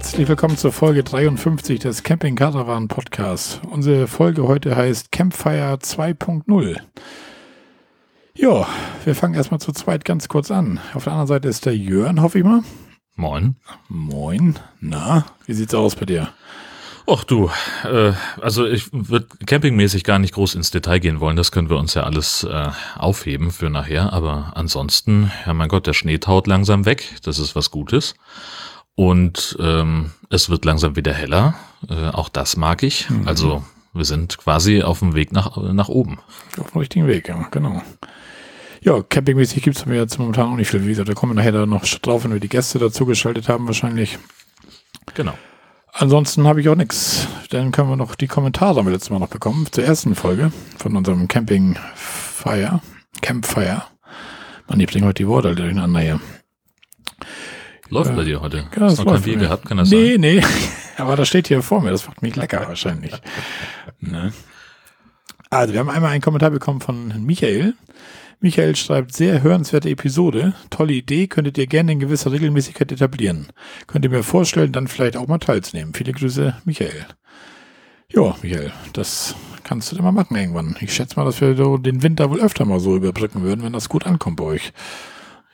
Herzlich willkommen zur Folge 53 des Camping Caravan Podcast. Unsere Folge heute heißt Campfire 2.0. Ja, wir fangen erstmal zu zweit ganz kurz an. Auf der anderen Seite ist der Jörn, hoffe ich mal. Moin. Moin. Na, wie sieht's aus bei dir? Ach du, äh, also ich würde campingmäßig gar nicht groß ins Detail gehen wollen. Das können wir uns ja alles äh, aufheben für nachher. Aber ansonsten, ja mein Gott, der Schnee taut langsam weg. Das ist was Gutes. Und ähm, es wird langsam wieder heller. Äh, auch das mag ich. Mhm. Also wir sind quasi auf dem Weg nach, nach oben. Auf dem richtigen Weg, ja, genau. Ja, campingmäßig gibt es mir jetzt momentan auch nicht viel. Wie gesagt, da kommen wir nachher da noch drauf, wenn wir die Gäste dazu geschaltet haben wahrscheinlich. Genau. Ansonsten habe ich auch nichts. Dann können wir noch die Kommentare haben wir letztes Mal noch bekommen zur ersten Folge von unserem Camping Fire. Campfire. Man, ich bringe heute die Worte durcheinander hier. Läuft bei dir heute? Ja, Hast noch kein Bier gehabt? Kann das nee, sein? Nee, nee. Aber das steht hier vor mir. Das macht mich lecker wahrscheinlich. ne? Also, wir haben einmal einen Kommentar bekommen von Michael. Michael schreibt, sehr hörenswerte Episode. Tolle Idee, könntet ihr gerne in gewisser Regelmäßigkeit etablieren. Könnt ihr mir vorstellen, dann vielleicht auch mal teilzunehmen. Viele Grüße, Michael. Ja, Michael, das kannst du dann mal machen irgendwann. Ich schätze mal, dass wir den Winter wohl öfter mal so überbrücken würden, wenn das gut ankommt bei euch.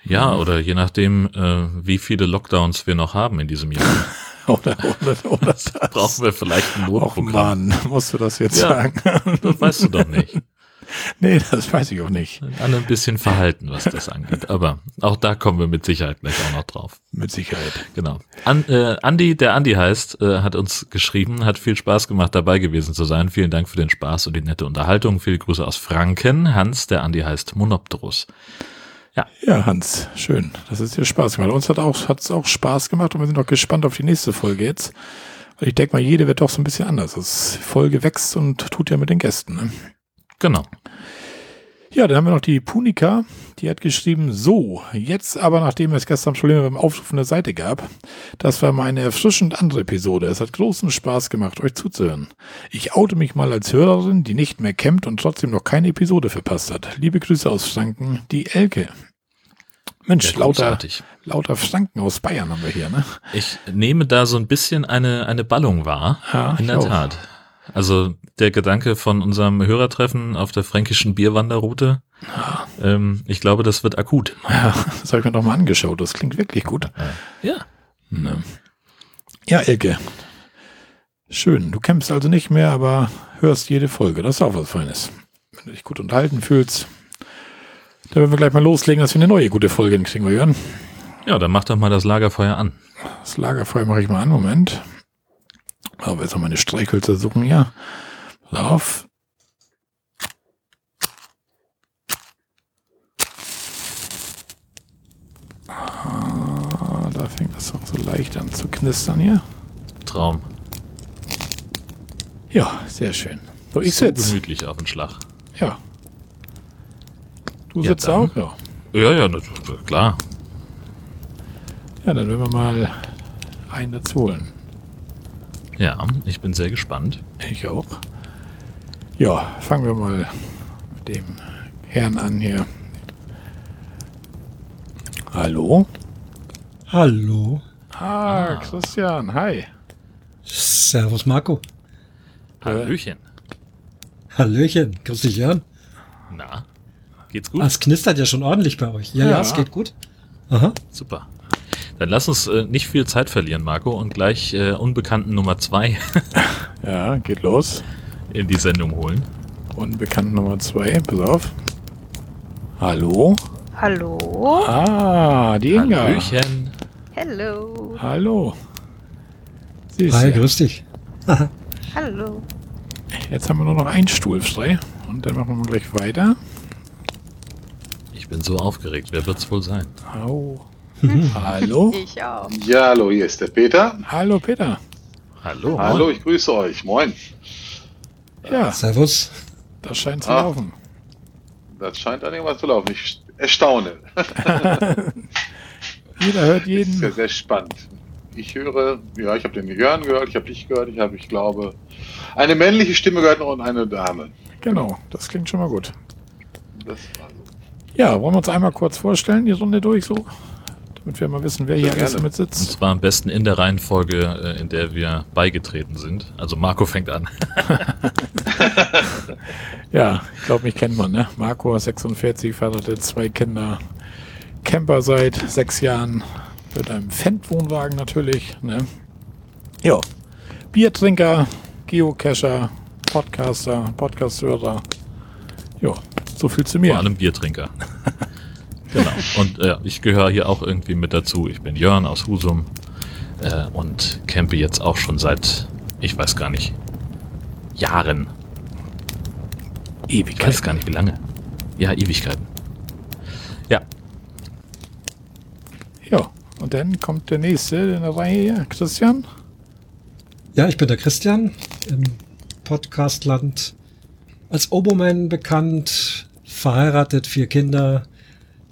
Ja, oder je nachdem, äh, wie viele Lockdowns wir noch haben in diesem Jahr. oder, oder, oder das. Brauchen wir vielleicht ein Notprogramm. Och Mann, musst du das jetzt ja, sagen? das weißt du doch nicht. Nee, das weiß ich auch nicht. Alle ein bisschen verhalten, was das angeht. Aber auch da kommen wir mit Sicherheit gleich auch noch drauf. Mit Sicherheit. Genau. An, äh, Andi, der Andi heißt, äh, hat uns geschrieben, hat viel Spaß gemacht, dabei gewesen zu sein. Vielen Dank für den Spaß und die nette Unterhaltung. Viele Grüße aus Franken. Hans, der Andi heißt Monopterus. Ja. Ja, Hans, schön. Das ist dir Spaß gemacht. Uns hat auch, hat's auch Spaß gemacht und wir sind auch gespannt auf die nächste Folge jetzt. Weil ich denke mal, jede wird doch so ein bisschen anders. Das Folge wächst und tut ja mit den Gästen. Ne? Genau. Ja, dann haben wir noch die Punika, die hat geschrieben, so, jetzt aber, nachdem es gestern Probleme beim Aufrufen der Seite gab, das war mal eine erfrischend andere Episode. Es hat großen Spaß gemacht, euch zuzuhören. Ich oute mich mal als Hörerin, die nicht mehr campt und trotzdem noch keine Episode verpasst hat. Liebe Grüße aus Franken, die Elke. Mensch, lauter, lauter Franken aus Bayern haben wir hier, ne? Ich nehme da so ein bisschen eine, eine Ballung wahr. Ja, in der auch. Also der Gedanke von unserem Hörertreffen auf der fränkischen Bierwanderroute. Ja. Ähm, ich glaube, das wird akut. Ja, das habe ich mir doch mal angeschaut. Das klingt wirklich gut. Ja. Ne. Ja, Elke. Schön. Du kämpfst also nicht mehr, aber hörst jede Folge. Das ist auch was Feines. Wenn du dich gut unterhalten fühlst, dann werden wir gleich mal loslegen, dass wir eine neue gute Folge kriegen, wir hören. Ja, dann mach doch mal das Lagerfeuer an. Das Lagerfeuer mache ich mal an. Moment. Aber jetzt noch meine Streichhölzer suchen, ja. Lauf. Ah, da fängt das auch so leicht an zu knistern hier. Traum. Ja, sehr schön. So, ich so sitze. gemütlich auf den Schlag. Ja. Du ja, sitzt dann. auch? Ja. Ja, ja, klar. Ja, dann werden wir mal einen dazu holen. Ja, ich bin sehr gespannt. Ich auch. Ja, fangen wir mal mit dem Herrn an hier. Hallo? Hallo. Ah, ah. Christian, hi. Servus, Marco. Hallöchen. Hallöchen, grüß dich, Jörn. Na, geht's gut? Ah, es knistert ja schon ordentlich bei euch. Ja, ja, ja es geht gut. Aha. Super. Dann lass uns äh, nicht viel Zeit verlieren, Marco, und gleich äh, Unbekannten Nummer zwei ja, geht los. in die Sendung holen. Unbekannten Nummer zwei, pass auf. Hallo? Hallo? Ah, die Inga. Hallöchen. Hallo. Hallo. Siehst Hi, grüß dich. Hallo. Jetzt haben wir nur noch einen Stuhl frei und dann machen wir gleich weiter. Ich bin so aufgeregt. Wer wird's wohl sein? Au. hallo? Ich auch. Ja, hallo, hier ist der Peter. Hallo, Peter. Hallo. Hallo, ich grüße euch. Moin. Ja. Servus. Das scheint zu ah, laufen. Das scheint an irgendwas zu laufen. Ich erstaune. Jeder hört jeden. Das ist ja sehr spannend. Ich höre, ja, ich habe den Jörn gehört, ich habe dich gehört, ich habe, ich glaube, eine männliche Stimme gehört und eine Dame. Genau, das klingt schon mal gut. Das war so. Ja, wollen wir uns einmal kurz vorstellen, die Runde durch so? Damit wir mal wissen, wer hier Sehr alles gerne. mit Und sitzt. zwar am besten in der Reihenfolge, äh, in der wir beigetreten sind. Also Marco fängt an. Ja, ich glaube, mich kennt man, ne? Marco, 46, Vater der zwei Kinder, Camper seit sechs Jahren, mit einem Fendt-Wohnwagen natürlich, ne? Ja, Biertrinker, Geocacher, Podcaster, Podcasthörer. Ja, so viel zu mir. Vor allem Biertrinker. genau. Und äh, ich gehöre hier auch irgendwie mit dazu. Ich bin Jörn aus Husum äh, und campe jetzt auch schon seit, ich weiß gar nicht, Jahren. Ich weiß gar nicht, wie lange. Ja, Ewigkeiten. Ja, Ja, und dann kommt der nächste in der Reihe hier, Christian. Ja, ich bin der Christian, im Podcastland als Oboman bekannt, verheiratet, vier Kinder,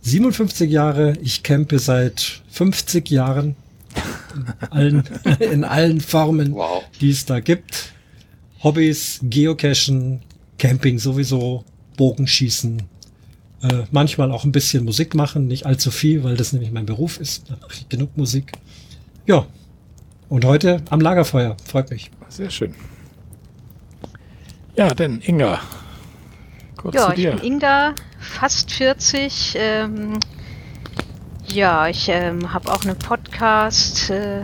57 Jahre. Ich campe seit 50 Jahren in allen, in allen Formen, Wow. die es da gibt. Hobbys, Geocachen, Camping sowieso, Bogenschießen, äh, manchmal auch ein bisschen Musik machen, nicht allzu viel, weil das nämlich mein Beruf ist. Da mache ich genug Musik. Ja, und heute am Lagerfeuer, freut mich. Sehr schön. Ja, denn Inga. Kurz Ja, zu ich dir. bin Inga, fast 40. Ähm, ja, ich ähm, habe auch einen Podcast. Äh,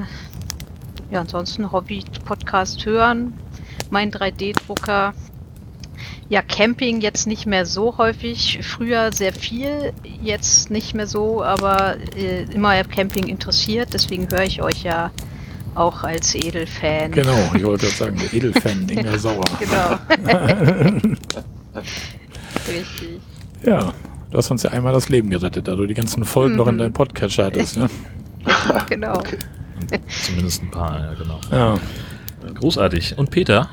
ja, ansonsten Hobby, Podcast hören. Mein 3D-Drucker. Ja, Camping jetzt nicht mehr so häufig. Früher sehr viel, jetzt nicht mehr so, aber äh, immer Camping interessiert. Deswegen höre ich euch ja auch als Edelfan. Genau, ich wollte gerade sagen, der Edelfan Inga Sauer. Genau. Richtig. Ja, du hast uns ja einmal das Leben gerettet, da du die ganzen Folgen noch in Mhm. deinem Podcatcher hattest. Ne? Genau. zumindest ein paar, ja, genau. Ja. Großartig. Und Peter?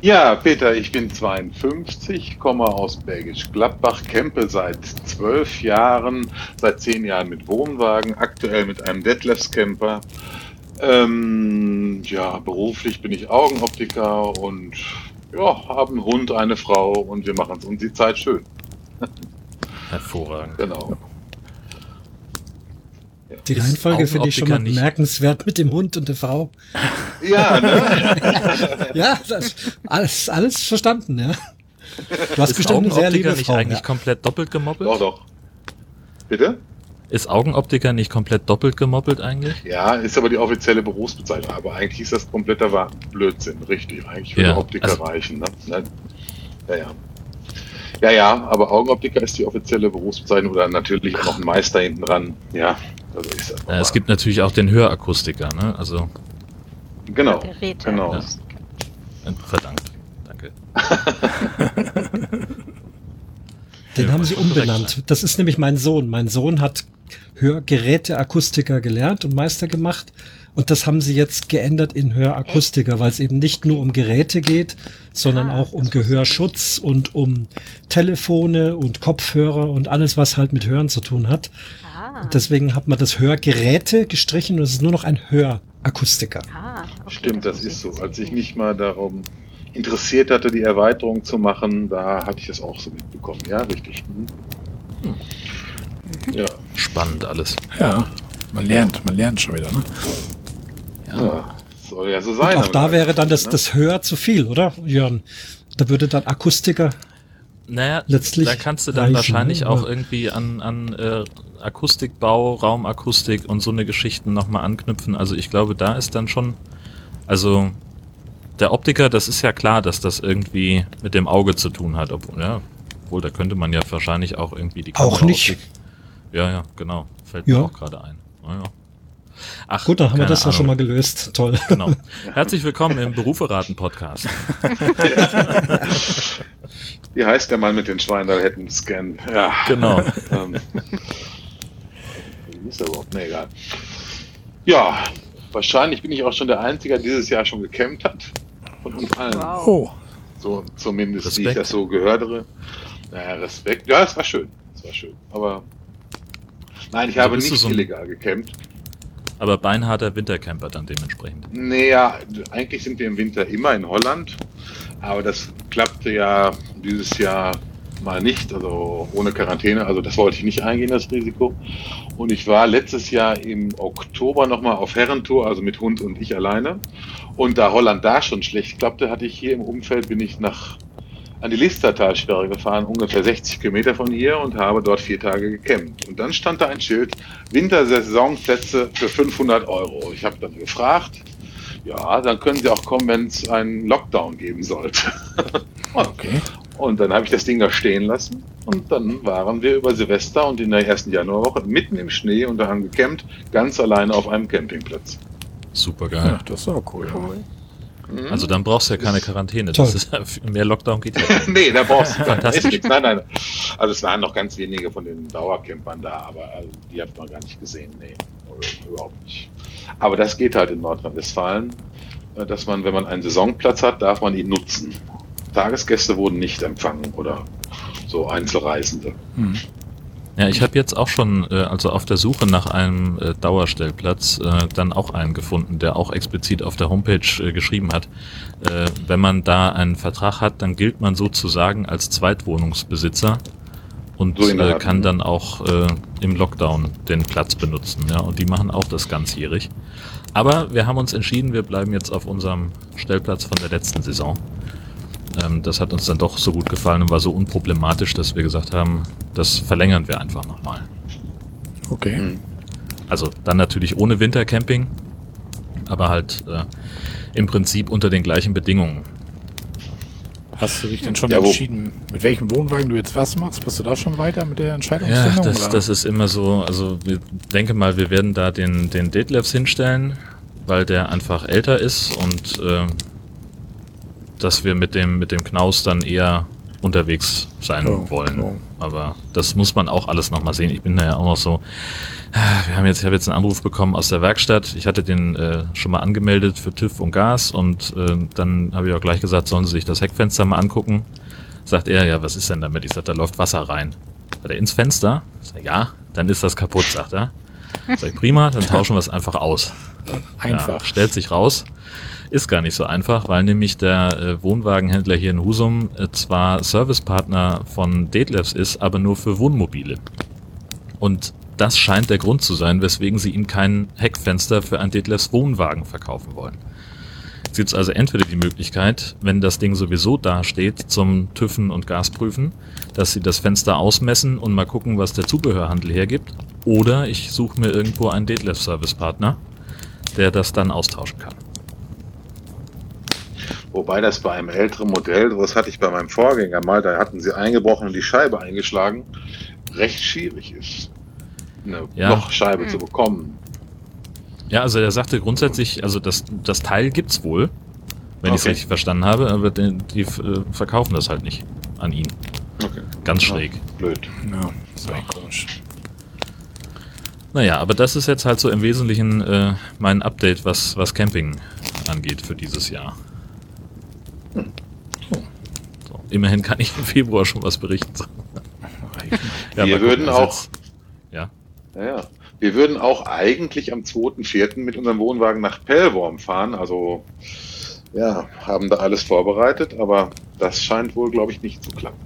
Ja, Peter, ich bin 52, komme aus Bergisch Gladbach, campe seit zwölf Jahren, seit zehn Jahren mit Wohnwagen, aktuell mit einem Detlefs Camper. Ähm, ja, beruflich bin ich Augenoptiker und ja, habe einen Hund, eine Frau und wir machen uns die Zeit schön. Hervorragend. Genau. Die Ist Reihenfolge finde ich schon mal bemerkenswert mit dem Hund und der Frau. Ja, ne? Ja, das, alles, alles verstanden, ja. Du hast Ist bestimmt eine sehr liebe Augenoptiker nicht Frau. eigentlich Ja. komplett doppelt gemoppelt? doch, doch. Bitte? Ist Augenoptiker nicht komplett doppelt gemoppelt eigentlich? Ja, ist aber die offizielle Berufsbezeichnung. Aber eigentlich ist das kompletter Blödsinn, richtig. Eigentlich würde Ja, Optiker also- reichen. Ne? Ne? Ja, ja. Ja, ja, aber Augenoptiker ist die offizielle Berufsbezeichnung oder natürlich auch noch ein Meister hinten dran. Ja, also ist das. Äh, es gibt natürlich auch den Hörakustiker, ne? Also, genau, Geräte. genau. Ja. äh, verdammt. Danke. Den Ja, haben sie umbenannt. Das ist nämlich mein Sohn. Mein Sohn hat Hörgeräteakustiker gelernt und Meister gemacht. Und das haben sie jetzt geändert in Hörakustiker, weil es eben nicht nur um Geräte geht, sondern Ah, auch um das Gehörschutz und um Telefone und Kopfhörer und alles, was halt mit Hören zu tun hat. Ah, Und deswegen hat man das Hörgeräte gestrichen und es ist nur noch ein Hörakustiker. ah, okay, Stimmt, das wusste ist so. Als ich mich mal darum interessiert hatte, die Erweiterung zu machen, da hatte ich das auch so mitbekommen. Ja, richtig. Mhm. Ja, Spannend alles. ja, man lernt, man lernt schon wieder. Ne? Ja, soll ja so Und sein. auch aber da wäre dann das, ne? das Hör zu viel, oder, Jörn? Da würde dann Akustiker Naja, Letztlich da kannst du dann reichen, wahrscheinlich ne? auch Ja. irgendwie an, an äh, Akustikbau, Raumakustik und so eine Geschichten nochmal anknüpfen. Also ich glaube, da ist dann schon, also der Optiker, das ist ja klar, dass das irgendwie mit dem Auge zu tun hat. Obwohl, ja, obwohl da könnte man ja wahrscheinlich auch irgendwie die Auch nicht. Ja, ja, genau. Fällt Ja. mir auch gerade ein. Ja, ja. Ach, Gut, dann haben wir das ja schon mal gelöst. Toll. Genau. Herzlich willkommen im Beruferaten-Podcast. Wie heißt der Mann mit den Schweinalhetten Scan? Ja. Genau. Ähm, wie ist er überhaupt? Nee, egal. Ja, wahrscheinlich bin ich auch schon der Einzige, der dieses Jahr schon gecampt hat. Von uns allen. Wow. Oh, So, zumindest wie ich Respekt. das so gehöre. Naja, Respekt. Ja, es war schön. Es war schön. Aber nein, ich Also habe nicht so illegal gecampt. Aber beinharter Wintercamper dann dementsprechend. Naja, eigentlich sind wir im Winter immer in Holland. Aber das klappte ja dieses Jahr mal nicht, also ohne Quarantäne. Also das wollte ich nicht eingehen, das Risiko. Und ich war letztes Jahr im Oktober nochmal auf Herrentour, also mit Hund und ich alleine. Und da Holland da schon schlecht klappte, hatte ich hier im Umfeld, bin ich nach an die Listertalsperre gefahren, ungefähr 60 Kilometer von hier und habe dort vier Tage gecampt. Und dann stand da ein Schild, Wintersaisonplätze für 500 Euro. Ich habe dann gefragt, ja, dann können Sie auch kommen, wenn es einen Lockdown geben sollte. Okay. Und dann habe ich das Ding da stehen lassen und dann waren wir über Silvester und in der ersten Januarwoche mitten im Schnee und da haben gecampt, ganz alleine auf einem Campingplatz. Super Ja, geil. das ist auch cool. Cool. Mhm. Also dann brauchst du ja keine Quarantäne. Das ist, mehr Lockdown geht ja. nee, da brauchst du Fantastisch. Nein, nein. Also es waren noch ganz wenige von den Dauercampern da, aber also, die hat man gar nicht gesehen. Nee, überhaupt nicht. Aber das geht halt in Nordrhein-Westfalen, äh, dass man, wenn man einen Saisonplatz hat, darf man ihn nutzen. Tagesgäste wurden nicht empfangen oder so Einzelreisende. Hm. Ja, ich habe jetzt auch schon, äh, also auf der Suche nach einem äh, Dauerstellplatz, äh, dann auch einen gefunden, der auch explizit auf der Homepage äh, geschrieben hat. Äh, wenn man da einen Vertrag hat, dann gilt man sozusagen als Zweitwohnungsbesitzer und So äh, kann ne? dann auch äh, im Lockdown den Platz benutzen. Ja, und die machen auch das ganzjährig. Aber wir haben uns entschieden, wir bleiben jetzt auf unserem Stellplatz von der letzten Saison. Ähm, das hat uns dann doch so gut gefallen und war so unproblematisch, dass wir gesagt haben, das verlängern wir einfach nochmal. Okay. Mhm. Also dann natürlich ohne Wintercamping, aber halt äh, im Prinzip unter den gleichen Bedingungen. Hast du dich denn schon Ja, entschieden, mit welchem Wohnwagen du jetzt was machst? Bist du da schon weiter mit der Ja, Entscheidungsfindung? das, oder? das ist immer so, also wir denke mal, wir werden da den, den Detlefs hinstellen, weil der einfach älter ist und äh, dass wir mit dem, mit dem Knaus dann eher unterwegs sein Oh, wollen. oh. Aber das muss man auch alles nochmal sehen. Ich bin da ja auch noch so. ah, Wir haben jetzt, ich habe jetzt einen Anruf bekommen aus der Werkstatt. Ich hatte den äh, schon mal angemeldet für TÜV und Gas und äh, dann habe ich auch gleich gesagt, sollen Sie sich das Heckfenster mal angucken. Sagt er, ja, was ist denn damit? Ich sag, da läuft Wasser rein. Sagt er, ins Fenster? Ich sag, ja, dann ist das kaputt, sagt er. Sag ich, prima, dann tauschen wir es einfach aus. Einfach. Ja, stellt sich raus. Ist gar nicht so einfach, weil nämlich der äh, Wohnwagenhändler hier in Husum äh, zwar Servicepartner von Detlefs ist, aber nur für Wohnmobile. Und das scheint der Grund zu sein, weswegen sie ihm kein Heckfenster für ein Detlefs Wohnwagen verkaufen wollen. Jetzt gibt es also entweder die Möglichkeit, wenn das Ding sowieso dasteht, zum TÜVen und Gasprüfen, dass sie das Fenster ausmessen und mal gucken, was der Zubehörhandel hergibt. Oder ich suche mir irgendwo einen Detlef Servicepartner, der das dann austauschen kann. Wobei das bei einem älteren Modell, das hatte ich bei meinem Vorgänger mal, da hatten sie eingebrochen und die Scheibe eingeschlagen, recht schwierig ist, eine Ja. Lochscheibe Hm. zu bekommen. Ja, also er sagte grundsätzlich, also das, das Teil gibt's wohl, wenn ich es Okay. richtig verstanden habe, aber die, die äh, verkaufen das halt nicht an ihn. Okay. Ganz schräg. Blöd. Ja, das war komisch. Naja, aber das ist jetzt halt so im Wesentlichen äh, mein Update, was, was Camping angeht für dieses Jahr. So, immerhin kann ich im Februar schon was berichten. Ja, Wir würden also auch- jetzt- Ja, Ja, ja. Wir würden auch eigentlich am 2.4. mit unserem Wohnwagen nach Pellworm fahren. Also, ja, haben da alles vorbereitet, aber das scheint wohl, glaube ich, nicht zu klappen.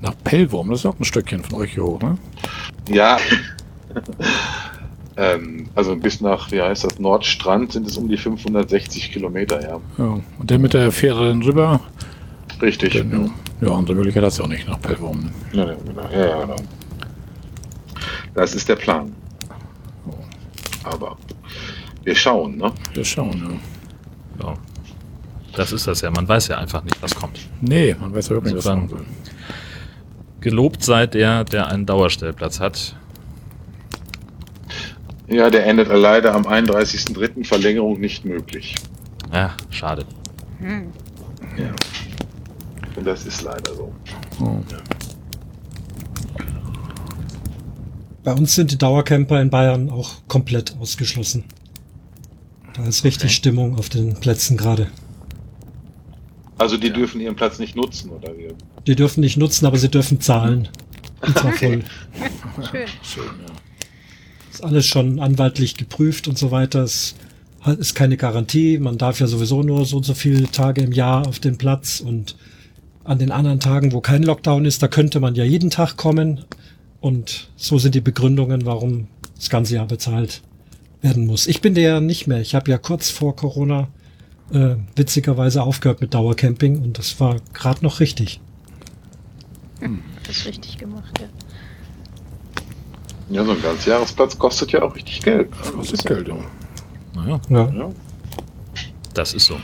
Nach Pellwurm, das ist auch ein Stückchen von euch hier hoch, ne? Ja. ähm, also bis nach, wie heißt das, Nordstrand sind es um die 560 Kilometer, ja. Ja. Und der mit der Fähre dann rüber, Richtig. dann, ja, andere Möglichkeit hast du auch nicht nach Pellwurm. Ne? Ja, ja, genau. ja, ja, genau. Das ist der Plan. Aber wir schauen, ne? Wir schauen, ja. ja. Das ist das ja. Man weiß ja einfach nicht, was kommt. Nee, man weiß ja überhaupt nicht, was soll. Gelobt sei der, der einen Dauerstellplatz hat. Ja, der endet leider am 31.03. Verlängerung nicht möglich. Ja, schade. Hm. Ja. Und das ist leider so. Oh. Bei uns sind die Dauercamper in Bayern auch komplett ausgeschlossen. Da ist richtig Okay. Stimmung auf den Plätzen gerade. Also die Ja. dürfen ihren Platz nicht nutzen, oder wie? Die dürfen nicht nutzen, aber sie dürfen zahlen. Und zwar voll. Schön. Schön, ja. Ist alles schon anwaltlich geprüft und so weiter. Es ist keine Garantie. Man darf ja sowieso nur so und so viele Tage im Jahr auf den Platz und an den anderen Tagen, wo kein Lockdown ist, da könnte man ja jeden Tag kommen. Und so sind die Begründungen, warum das ganze Jahr bezahlt werden muss. Ich bin der nicht mehr. Ich habe ja kurz vor Corona äh, witzigerweise aufgehört mit Dauercamping und das war gerade noch richtig. Hm, das ist richtig gemacht, ja. Ja, so ein Ganzjahresplatz kostet ja auch richtig Geld. Das kostet Geld, ja. Naja, Ja. Ja. das ist so.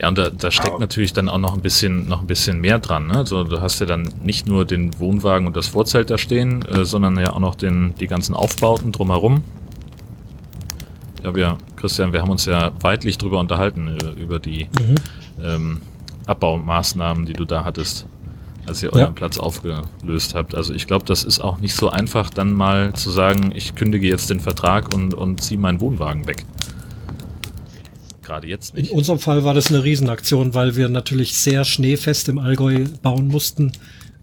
Ja, und da, da steckt Aber- natürlich dann auch noch ein bisschen, noch ein bisschen mehr dran. Ne? Also du hast ja dann nicht nur den Wohnwagen und das Vorzelt da stehen, äh, sondern ja auch noch den, die ganzen Aufbauten drumherum. Ja, wir, Christian, wir haben uns ja weitlich drüber unterhalten, äh, über die Mhm. ähm, Abbaumaßnahmen, die du da hattest, als ihr Ja. euren Platz aufgelöst habt. Also ich glaube, das ist auch nicht so einfach, dann mal zu sagen, ich kündige jetzt den Vertrag und, und ziehe meinen Wohnwagen weg. Gerade jetzt In nicht. unserem Fall war das eine Riesenaktion, weil wir natürlich sehr schneefest im Allgäu bauen mussten.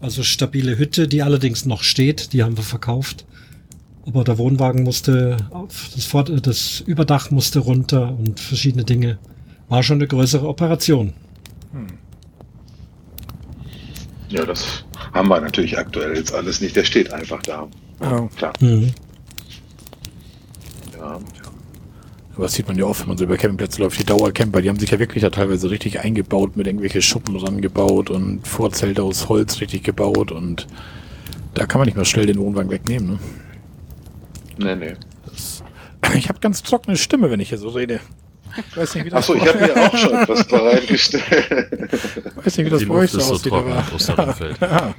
Also stabile Hütte, die allerdings noch steht, die haben wir verkauft. Aber der Wohnwagen musste auf, das, Vor das Überdach musste runter und verschiedene Dinge. War schon eine größere Operation. Ja, das haben wir natürlich aktuell jetzt alles nicht. Der steht einfach da. Ja. Klar. Mhm. Ja. Aber das sieht man ja oft, wenn man so über Campingplätze läuft. Die Dauercamper, die haben sich ja wirklich da teilweise richtig eingebaut, mit irgendwelche Schuppen rangebaut und Vorzelte aus Holz richtig gebaut und da kann man nicht mal schnell den Wohnwagen wegnehmen. Ne? Nee, nee. Das, ich habe ganz trockene Stimme, wenn ich hier so rede. Ich weiß nicht, wie das, Achso, ich habe mir auch schon etwas bereitgestellt. weiß nicht, wie das Die bei euch Luft so ist so aussieht. trocken aber- Osterumfeld. ja,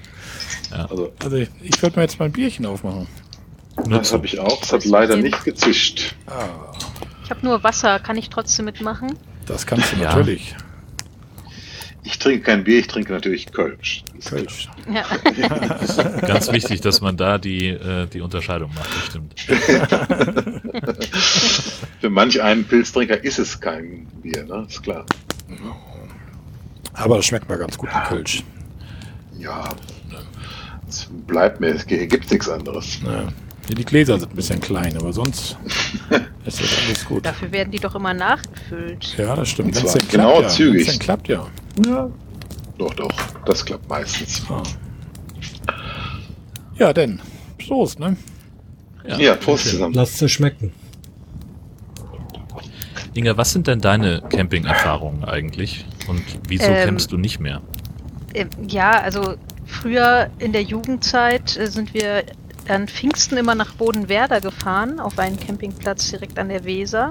Also, also ich, ich würde mir jetzt mal ein Bierchen aufmachen. Das habe ich auch. Das hat leider nicht gezischt. Ah, Ich habe nur Wasser, kann ich trotzdem mitmachen? das kannst du Ja. natürlich. Ich trinke kein Bier, ich trinke natürlich Kölsch. Kölsch. Ja. Ganz wichtig, dass man da die, äh, die Unterscheidung macht, das stimmt. Für manch einen Pilztrinker ist es kein Bier, ne? Ist klar. Aber das schmeckt mal ganz gut, die Kölsch. Ja. Es bleibt mir, es gibt nichts anderes. Ja. Ja, Die Gläser sind ein bisschen klein, aber sonst ist das alles gut. Dafür werden die doch immer nachgefüllt. Ja, das stimmt. Wenn's zwar denn genau klappt, ja. zügig. Wenn's denn klappt, ja. Ja. Doch, doch. Das klappt meistens. Ah. Ja, denn. Prost, ne? Ja, Prost zusammen. Lasst es schmecken. Inga, was sind denn deine Camping-Erfahrungen eigentlich? Und wieso Ähm, campst du nicht mehr? Ähm, Ja, also früher in der Jugendzeit äh, sind wir an Pfingsten immer nach Bodenwerder gefahren, auf einen Campingplatz direkt an der Weser.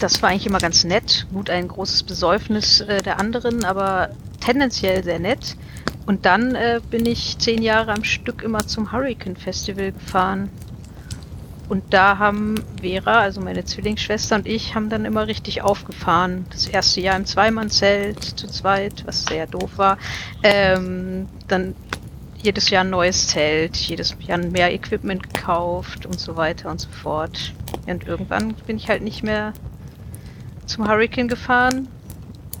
Das war eigentlich immer ganz nett. Gut, ein großes Besäufnis äh, der anderen, aber tendenziell sehr nett. Und dann äh, bin ich zehn Jahre am Stück immer zum Hurricane Festival gefahren. Und da haben Vera, also meine Zwillingsschwester und ich, haben dann immer richtig aufgefahren. Das erste Jahr im Zweimannzelt zu zweit, was sehr doof war. Ähm, dann jedes Jahr ein neues Zelt, jedes Jahr mehr Equipment gekauft und so weiter und so fort. Und irgendwann bin ich halt nicht mehr zum Hurricane gefahren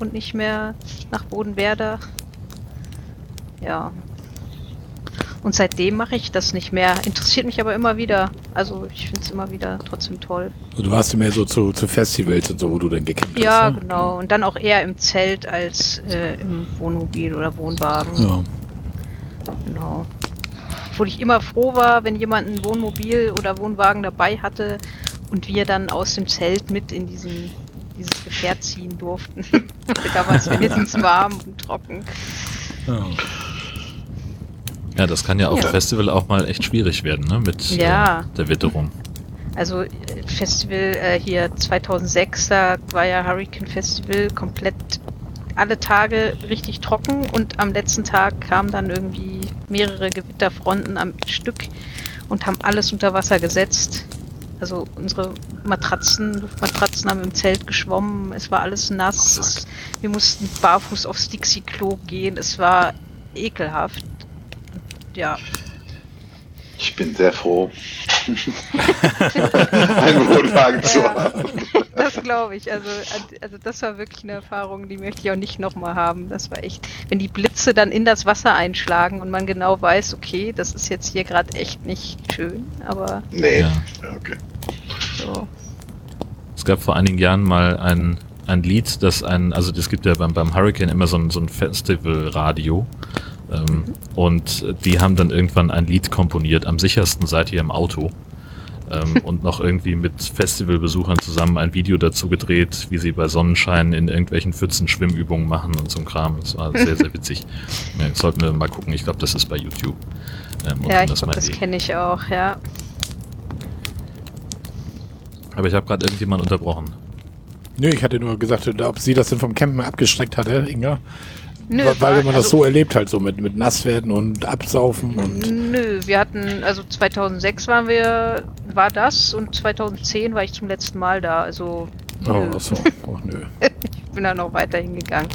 und nicht mehr nach Bodenwerder. Ja. Und seitdem mache ich das nicht mehr. Interessiert mich aber immer wieder. Also ich finde es immer wieder trotzdem toll. Also du warst ja mehr so zu, zu Festivals und so, wo du dann gecampt Ja, hast. ne? genau. Und dann auch eher im Zelt als äh, im Wohnmobil oder Wohnwagen. Ja. Genau. Obwohl ich immer froh war, wenn jemand ein Wohnmobil oder Wohnwagen dabei hatte und wir dann aus dem Zelt mit in diesen, dieses Gefährt ziehen durften. da war es wenigstens warm und trocken. Ja. Ja, das kann ja auf Ja. Festival auch mal echt schwierig werden, ne? Mit Ja. äh, der Witterung. Also äh, Festival äh, hier 2006, da war ja Hurricane Festival komplett alle Tage richtig trocken und am letzten Tag kamen dann irgendwie mehrere Gewitterfronten am Stück und haben alles unter Wasser gesetzt. Also unsere Matratzen, Luftmatratzen haben im Zelt geschwommen, es war alles nass, wir mussten barfuß aufs Dixie-Klo gehen, es war ekelhaft. Ja, Ich bin sehr froh, einen Wohnwagen zu Ja. haben. Das glaube ich. Also, also das war wirklich eine Erfahrung, die möchte ich auch nicht nochmal haben. Das war echt, wenn die Blitze dann in das Wasser einschlagen und man genau weiß, okay, das ist jetzt hier gerade echt nicht schön, aber Nee. Ja. Okay. so. Es gab vor einigen Jahren mal einen ein Lied, das ein, also es gibt ja beim, beim Hurricane immer so ein, so ein Festivalradio. Ähm, und die haben dann irgendwann ein Lied komponiert, am sichersten seid ihr im Auto. Ähm, und noch irgendwie mit Festivalbesuchern zusammen ein Video dazu gedreht, wie sie bei Sonnenschein in irgendwelchen Pfützen Schwimmübungen machen und so ein Kram. Das war sehr, sehr witzig. Ja, sollten wir mal gucken. Ich glaube, das ist bei YouTube. Ähm, ja, ich glaube, das kenne ich auch, ja. Aber ich habe gerade irgendjemand unterbrochen. Nö, ich hatte nur gesagt, ob sie das denn vom Campen abgestreckt hatte, Inga. Nö, weil, weil man also, das so erlebt halt so mit, mit Nasswerden und Absaufen und. Nö, wir hatten, also 2006 waren wir, war das und 2010 war ich zum letzten Mal da, also. Oh, achso, oh, nö. ich bin da noch weiter hingegangen.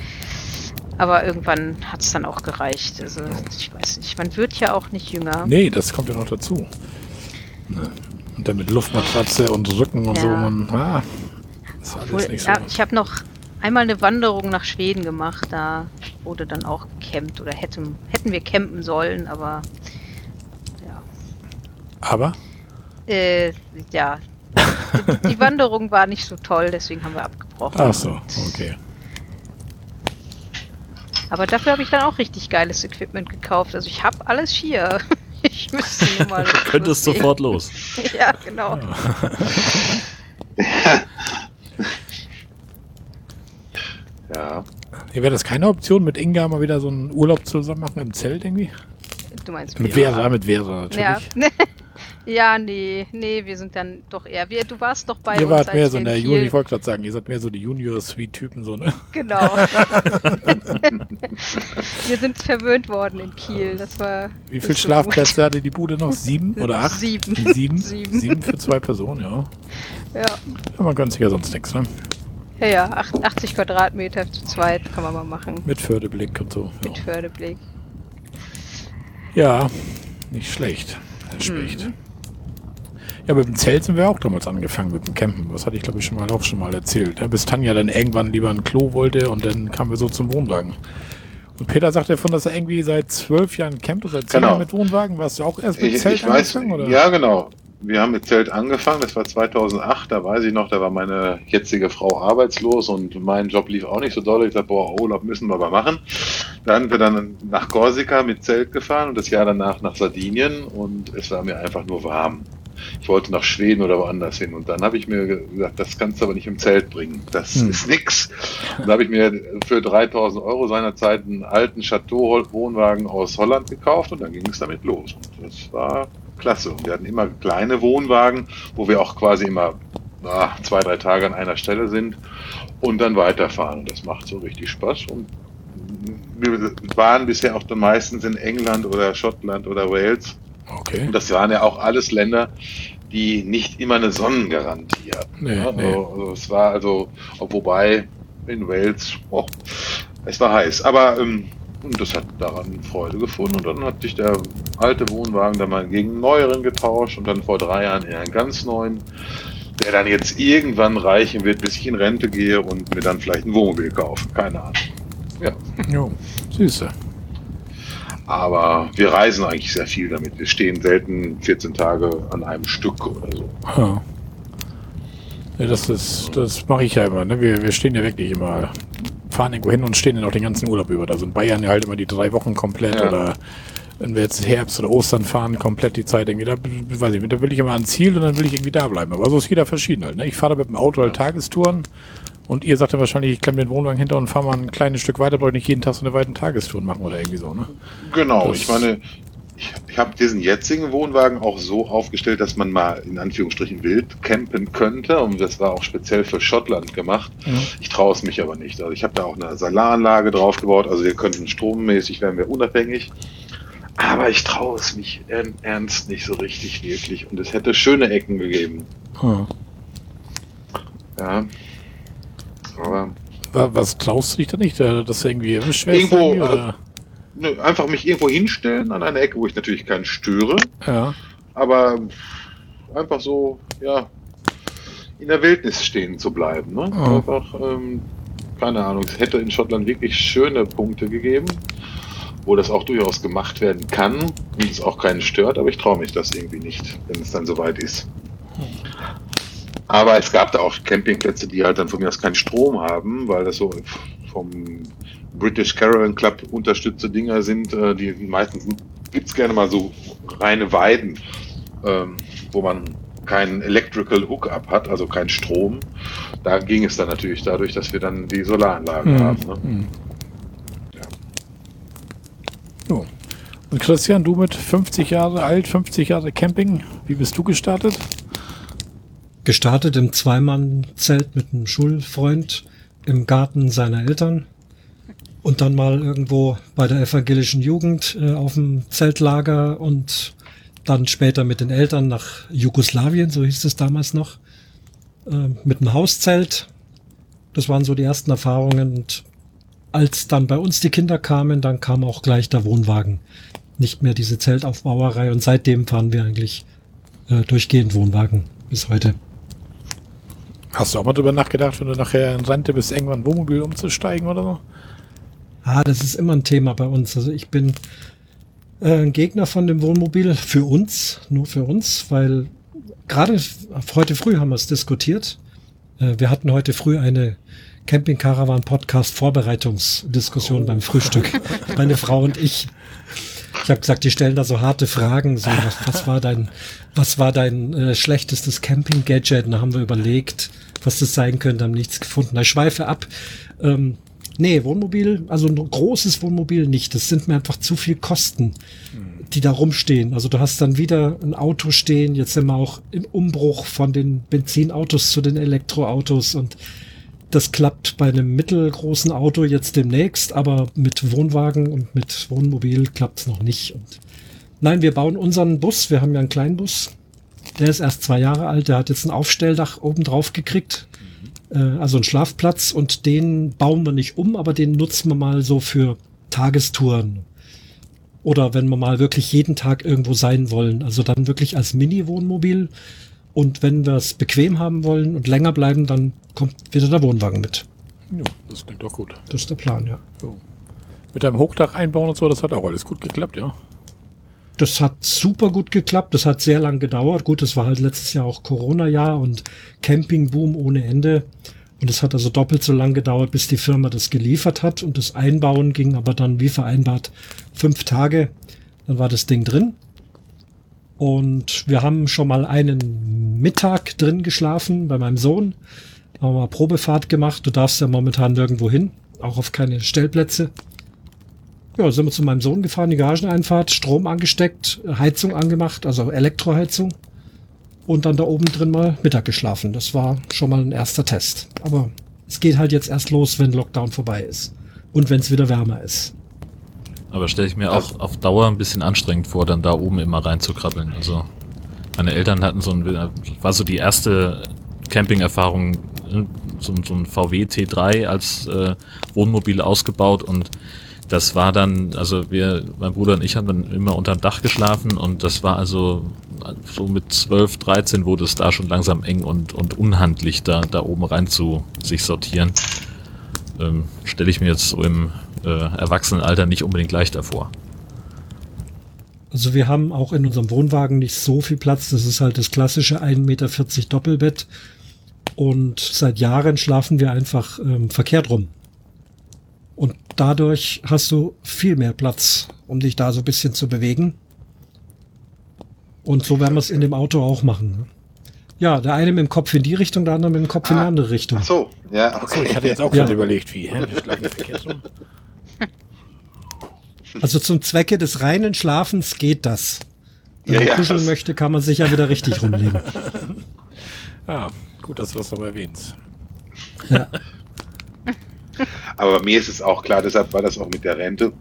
Aber irgendwann hat es dann auch gereicht. Also, ich weiß nicht, man wird ja auch nicht jünger. Nee, das kommt ja noch dazu. Ne. Und dann mit Luftmatratze und Rücken und ja. so. Man, ah, ist alles Obwohl, nicht so. Ja, ich habe noch einmal eine Wanderung nach Schweden gemacht. Da wurde dann auch gecampt oder hätten, hätten wir campen sollen, aber ja. Aber? Äh, ja. die, die Wanderung war nicht so toll, deswegen haben wir abgebrochen. Ach so, okay. Aber dafür habe ich dann auch richtig geiles Equipment gekauft. Also ich habe alles hier. Ich müsste nur mal. du könntest sofort los. ja, genau. Ja. Ja. Hier wäre das keine Option, mit Inga mal wieder so einen Urlaub zusammen machen im Zelt irgendwie? Du meinst mit Vera, mit Vera natürlich. Ja. ja, nee, nee, wir sind dann doch eher. Wir, du warst doch bei ihr uns. Ihr wart mehr so in der Junior, ich wollte gerade sagen, ihr seid mehr so die Junior-Suite-Typen, so, ne? Genau. wir sind verwöhnt worden in Kiel. Das war. Wie viele Schlafplätze so hatte die Bude noch? Sieben oder acht? Sieben. Sieben? Sieben. Sieben für zwei Personen, ja. Ja. Ja, man gönnt sich ja sonst nichts, ne? Ja, ja, 80 Quadratmeter zu zweit kann man mal machen. Mit Fördeblick und so. Mit ja. Fördeblick. Ja, nicht schlecht. Specht. Mhm. Ja, mit dem Zelt sind wir auch damals angefangen mit dem Campen. Das hatte ich, glaube ich, schon mal auch schon mal erzählt. Ja, bis Tanja dann irgendwann lieber ein Klo wollte und dann kamen wir so zum Wohnwagen. Und Peter sagt davon, dass er irgendwie seit zwölf Jahren campt oder seit zehn genau. Jahren mit Wohnwagen. Warst du auch erst mit ich, Zelt ich weiß, oder? Ja, genau wir haben mit Zelt angefangen, das war 2008, da weiß ich noch, da war meine jetzige Frau arbeitslos und mein Job lief auch nicht so doll. Ich dachte, boah, Urlaub müssen wir aber machen. Da sind wir dann nach Korsika mit Zelt gefahren und das Jahr danach nach Sardinien und es war mir einfach nur warm. Ich wollte nach Schweden oder woanders hin und dann habe ich mir gesagt, das kannst du aber nicht im Zelt bringen. Das hm. ist nix. Und da habe ich mir für 3000 Euro seinerzeit einen alten Chateau-Wohnwagen aus Holland gekauft und dann ging es damit los. Und das war klasse. Und wir hatten immer kleine Wohnwagen, wo wir auch quasi immer na, zwei, drei Tage an einer Stelle sind und dann weiterfahren. Und das macht so richtig Spaß. Und wir waren bisher auch meistens in England oder Schottland oder Wales. Okay. Und das waren ja auch alles Länder, die nicht immer eine Sonnengarantie hatten. Nee, nee. Also, also, es war also, wobei in Wales, oh, es war heiß. Aber ähm, und das hat daran Freude gefunden. Und dann hat sich der alte Wohnwagen dann mal gegen einen neueren getauscht und dann vor drei Jahren in einen ganz neuen, der dann jetzt irgendwann reichen wird, bis ich in Rente gehe und mir dann vielleicht ein Wohnmobil kaufe. Keine Ahnung. Ja. Jo, süße. Aber wir reisen eigentlich sehr viel damit. Wir stehen selten 14 Tage an einem Stück oder so. Ja. Ja, das ist, das mache ich ja immer. Ne? Wir, wir stehen ja wirklich immer fahren irgendwo hin und stehen dann auch den ganzen Urlaub über. Da sind Bayern ja halt immer die drei Wochen komplett ja. oder wenn wir jetzt Herbst oder Ostern fahren, komplett die Zeit irgendwie, da weiß ich, da will ich immer ans Ziel und dann will ich irgendwie da bleiben. Aber so ist jeder verschieden halt. Ne? Ich fahre da mit dem Auto halt Tagestouren und ihr sagt ja wahrscheinlich, ich klemme den Wohnwagen hinter und fahre mal ein kleines Stück weiter, brauche ich nicht jeden Tag so eine weiten Tagestour machen oder irgendwie so, ne? Genau, das ich meine, ich, ich habe diesen jetzigen Wohnwagen auch so aufgestellt, dass man mal in Anführungsstrichen wild campen könnte. Und das war auch speziell für Schottland gemacht. Mhm. Ich traue es mich aber nicht. Also ich habe da auch eine Solaranlage drauf gebaut. Also wir könnten strommäßig, werden wir unabhängig. Aber ich traue es mich ernst nicht so richtig wirklich. Und es hätte schöne Ecken gegeben. Mhm. Ja. Aber. Was traust du dich da nicht? Dass irgendwie erwischt Irgendwo, irgendwie, oder? ne, einfach mich irgendwo hinstellen an eine Ecke, wo ich natürlich keinen störe. Ja. Aber einfach so, ja, in der Wildnis stehen zu bleiben. Ne? Oh. Einfach, ähm, keine Ahnung, es hätte in Schottland wirklich schöne Punkte gegeben, wo das auch durchaus gemacht werden kann und es auch keinen stört, aber ich traue mich das irgendwie nicht, wenn es dann soweit ist. Aber es gab da auch Campingplätze, die halt dann von mir aus keinen Strom haben, weil das so vom British Caravan Club unterstützte Dinger sind. Äh, die meistens gibt's gerne mal so reine Weiden, ähm, wo man keinen Electrical Hookup hat, also keinen Strom. Da ging es dann natürlich dadurch, dass wir dann die Solaranlagen Mhm. haben. Ne? Mhm. So. Und Christian, du mit 50 Jahre alt, 50 Jahre Camping, wie bist du gestartet? Gestartet im Zweimann-Zelt mit einem Schulfreund im Garten seiner Eltern und dann mal irgendwo bei der evangelischen Jugend äh, auf dem Zeltlager und dann später mit den Eltern nach Jugoslawien, so hieß es damals noch, äh, mit einem Hauszelt. Das waren so die ersten Erfahrungen und als dann bei uns die Kinder kamen, dann kam auch gleich der Wohnwagen. Nicht mehr diese Zeltaufbauerei und seitdem fahren wir eigentlich äh, durchgehend Wohnwagen bis heute. Hast du auch mal drüber nachgedacht, wenn du nachher in Rente bist, irgendwann Wohnmobil umzusteigen oder so? Ah, das ist immer ein Thema bei uns. Also ich bin äh, ein Gegner von dem Wohnmobil für uns, nur für uns, weil gerade heute früh haben wir es diskutiert. Äh, wir hatten heute früh eine Camping Caravan Podcast Vorbereitungsdiskussion beim Frühstück. Meine Frau und ich. Ich habe gesagt, die stellen da so harte Fragen. So, was, was war dein, was war dein äh, schlechtestes Camping-Gadget? Und da haben wir überlegt, was das sein könnte, haben nichts gefunden. Ich schweife ab. Ähm, nee, Wohnmobil, also ein großes Wohnmobil nicht. Das sind mir einfach zu viel Kosten, die da rumstehen. Also du hast dann wieder ein Auto stehen. Jetzt sind wir auch im Umbruch von den Benzinautos zu den Elektroautos und das klappt bei einem mittelgroßen Auto jetzt demnächst, aber mit Wohnwagen und mit Wohnmobil klappt's noch nicht. Und nein, wir bauen unseren Bus. Wir haben ja einen kleinen Bus. Der ist erst zwei Jahre alt. Der hat jetzt ein Aufstelldach oben drauf gekriegt. Äh, also einen Schlafplatz und den bauen wir nicht um, aber den nutzen wir mal so für Tagestouren. Oder wenn wir mal wirklich jeden Tag irgendwo sein wollen. Also dann wirklich als Mini-Wohnmobil. Und wenn wir es bequem haben wollen und länger bleiben, dann kommt wieder der Wohnwagen mit. Ja, das klingt doch gut. Das ist der Plan, ja. So. Mit deinem Hochdach einbauen und so, das hat auch alles gut geklappt, ja. Das hat super gut geklappt. Das hat sehr lang gedauert. Gut, das war halt letztes Jahr auch Corona-Jahr und Campingboom ohne Ende. Und es hat also doppelt so lang gedauert, bis die Firma das geliefert hat. Und das Einbauen ging aber dann wie vereinbart fünf Tage. Dann war das Ding drin. Und wir haben schon mal einen Mittag drin geschlafen bei meinem Sohn. Haben wir mal Probefahrt gemacht. Du darfst ja momentan nirgendwo hin. Auch auf keine Stellplätze. Ja, sind wir zu meinem Sohn gefahren, die Garageneinfahrt, Strom angesteckt, Heizung angemacht, also Elektroheizung. Und dann da oben drin mal Mittag geschlafen. Das war schon mal ein erster Test. Aber es geht halt jetzt erst los, wenn Lockdown vorbei ist. Und wenn es wieder wärmer ist. Aber stelle ich mir auch auf Dauer ein bisschen anstrengend vor, dann da oben immer reinzukrabbeln. Also meine Eltern hatten so ein, war so die erste Camping-Erfahrung, so, so ein VW T3 als äh, Wohnmobil ausgebaut und das war dann, also wir, mein Bruder und ich haben dann immer unterm Dach geschlafen und das war also so mit 12, 13 wurde es da schon langsam eng und, und unhandlich, da, da oben rein zu sich sortieren. Ähm, Stelle ich mir jetzt so im äh, Erwachsenenalter nicht unbedingt leichter vor. Also wir haben auch in unserem Wohnwagen nicht so viel Platz. Das ist halt das klassische 1,40 Meter Doppelbett. Und seit Jahren schlafen wir einfach ähm, verkehrt rum. Und dadurch hast du viel mehr Platz, um dich da so ein bisschen zu bewegen. Und so werden wir es in dem Auto auch machen. ne? Ja, der eine mit dem Kopf in die Richtung, der andere mit dem Kopf in die Ah, andere Richtung. Ach so, ja, So, okay. ich hatte jetzt auch Ja. gerade überlegt, wie, hä? Wir schlafen verkehrt rum. Also zum Zwecke des reinen Schlafens geht das. Wenn Ja, man ja, kuscheln möchte, kann man sich ja wieder richtig rumlegen. Ja, gut, dass du das noch erwähnst. Ja. Aber mir ist es auch klar, deshalb war das auch mit der Rente.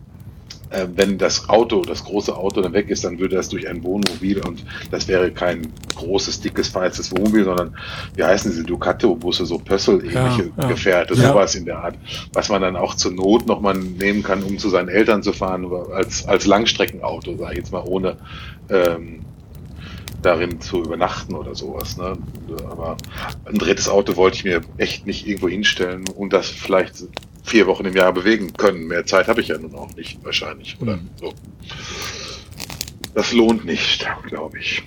Äh, wenn das Auto, das große Auto dann weg ist, dann würde das durch ein Wohnmobil und das wäre kein großes, dickes, feistes Wohnmobil, sondern wie heißen diese Ducato-Busse, so Pössl-ähnliche Ja, ja. Gefährte, Ja. sowas in der Art, was man dann auch zur Not nochmal nehmen kann, um zu seinen Eltern zu fahren, als, als Langstreckenauto, sage ich jetzt mal, ohne ähm, darin zu übernachten oder sowas. Ne? Aber ein drittes Auto wollte ich mir echt nicht irgendwo hinstellen und das vielleicht vier Wochen im Jahr bewegen können. Mehr Zeit habe ich ja nun auch nicht wahrscheinlich. Oder so. Das lohnt nicht, glaube ich.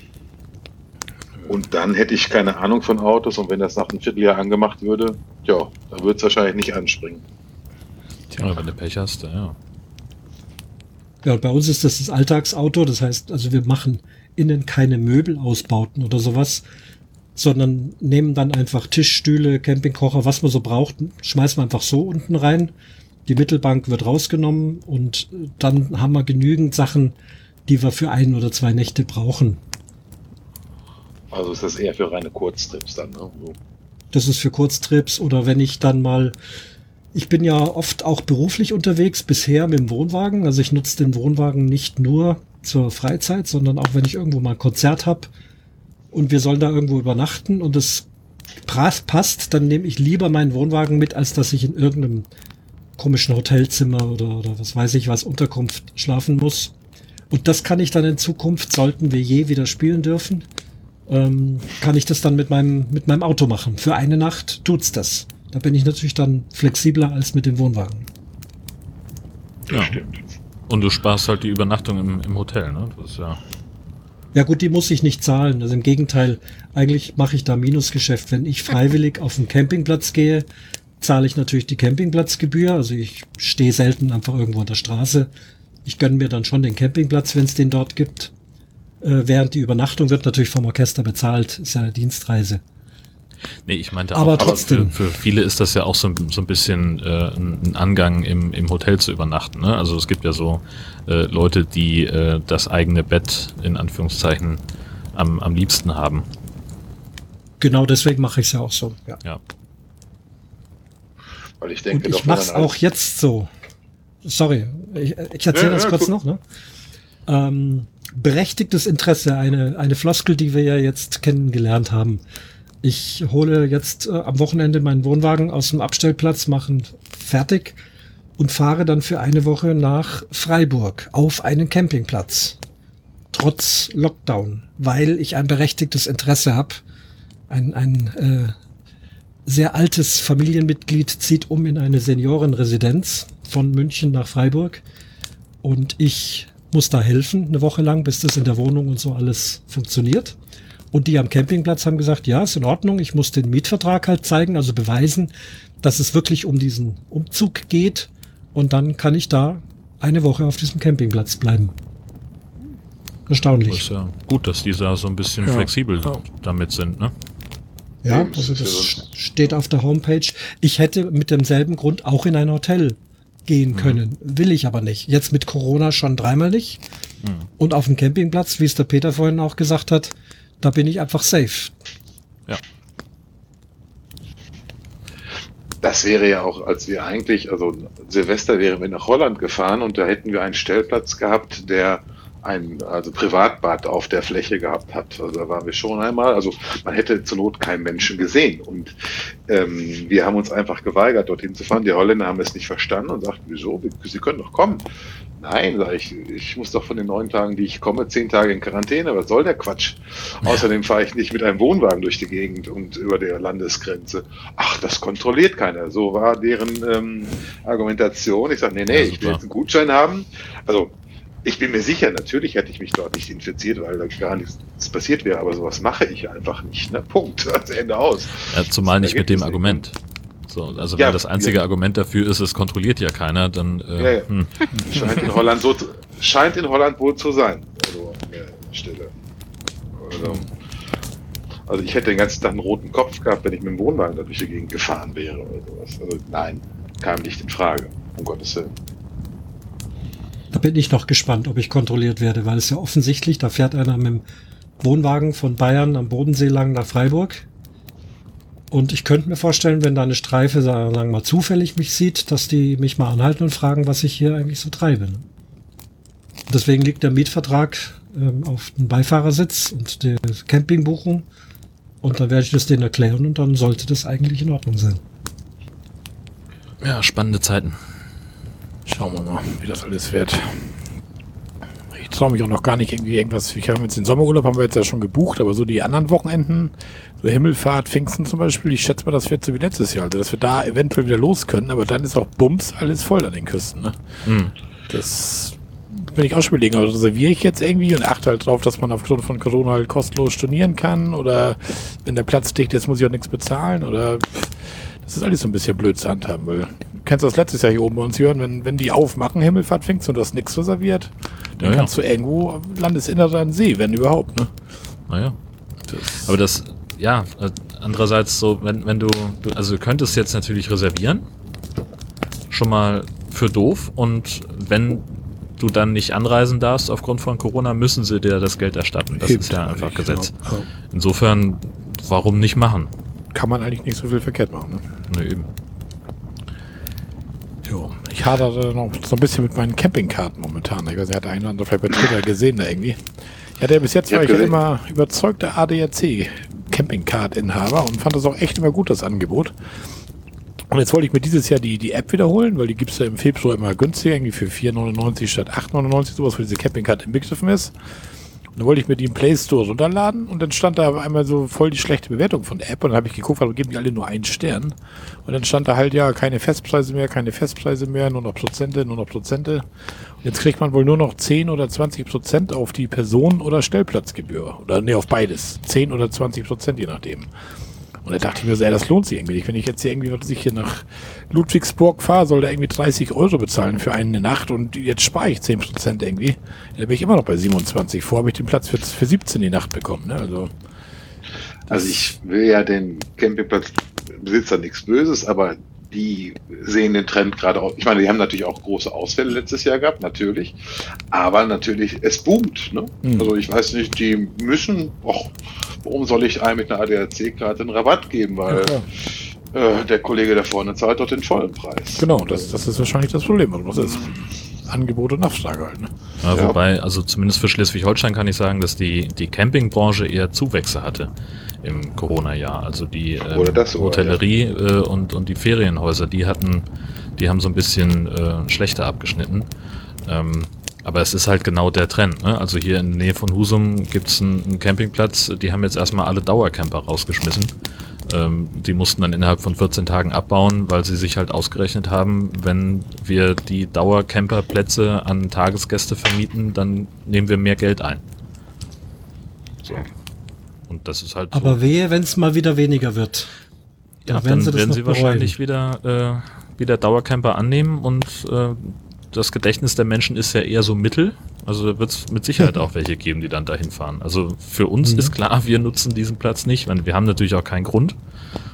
Und dann hätte ich keine Ahnung von Autos und wenn das nach einem Vierteljahr angemacht würde, ja, dann würde es wahrscheinlich nicht anspringen. Tja, wenn du Pech hast, ja. Ja, und bei uns ist das das Alltagsauto. Das heißt, also wir machen innen keine Möbelausbauten oder sowas, sondern nehmen dann einfach Tischstühle, Campingkocher, was man so braucht, schmeißen wir einfach so unten rein. Die Mittelbank wird rausgenommen und dann haben wir genügend Sachen, die wir für ein oder zwei Nächte brauchen. Also ist das eher für reine Kurztrips dann, ne? So. Das ist für Kurztrips oder wenn ich dann mal, ich bin ja oft auch beruflich unterwegs, bisher mit dem Wohnwagen. Also ich nutze den Wohnwagen nicht nur zur Freizeit, sondern auch wenn ich irgendwo mal ein Konzert habe und wir sollen da irgendwo übernachten und es passt, dann nehme ich lieber meinen Wohnwagen mit, als dass ich in irgendeinem komischen Hotelzimmer oder, oder was weiß ich was Unterkunft schlafen muss. Und das kann ich dann in Zukunft, sollten wir je wieder spielen dürfen, ähm, kann ich das dann mit meinem, mit meinem Auto machen. Für eine Nacht tut's das. Da bin ich natürlich dann flexibler als mit dem Wohnwagen. Ja. stimmt. Und du sparst halt die Übernachtung im, im Hotel, ne? Das ist ja. Ja gut, die muss ich nicht zahlen. Also im Gegenteil, eigentlich mache ich da Minusgeschäft. Wenn ich freiwillig auf den Campingplatz gehe, zahle ich natürlich die Campingplatzgebühr. Also ich stehe selten einfach irgendwo an der Straße. Ich gönne mir dann schon den Campingplatz, wenn es den dort gibt. Äh, während die Übernachtung wird natürlich vom Orchester bezahlt. Ist ja eine Dienstreise. Nee, ich meinte Aber auch, trotzdem. Für, für viele ist das ja auch so, ein- so ein bisschen äh, ein ein Angang im, im Hotel zu übernachten. Ne? Also es gibt ja so äh, Leute, die äh, das eigene Bett in Anführungszeichen am, am liebsten haben. Genau deswegen mache ich es ja auch so. Ja. Ja. Weil ich denke, Und ich mache es auch jetzt so. Sorry, ich, ich erzähle Ja, das ja, kurz guck. noch. Ne? Ähm, berechtigtes Interesse, eine, eine Floskel, die wir ja jetzt kennengelernt haben. Ich hole jetzt äh, am Wochenende meinen Wohnwagen aus dem Abstellplatz, mache ihn fertig und fahre dann für eine Woche nach Freiburg auf einen Campingplatz. Trotz Lockdown, weil ich ein berechtigtes Interesse habe. Ein, ein äh, sehr altes Familienmitglied zieht um in eine Seniorenresidenz von München nach Freiburg und ich muss da helfen, eine Woche lang, bis das in der Wohnung und so alles funktioniert. Und die am Campingplatz haben gesagt, ja, ist in Ordnung, ich muss den Mietvertrag halt zeigen, also beweisen, dass es wirklich um diesen Umzug geht und dann kann ich da eine Woche auf diesem Campingplatz bleiben. Erstaunlich. ist ja gut, dass die da so ein bisschen Ja. flexibel Ja. damit sind, ne? Ja, also das steht auf der Homepage. Ich hätte mit demselben Grund auch in ein Hotel gehen können. Will ich aber nicht. Jetzt mit Corona schon dreimal nicht. Und auf dem Campingplatz, wie es der Peter vorhin auch gesagt hat, da bin ich einfach safe. Ja. Das wäre ja auch, als wir eigentlich, also Silvester wären wir nach Holland gefahren und da hätten wir einen Stellplatz gehabt, der ein also Privatbad auf der Fläche gehabt hat. Also da waren wir schon einmal. Also man hätte zur Not keinen Menschen gesehen. Und ähm, wir haben uns einfach geweigert, dorthin zu fahren. Die Holländer haben es nicht verstanden und sagten, wieso? Sie können doch kommen. Nein, sag ich, ich muss doch von den neun Tagen, die ich komme, zehn Tage in Quarantäne. Was soll der Quatsch? Außerdem fahre ich nicht mit einem Wohnwagen durch die Gegend und über der Landesgrenze. Ach, das kontrolliert keiner. So war deren ähm, Argumentation. Ich sage, nee, nee, ich will jetzt einen Gutschein haben. Also ich bin mir sicher, natürlich hätte ich mich dort nicht infiziert, weil da gar nichts passiert wäre, aber sowas mache ich einfach nicht. Ne? Punkt. Also Ende aus. Ja, zumal nicht mit dem es Argument. So, also Ja, wenn das einzige ja. Argument dafür ist, es kontrolliert ja keiner, dann äh, Ja, ja. Hm, Scheint in Holland so scheint in Holland wohl zu sein. Also an der Stelle. Also, also ich hätte den ganzen Tag einen roten Kopf gehabt, wenn ich mit dem Wohnwagen da durch die Gegend gefahren wäre oder sowas. Also nein, kam nicht in Frage. Um Gottes Willen. Da bin ich noch gespannt, ob ich kontrolliert werde, weil es ja offensichtlich, da fährt einer mit dem Wohnwagen von Bayern am Bodensee lang nach Freiburg. Und ich könnte mir vorstellen, wenn da eine Streife wir mal zufällig mich sieht, dass die mich mal anhalten und fragen, was ich hier eigentlich so treibe. Deswegen liegt der Mietvertrag ähm, auf dem Beifahrersitz und der Campingbuchung. Und dann werde ich das denen erklären und dann sollte das eigentlich in Ordnung sein. ja, spannende Zeiten. Schauen wir mal, wie das alles wird. Ich traue mich auch noch gar nicht irgendwie irgendwas. Ich habe jetzt den Sommerurlaub haben wir jetzt ja schon gebucht, aber so die anderen Wochenenden, so Himmelfahrt, Pfingsten zum Beispiel, ich schätze mal, das wird so wie letztes Jahr. Also, dass wir da eventuell wieder los können, aber dann ist auch Bums alles voll an den Küsten. Ne? Hm. Das bin ich auch schon überlegen, also reserviere ich jetzt irgendwie und achte halt drauf, dass man aufgrund von Corona halt kostenlos stornieren kann oder wenn der Platz dicht ist, muss ich auch nichts bezahlen oder das ist alles so ein bisschen blöd weil du kennst das letztes Jahr hier oben bei uns hören, wenn, wenn die aufmachen, Himmelfahrt fängt und du hast nichts reserviert, dann Ja, ja. kannst du irgendwo Landesinnere an See, wenn überhaupt, ne? Naja. Das, Aber das, ja, äh, andererseits so, wenn, wenn du, du, also du könntest jetzt natürlich reservieren, schon mal für doof und wenn du dann nicht anreisen darfst aufgrund von Corona, müssen sie dir das Geld erstatten. Das ist ja einfach Gesetz. Genau. Insofern, warum nicht machen? Kann man eigentlich nicht so viel verkehrt machen, ne? Ne, eben. Jo. Ich hadere noch so ein bisschen mit meinen Campingkarten momentan. Ich weiß nicht, hat der eine oder andere vielleicht bei Twitter gesehen da irgendwie. Ja, der bis jetzt war ich ja immer überzeugter ADAC Campingcard-Inhaber und fand das auch echt immer gut, das Angebot. Und jetzt wollte ich mir dieses Jahr die, die App wiederholen, weil die gibt's ja im Februar immer günstiger, irgendwie für 4,99 statt 8,99, sowas, wo diese Campingcard inbegriffen ist. Und dann wollte ich mir die im Play Store runterladen und dann stand da einmal so voll die schlechte Bewertung von der App und dann habe ich geguckt, warum geben die alle nur einen Stern? Und dann stand da halt ja keine Festpreise mehr, keine Festpreise mehr, nur noch Prozente, nur noch Prozente. Und jetzt kriegt man wohl nur noch 10 oder 20 Prozent auf die Person- oder Stellplatzgebühr. Oder nee, auf beides. 10 oder 20 Prozent, je nachdem. Und da dachte ich mir so, ey, das lohnt sich irgendwie nicht. Wenn ich jetzt hier irgendwie, was ich hier nach Ludwigsburg fahre, soll da irgendwie 30 Euro bezahlen für eine Nacht und jetzt spare ich 10 Prozent irgendwie. Da bin ich immer noch bei 27. Vorher habe ich den Platz für, für 17 die Nacht bekommen. Ne? Also, Also ich will ja den Campingplatzbesitzer nichts Böses, aber die sehen den Trend gerade auch. Ich meine, die haben natürlich auch große Ausfälle letztes Jahr gehabt, natürlich. Aber natürlich, es boomt. Ne? Mhm. Also ich weiß nicht, die müssen, och, warum soll ich einem mit einer ADAC-Karte einen Rabatt geben? ja, Weil klar. äh, der Kollege da vorne zahlt doch den vollen Preis. genau, das, das ist wahrscheinlich das Problem. Das ist Angebot und Nachfrage halt. Ne? Ja, Ja. Wobei, also zumindest für Schleswig-Holstein kann ich sagen, dass die, die Campingbranche eher Zuwächse hatte im Corona-Jahr. Also die ähm, Oder das sogar, Hotellerie äh, und, und die Ferienhäuser, die hatten, die haben so ein bisschen äh, schlechter abgeschnitten. Ähm, aber es ist halt genau der Trend. Ne? Also hier in der Nähe von Husum gibt es einen, einen Campingplatz, die haben jetzt erstmal alle Dauercamper rausgeschmissen. Ähm, die mussten dann innerhalb von 14 Tagen abbauen, weil sie sich halt ausgerechnet haben, wenn wir die Dauercamperplätze an Tagesgäste vermieten, dann nehmen wir mehr Geld ein. So. Und das ist halt Aber so. wehe, wenn es mal wieder weniger wird. Ja, Da werden dann sie das werden sie bereuen. wahrscheinlich wieder, äh, wieder Dauercamper annehmen und äh, das Gedächtnis der Menschen ist ja eher so mittel. Also da wird es mit Sicherheit auch welche geben, die dann dahin fahren. Also für uns Mhm. ist klar, wir nutzen diesen Platz nicht. Ich meine, wir haben natürlich auch keinen Grund.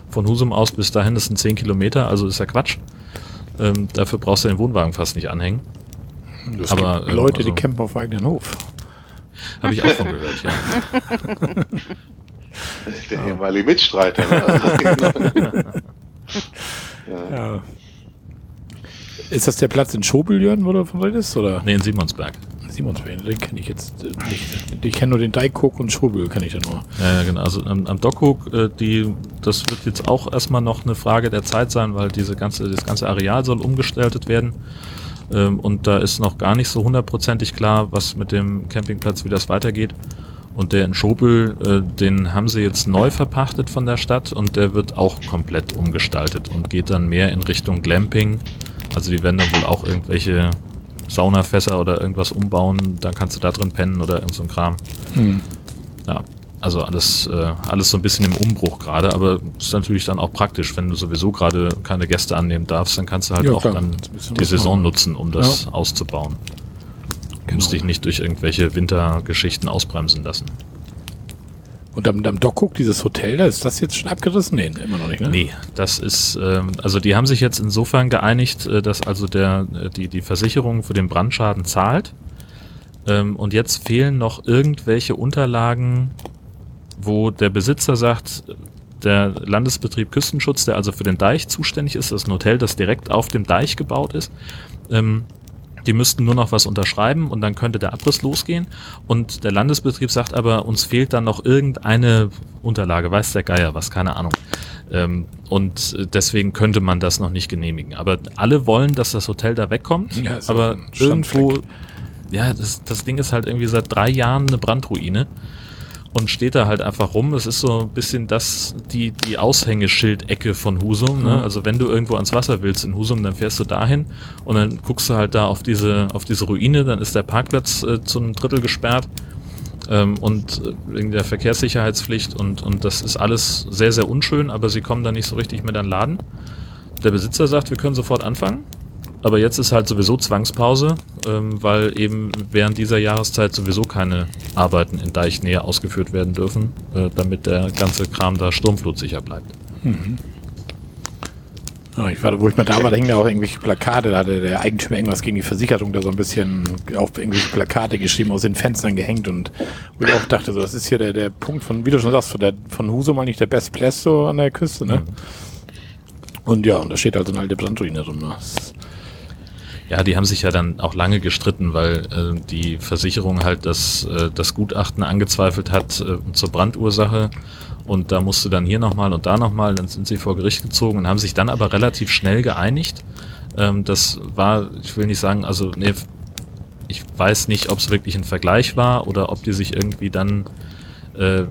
Von Husum aus bis dahin, das sind 10 Kilometer, also ist ja Quatsch. Ähm, dafür brauchst du den Wohnwagen fast nicht anhängen. Es Aber, gibt ähm, Leute, also- die campen auf eigenen Hof. Habe ich auch von gehört, ja. Der ehemalige Mitstreiter. Ne? ja. Ja. Ist das der Platz in Schobeljören, wo du von redest? Oder? Nee, in Simonsberg. Simonswellen, den kenne ich jetzt äh, nicht. Ich kenne nur den Deichkuck und Schobel, kenne ich da nur. Ja, ja, genau. Also am, am Dockhook, äh, die, das wird jetzt auch erstmal noch eine Frage der Zeit sein, weil diese ganze, das ganze Areal soll umgestaltet werden. Ähm, und da ist noch gar nicht so hundertprozentig klar, was mit dem Campingplatz, wie das weitergeht. Und der in Schobel, äh, den haben sie jetzt neu verpachtet von der Stadt und der wird auch komplett umgestaltet und geht dann mehr in Richtung Glamping. Also die werden dann wohl auch irgendwelche Saunafässer oder irgendwas umbauen, dann kannst du da drin pennen oder irgend so ein Kram. Hm. Ja, also alles, äh, alles so ein bisschen im Umbruch gerade, aber ist natürlich dann auch praktisch, wenn du sowieso gerade keine Gäste annehmen darfst, dann kannst du halt Ja, auch klar. dann die Saison machen. nutzen, um das auszubauen. Du musst Genau. dich nicht durch irgendwelche Wintergeschichten ausbremsen lassen. Und am, am Dockhook, dieses Hotel, da ist das jetzt schon abgerissen? Nee, immer noch nicht, ne? Nee, das ist, ähm, also die haben sich jetzt insofern geeinigt, äh, dass also der, äh, die, die Versicherung für den Brandschaden zahlt. Ähm, und jetzt fehlen noch irgendwelche Unterlagen, wo der Besitzer sagt, der Landesbetrieb Küstenschutz, der also für den Deich zuständig ist, das ist ein Hotel, das direkt auf dem Deich gebaut ist, ähm, die müssten nur noch was unterschreiben und dann könnte der Abriss losgehen. Und der Landesbetrieb sagt aber, uns fehlt dann noch irgendeine Unterlage, weiß der Geier was, keine Ahnung. Ähm, und deswegen könnte man das noch nicht genehmigen. Aber alle wollen, dass das Hotel da wegkommt. Ja, aber irgendwo, ja, das, das Ding ist halt irgendwie seit drei Jahren eine Brandruine. Und steht da halt einfach rum. Es ist so ein bisschen das, die, die Aushängeschildecke von Husum. Ne? Mhm. Also wenn du irgendwo ans Wasser willst in Husum, dann fährst du dahin und dann guckst du halt da auf diese, auf diese Ruine, dann ist der Parkplatz äh, zum Drittel gesperrt ähm, und äh, wegen der Verkehrssicherheitspflicht und, und das ist alles sehr, sehr unschön, aber sie kommen da nicht so richtig mit an den Laden. Der Besitzer sagt, wir können sofort anfangen. Aber jetzt ist halt sowieso Zwangspause, ähm, weil eben während dieser Jahreszeit sowieso keine Arbeiten in Deichnähe ausgeführt werden dürfen, äh, damit der ganze Kram da sturmflutsicher bleibt. Ja, ich war, wo ich mal da war, da hingen da auch irgendwelche Plakate, da hatte der Eigentümer irgendwas gegen die Versicherung da so ein bisschen auf irgendwelche Plakate geschrieben, aus den Fenstern gehängt und wo ich auch dachte, so, das ist hier der, der Punkt von, wie du schon sagst, von, der, von Husum eigentlich der Best Place so an der Küste, ne? Und ja, und da steht halt so eine alte Brandruine drin. Ne? Das- Ja, die haben sich ja dann auch lange gestritten, weil äh, die Versicherung halt das, äh, das Gutachten angezweifelt hat äh, zur Brandursache. Und da musste dann hier nochmal und da nochmal, dann sind sie vor Gericht gezogen und haben sich dann aber relativ schnell geeinigt. Ähm, das war, ich will nicht sagen, also nee, ich weiß nicht, ob es wirklich ein Vergleich war oder ob die sich irgendwie dann äh,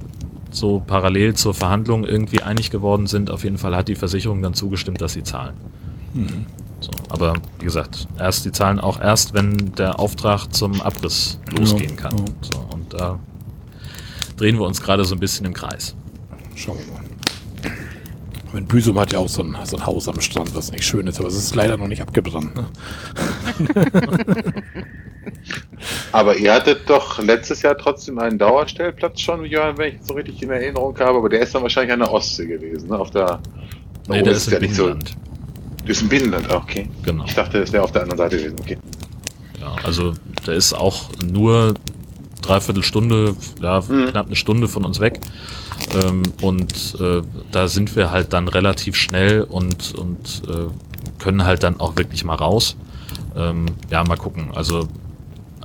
so parallel zur Verhandlung irgendwie einig geworden sind. Auf jeden Fall hat die Versicherung dann zugestimmt, dass sie zahlen. So, aber wie gesagt, erst die zahlen auch erst, wenn der Auftrag zum Abriss losgehen kann. ja. So, und da drehen wir uns gerade so ein bisschen im Kreis. Schauen wir mal. Und Büsum hat ja auch so ein, so ein Haus am Strand, was nicht schön ist, aber es ist leider noch nicht abgebrannt. Ne? Aber ihr hattet doch letztes Jahr trotzdem einen Dauerstellplatz schon, Johann, wenn ich es so richtig in Erinnerung habe, aber der ist dann wahrscheinlich an der Ostsee gewesen, ne? Auf der. Nee, Oh, der das ist ist ja im nicht so- Binnenland. Ist ein Binnenland, okay. Genau. Ich dachte, es wäre auf der anderen Seite gewesen. Okay. Ja, also der ist auch nur dreiviertel Stunde, ja, Mhm. knapp eine Stunde von uns weg. Ähm, und äh, da sind wir halt dann relativ schnell und, und äh, können halt dann auch wirklich mal raus. Ähm, ja, mal gucken. Also,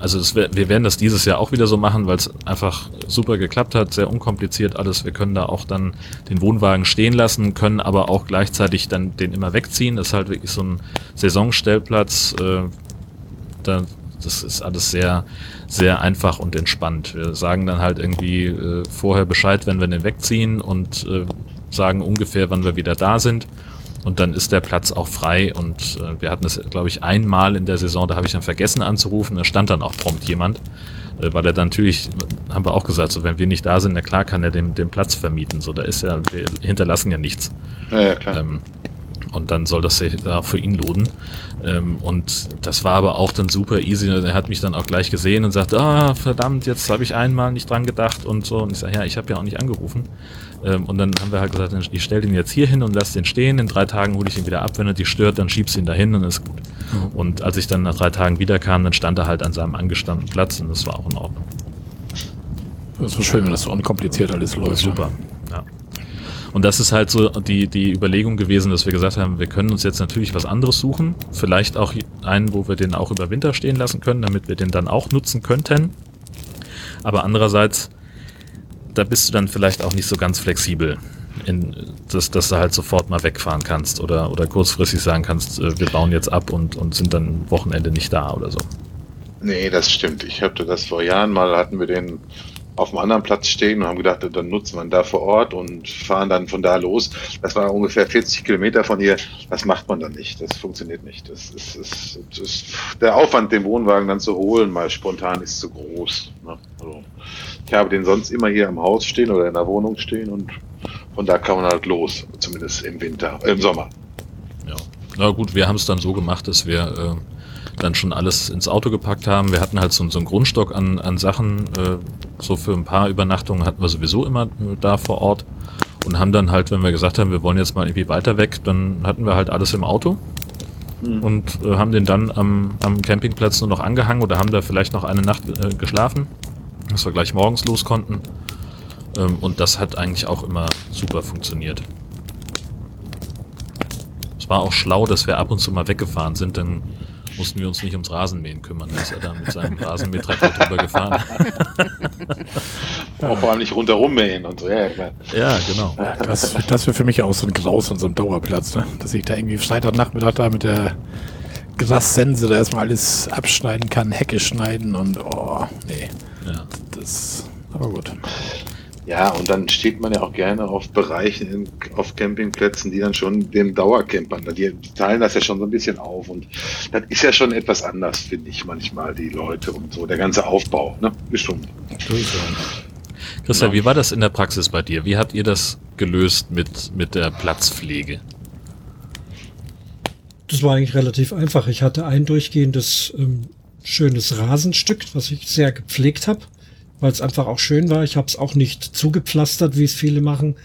also wär, wir werden das dieses Jahr auch wieder so machen, weil es einfach super geklappt hat, sehr unkompliziert alles. Wir können da auch dann den Wohnwagen stehen lassen, können aber auch gleichzeitig dann den immer wegziehen. Das ist halt wirklich so ein Saisonstellplatz. Äh, da, das ist alles sehr, sehr einfach und entspannt. Wir sagen dann halt irgendwie äh, vorher Bescheid, wenn wir den wegziehen und äh, sagen ungefähr, wann wir wieder da sind. Und dann ist der Platz auch frei. Und äh, wir hatten das, glaube ich, einmal in der Saison, da habe ich dann vergessen anzurufen. Da stand dann auch prompt jemand. Äh, weil er dann natürlich, haben wir auch gesagt, so wenn wir nicht da sind, na klar kann er den, den Platz vermieten. So, da ist ja, wir hinterlassen ja nichts. Ja, ja, klar. Ähm, und dann soll das sich da für ihn lohnen. Ähm, und das war aber auch dann super easy. Er hat mich dann auch gleich gesehen und sagte, ah, verdammt, jetzt habe ich einmal nicht dran gedacht und so. Und ich sage, ja, ich habe ja auch nicht angerufen. Ähm, und dann haben wir halt gesagt, ich stelle den jetzt hier hin und lass den stehen. In drei Tagen hole ich ihn wieder ab. Wenn er dich stört, dann schiebst du ihn dahin und ist gut. Und als ich dann nach drei Tagen wiederkam, dann stand er halt an seinem angestammten Platz und das war auch in Ordnung. Das ist so schön, wenn das so unkompliziert alles läuft. Super. Ja. Und das ist halt so die, die Überlegung gewesen, dass wir gesagt haben, wir können uns jetzt natürlich was anderes suchen. Vielleicht auch einen, wo wir den auch über Winter stehen lassen können, damit wir den dann auch nutzen könnten. Aber andererseits, da bist du dann vielleicht auch nicht so ganz flexibel, in, dass, dass du halt sofort mal wegfahren kannst oder, oder kurzfristig sagen kannst, äh, wir bauen jetzt ab und, und sind dann Wochenende nicht da oder so. Nee, das stimmt. Ich hatte das vor Jahren mal, hatten wir den auf einem anderen Platz stehen und haben gedacht, dann nutzen wir ihn da vor Ort und fahren dann von da los. Das war ungefähr 40 Kilometer von hier. Das macht man dann nicht. Das funktioniert nicht. Das ist, ist, ist der Aufwand, den Wohnwagen dann zu holen, mal spontan ist zu groß. Ne? Also, ich habe den sonst immer hier im Haus stehen oder in der Wohnung stehen und von da kann man halt los, zumindest im Winter, äh, im Sommer. Ja. Na gut, wir haben es dann so gemacht, dass wir äh, dann schon alles ins Auto gepackt haben. Wir hatten halt so, so einen Grundstock an, an Sachen. Äh, so für ein paar Übernachtungen hatten wir sowieso immer äh, da vor Ort. Und haben dann halt, wenn wir gesagt haben, wir wollen jetzt mal irgendwie weiter weg, dann hatten wir halt alles im Auto. Und äh, haben den dann am, am Campingplatz nur noch angehangen oder haben da vielleicht noch eine Nacht äh, geschlafen, dass wir gleich morgens los konnten. Ähm, und das hat eigentlich auch immer super funktioniert. Es war auch schlau, dass wir ab und zu mal weggefahren sind, dann mussten wir uns nicht ums Rasenmähen kümmern. Da ist er da mit seinem Rasenmähtraktor drüber gefahren. Auch vor allem nicht rundherum mähen und so. Ja, ja, klar. Ja, genau. Das, das wäre für mich auch so ein Graus und so ein Dauerplatz, ne? dass ich da irgendwie Freitagnachmittag da mit der Grassense da erstmal alles abschneiden kann, Hecke schneiden und oh, nee, Ja. das aber gut. Ja, und dann steht man ja auch gerne auf Bereichen, in, auf Campingplätzen, die dann schon dem Dauercampern, die, die teilen das ja schon so ein bisschen auf. Und das ist ja schon etwas anders, finde ich manchmal, die Leute und so, der ganze Aufbau, ne? Schon. Christian, wie war das in der Praxis bei dir? Wie habt ihr das gelöst mit, mit der Platzpflege? Das war eigentlich relativ einfach. Ich hatte ein durchgehendes ähm, schönes Rasenstück, was ich sehr gepflegt habe weil es einfach auch schön war. Ich habe es auch nicht zugepflastert, wie es viele machen,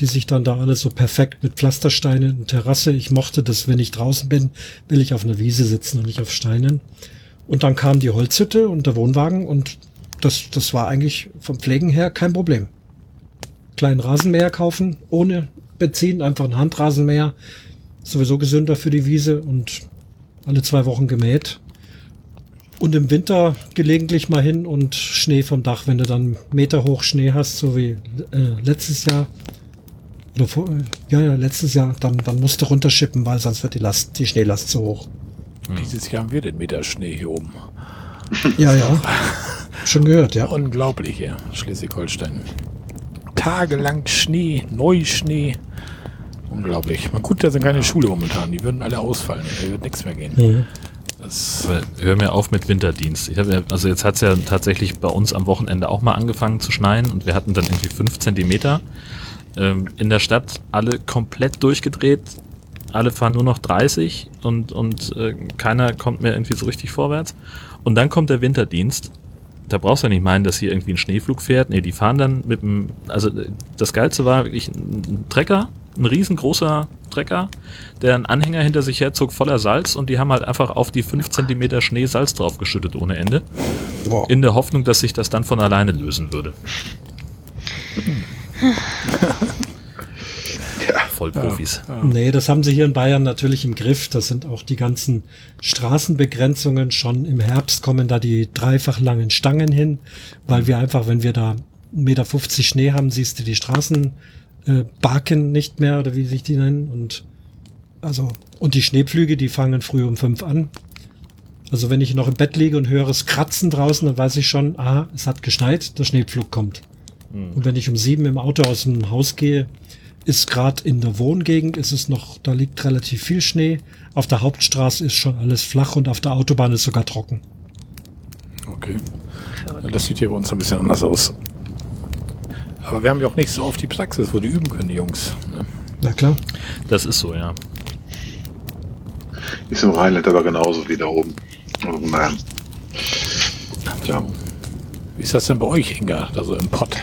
die sich dann da alles so perfekt mit Pflastersteinen und Terrasse. Ich mochte das, wenn ich draußen bin, will ich auf einer Wiese sitzen und nicht auf Steinen. Und dann kam die Holzhütte und der Wohnwagen und das, das war eigentlich vom Pflegen her kein Problem. Kleinen Rasenmäher kaufen, ohne Benzin, einfach ein Handrasenmäher. Sowieso gesünder für die Wiese und alle zwei Wochen gemäht. Und im Winter gelegentlich mal hin und Schnee vom Dach, wenn du dann Meter hoch Schnee hast, so wie äh, letztes Jahr. Oder vor, äh, ja, ja, letztes Jahr, dann, dann musst du runterschippen, weil sonst wird die Last, die Schneelast zu hoch. Dieses Jahr haben wir den Meter Schnee hier oben. Ja, ja. Schon gehört, ja. Unglaublich hier, Schleswig-Holstein. Tagelang Schnee, Neuschnee. Unglaublich. Man guckt, da sind keine Schule momentan. Die würden alle ausfallen. Da wird nichts mehr gehen. Mhm. Hör mir auf mit Winterdienst. Ich hab, also jetzt hat's ja tatsächlich bei uns am Wochenende auch mal angefangen zu schneien und wir hatten dann irgendwie fünf Zentimeter. Ähm, in der Stadt alle komplett durchgedreht. Alle fahren nur noch 30 und, und äh, keiner kommt mehr irgendwie so richtig vorwärts. Und dann kommt der Winterdienst. Da brauchst du ja nicht meinen, dass hier irgendwie ein Schneeflug fährt. Nee, die fahren dann mit dem, also äh, das Geilste war wirklich ein Trecker, ein riesengroßer Trecker, der einen Anhänger hinter sich herzog voller Salz und die haben halt einfach auf die 5 cm Schnee Salz draufgeschüttet ohne Ende. Boah. In der Hoffnung, dass sich das dann von alleine lösen würde. Ja. Vollprofis. Nee, das haben sie hier in Bayern natürlich im Griff. Das sind auch die ganzen Straßenbegrenzungen. Schon im Herbst kommen da die dreifach langen Stangen hin, weil wir einfach, wenn wir da 1,50 Meter Schnee haben, siehst du die Straßen äh, Barken nicht mehr oder wie sich die nennen. Und also, und die Schneepflüge, die fangen früh um fünf an. Also wenn ich noch im Bett liege und höre es kratzen draußen, dann weiß ich schon, aha, es hat geschneit, der Schneepflug kommt. Und wenn ich um sieben im Auto aus dem Haus gehe, ist gerade in der Wohngegend, ist es noch, da liegt relativ viel Schnee. Auf der Hauptstraße ist schon alles flach und auf der Autobahn ist sogar trocken. okay. Das sieht hier bei uns ein bisschen anders aus. Aber wir haben ja auch nicht so oft die Praxis, wo die üben können, die Jungs. ne? Na klar. Das ist so, ja. Ist im Rheinland aber genauso wie da oben. Also, naja. Tja. Wie ist das denn bei euch, Inga, da so im Pott?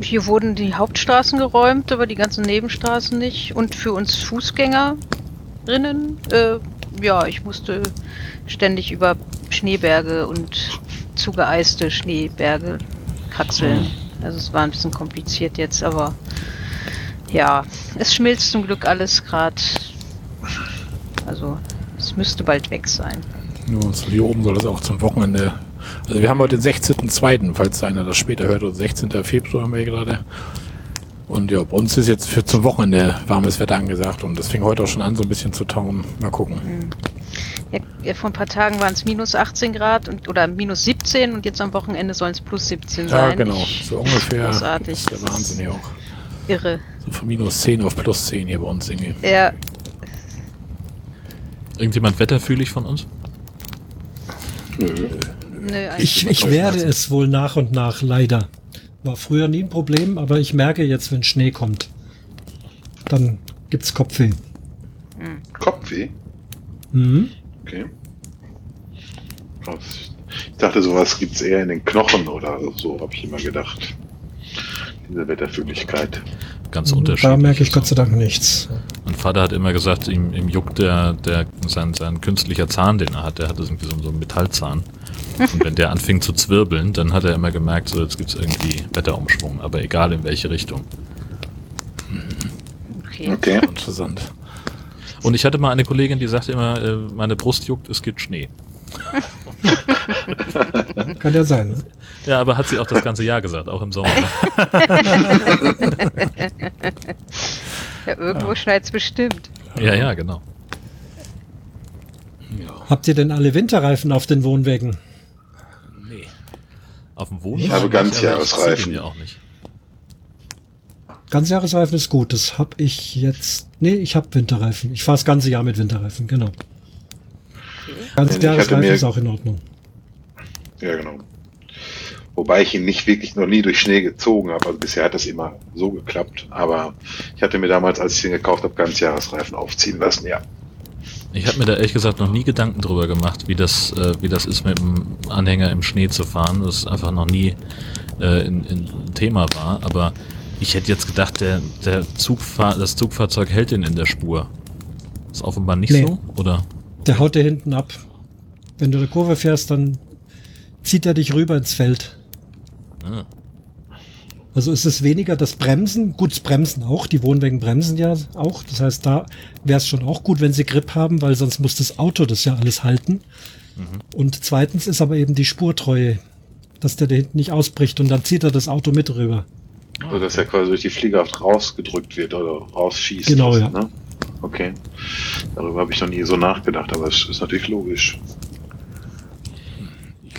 Hier wurden die Hauptstraßen geräumt, aber die ganzen Nebenstraßen nicht. Und für uns Fußgängerinnen, äh, ja, ich musste ständig über Schneeberge und zugeeiste Schneeberge kraxeln. Also es war ein bisschen kompliziert jetzt, aber ja, es schmilzt zum Glück alles gerade. Also es müsste bald weg sein. Nur so hier oben soll das auch zum Wochenende. Also wir haben heute den 16.02., falls einer das später hört, oder 16. Februar haben wir gerade. Und ja, bei uns ist jetzt für zum Wochenende warmes Wetter angesagt und das fing heute auch schon an, so ein bisschen zu tauen. Mal gucken. Ja, ja, vor ein paar Tagen waren es minus 18 Grad und, oder minus 17 und jetzt am Wochenende sollen es plus 17 Ja, sein. genau. Ich, So ungefähr. großartig. Das ist der Wahnsinn hier auch. irre. So von minus 10 auf plus 10 hier bei uns irgendwie. Ja, Irgendjemand wetterfühlig von uns? nö, eigentlich Ich, ich werde es wohl nach und nach leider. War früher nie ein Problem, aber ich merke jetzt, wenn Schnee kommt, dann gibt's Kopfweh. Kopfweh? Mhm. Okay. Ich dachte, sowas gibt's eher in den Knochen oder so, habe ich immer gedacht. Diese Wetterfühligkeit. Ganz Da unterschiedlich. merke ich Gott sei Dank nichts. Mein Vater hat immer gesagt, ihm, ihm juckt der, der, sein, sein künstlicher Zahn, den er hat, der hatte irgendwie so, so einen Metallzahn. Und wenn der anfing zu zwirbeln, dann hat er immer gemerkt, so jetzt gibt's irgendwie Wetterumschwung, aber egal in welche Richtung. okay. Okay. Interessant. Und ich hatte mal eine Kollegin, die sagte immer, äh, meine Brust juckt, es gibt Schnee. Kann ja sein. Ne? Ja, aber hat sie auch das ganze Jahr gesagt, auch im Sommer. Ja, irgendwo schneit's bestimmt. ja, ja, genau. Ja. Habt ihr denn alle Winterreifen auf den Wohnwägen? Auf dem Wohnwagen. Ich habe ich Ganzjahresreifen. ja auch nicht. Ganzjahresreifen ist gut. Das habe ich jetzt. Nee, ich habe Winterreifen. Ich fahre das ganze Jahr mit Winterreifen, genau. Ganzjahresreifen ist auch in Ordnung. Ja, genau. Wobei ich ihn nicht wirklich noch nie durch Schnee gezogen habe. Also bisher hat das immer so geklappt. Aber ich hatte mir damals, als ich ihn gekauft habe, Ganzjahresreifen aufziehen lassen, ja. Ich habe mir da ehrlich gesagt noch nie Gedanken drüber gemacht, wie das, äh, wie das ist, mit dem Anhänger im Schnee zu fahren. Das ist einfach noch nie äh, ein, ein Thema war. Aber ich hätte jetzt gedacht, der, der Zugfahr das Zugfahrzeug hält den in der Spur. Ist offenbar nicht nee. so, oder? Der haut dir hinten ab. Wenn du eine Kurve fährst, dann zieht er dich rüber ins Feld. Ah. Also ist es weniger das Bremsen, gut, das Bremsen auch, die Wohnwägen bremsen ja auch. Das heißt, da wäre es schon auch gut, wenn sie Grip haben, weil sonst muss das Auto das ja alles halten. Mhm. Und zweitens ist aber eben die Spurtreue, dass der da hinten nicht ausbricht und dann zieht er das Auto mit rüber. Also dass er quasi durch die Fliegerhaft rausgedrückt wird oder rausschießt. Genau, ja. Ne? Okay. Darüber habe ich noch nie so nachgedacht, aber es ist natürlich logisch.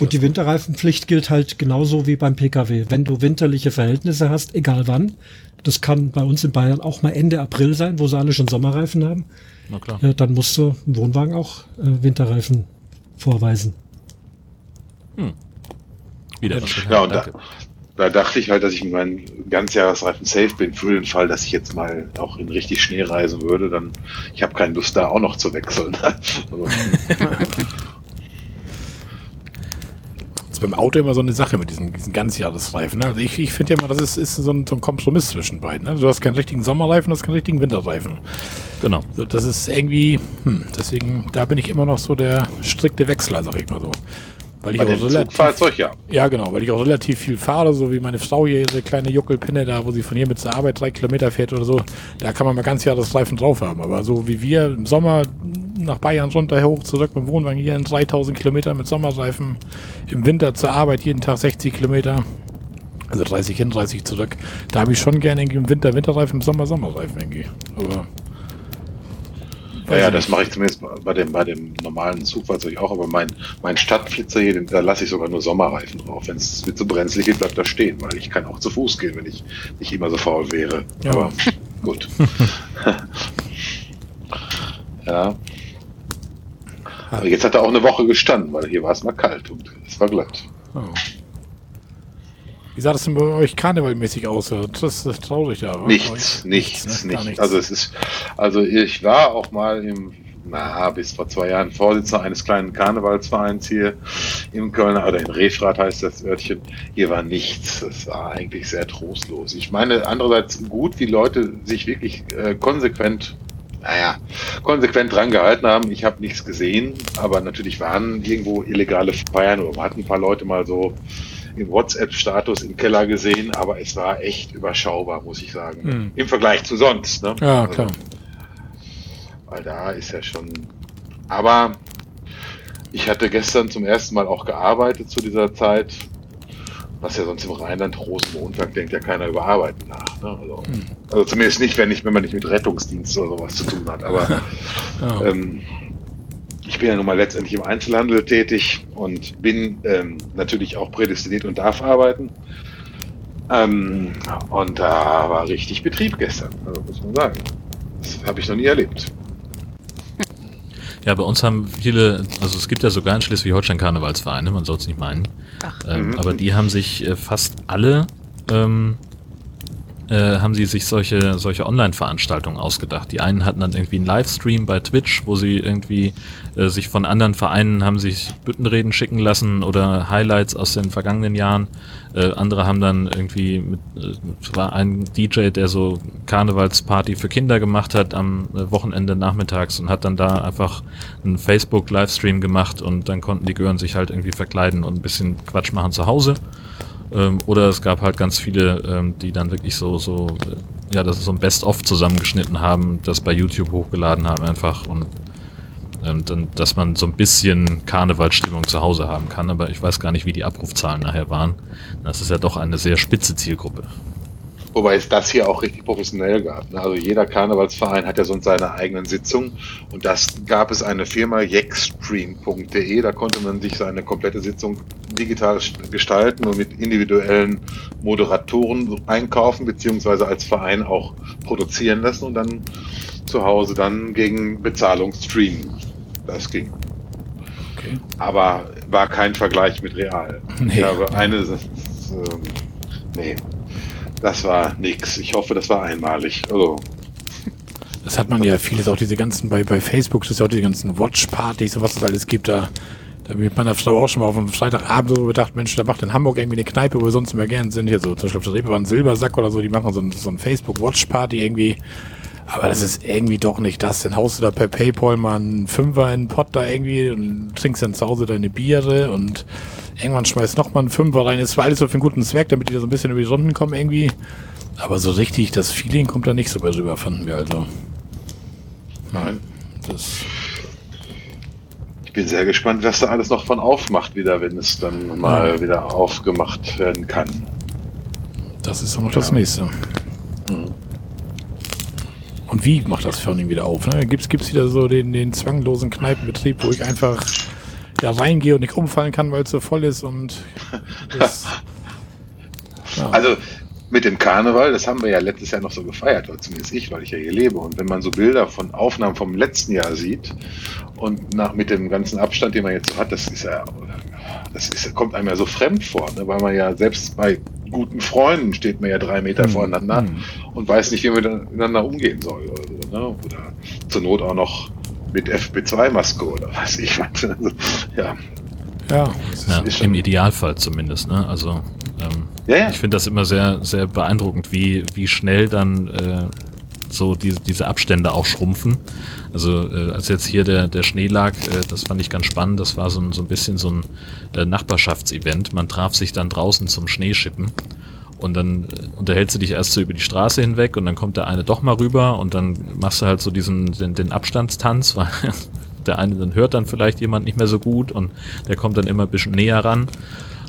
Und die Winterreifenpflicht gilt halt genauso wie beim Pkw. Wenn du winterliche Verhältnisse hast, egal wann, das kann bei uns in Bayern auch mal Ende April sein, wo sie alle schon Sommerreifen haben, Na klar. Äh, dann musst du im Wohnwagen auch äh, Winterreifen vorweisen. Hm. Wieder was ja, und da, da, dachte ich halt, dass ich mit meinen Ganzjahresreifen safe bin für den Fall, dass ich jetzt mal auch in richtig Schnee reisen würde. Dann ich habe keine Lust da auch noch zu wechseln. also, ist beim Auto immer so eine Sache mit diesen, diesen Ganzjahresreifen. Ne? Also ich, ich finde ja immer, das ist, ist so, ein, so ein Kompromiss zwischen beiden. Ne? Du hast keinen richtigen Sommerreifen, du hast keinen richtigen Winterreifen. Genau. Das ist irgendwie, hm, deswegen, da bin ich immer noch so der strikte Wechsler, sag ich mal so. Weil ich Bei auch relativ, Fahrzeug, ja. Ja, genau, weil ich auch relativ viel fahre, so wie meine Frau hier, diese kleine Juckelpinne da, wo sie von hier mit zur Arbeit drei Kilometer fährt oder so. Da kann man mal ganz Jahresreifen drauf haben. Aber so wie wir im Sommer nach Bayern runter hoch, zurück mit dem Wohnwagen hier in 3000 Kilometer mit Sommerreifen, im Winter zur Arbeit jeden Tag 60 Kilometer. Also 30 hin, 30 zurück. Da habe ich schon gerne irgendwie im Winter Winterreifen, im Sommer Sommerreifen irgendwie. Aber ja, ja, das mache ich zumindest bei dem, bei dem normalen Zugfahrzeug auch, aber mein, mein Stadtflitzer hier, da lasse ich sogar nur Sommerreifen drauf. Wenn es mit so brenzlig geht, bleibt er stehen, weil ich kann auch zu Fuß gehen, wenn ich nicht immer so faul wäre. Ja. Aber gut. ja. Aber jetzt hat er auch eine Woche gestanden, weil hier war es mal kalt und es war glatt. Oh. Wie sah das denn bei euch karnevalmäßig aus? Das ist traurig, ja. Nichts, nichts, nichts, ne? nichts. Also es ist, also ich war auch mal im, na, bis vor zwei Jahren Vorsitzender eines kleinen Karnevalsvereins hier im Kölner, oder in Refrat heißt das Örtchen. Hier war nichts. Das war eigentlich sehr trostlos. Ich meine, andererseits gut, wie Leute sich wirklich äh, konsequent naja, konsequent dran gehalten haben. Ich habe nichts gesehen, aber natürlich waren irgendwo illegale Feiern oder man hat ein paar Leute mal so im WhatsApp-Status im Keller gesehen, aber es war echt überschaubar, muss ich sagen. Mhm. Im Vergleich zu sonst. Ne? Ja, also, klar. weil da ist ja schon. Aber ich hatte gestern zum ersten Mal auch gearbeitet zu dieser Zeit, was ja sonst im Rheinland Rosenmontag denkt ja keiner über Arbeiten nach. Ne? Also, mhm. also, zumindest nicht, wenn, nicht, wenn man nicht mit Rettungsdienst oder sowas zu tun hat. Aber oh. ähm, ich bin ja nun mal letztendlich im Einzelhandel tätig und bin ähm, natürlich auch prädestiniert und darf arbeiten. Ähm, und da war richtig Betrieb gestern, also muss man sagen. Das habe ich noch nie erlebt. Ja, bei uns haben viele, also es gibt ja sogar in Schleswig-Holstein Karnevalsvereine, man soll es nicht meinen. Ähm, mhm. Aber die haben sich äh, fast alle ähm, äh, haben sie sich solche, solche Online-Veranstaltungen ausgedacht. Die einen hatten dann irgendwie einen Livestream bei Twitch, wo sie irgendwie äh, sich von anderen Vereinen haben sich Büttenreden schicken lassen oder Highlights aus den vergangenen Jahren. Äh, andere haben dann irgendwie mit, äh, war ein DJ, der so Karnevalsparty für Kinder gemacht hat am äh, Wochenende nachmittags und hat dann da einfach einen Facebook-Livestream gemacht und dann konnten die Gören sich halt irgendwie verkleiden und ein bisschen Quatsch machen zu Hause. Ähm, oder es gab halt ganz viele, ähm, die dann wirklich so, so, äh, ja, das ist so ein Best-of zusammengeschnitten haben, das bei YouTube hochgeladen haben einfach und ähm, dann, dass man so ein bisschen Karnevalstimmung zu Hause haben kann, aber ich weiß gar nicht, wie die Abrufzahlen nachher waren. Das ist ja doch eine sehr spitze Zielgruppe. Wobei es das hier auch richtig professionell gab. Ne? Also jeder Karnevalsverein hat ja sonst seine eigenen Sitzungen und das gab es eine Firma, jexstream.de, da konnte man sich seine komplette Sitzung digital gestalten und mit individuellen Moderatoren einkaufen, beziehungsweise als Verein auch produzieren lassen und dann zu Hause dann gegen Bezahlung streamen. Das ging. Okay. Aber war kein Vergleich mit Real. Nee. Ich habe eine, äh, nee, das war nix. Ich hoffe, das war einmalig. Also. Das hat man ja vieles, auch diese ganzen, bei, bei Facebook, das ist ja auch diese ganzen Watch-Partys und was es alles gibt, da, da wird man da auch schon mal auf einem Freitagabend so gedacht, Mensch, da macht in Hamburg irgendwie eine Kneipe, wo wir sonst immer gerne sind, hier so, zum Beispiel auf der Reeperbahn Silbersack oder so, die machen so ein, so ein Facebook-Watch-Party irgendwie, aber das ist irgendwie doch nicht das. Dann haust du da per Paypal mal einen Fünfer in den Pott da irgendwie und trinkst dann zu Hause deine Biere und irgendwann schmeißt noch mal einen Fünfer rein. Es war alles so für einen guten Zweck, damit die da so ein bisschen über die Runden kommen irgendwie. Aber so richtig, das Feeling kommt da nicht so bei rüber, fanden wir also. Nein. Das ich bin sehr gespannt, was da alles noch von aufmacht wieder, wenn es dann mal ja. wieder aufgemacht werden kann. Das ist auch noch ja. das nächste. Mhm. Und wie macht das Firning wieder auf? Ne? Gibt es wieder so den, den zwanglosen Kneipenbetrieb, wo ich einfach ja, reingehe und nicht umfallen kann, weil es so voll ist und das, ja. Also mit dem Karneval, das haben wir ja letztes Jahr noch so gefeiert, oder zumindest ich, weil ich ja hier lebe. Und wenn man so Bilder von Aufnahmen vom letzten Jahr sieht und nach, mit dem ganzen Abstand, den man jetzt so hat, das ist ja, das ist, kommt einem ja so fremd vor, ne? weil man ja selbst bei guten Freunden steht man ja drei Meter mhm. voreinander mhm. und weiß nicht, wie man miteinander umgehen soll. Oder, so, ne? oder zur Not auch noch mit FP2-Maske oder was ich was. Ja. Ja, ja im Idealfall zumindest. Ne? Also ähm, ja, ja. ich finde das immer sehr, sehr beeindruckend, wie, wie schnell dann äh, so diese, diese Abstände auch schrumpfen. Also äh, als jetzt hier der, der Schnee lag, äh, das fand ich ganz spannend. Das war so ein, so ein bisschen so ein äh, Nachbarschaftsevent. Man traf sich dann draußen zum Schneeschippen. Und dann äh, unterhältst du dich erst so über die Straße hinweg und dann kommt der eine doch mal rüber und dann machst du halt so diesen den, den Abstandstanz, weil der eine dann hört dann vielleicht jemand nicht mehr so gut und der kommt dann immer ein bisschen näher ran.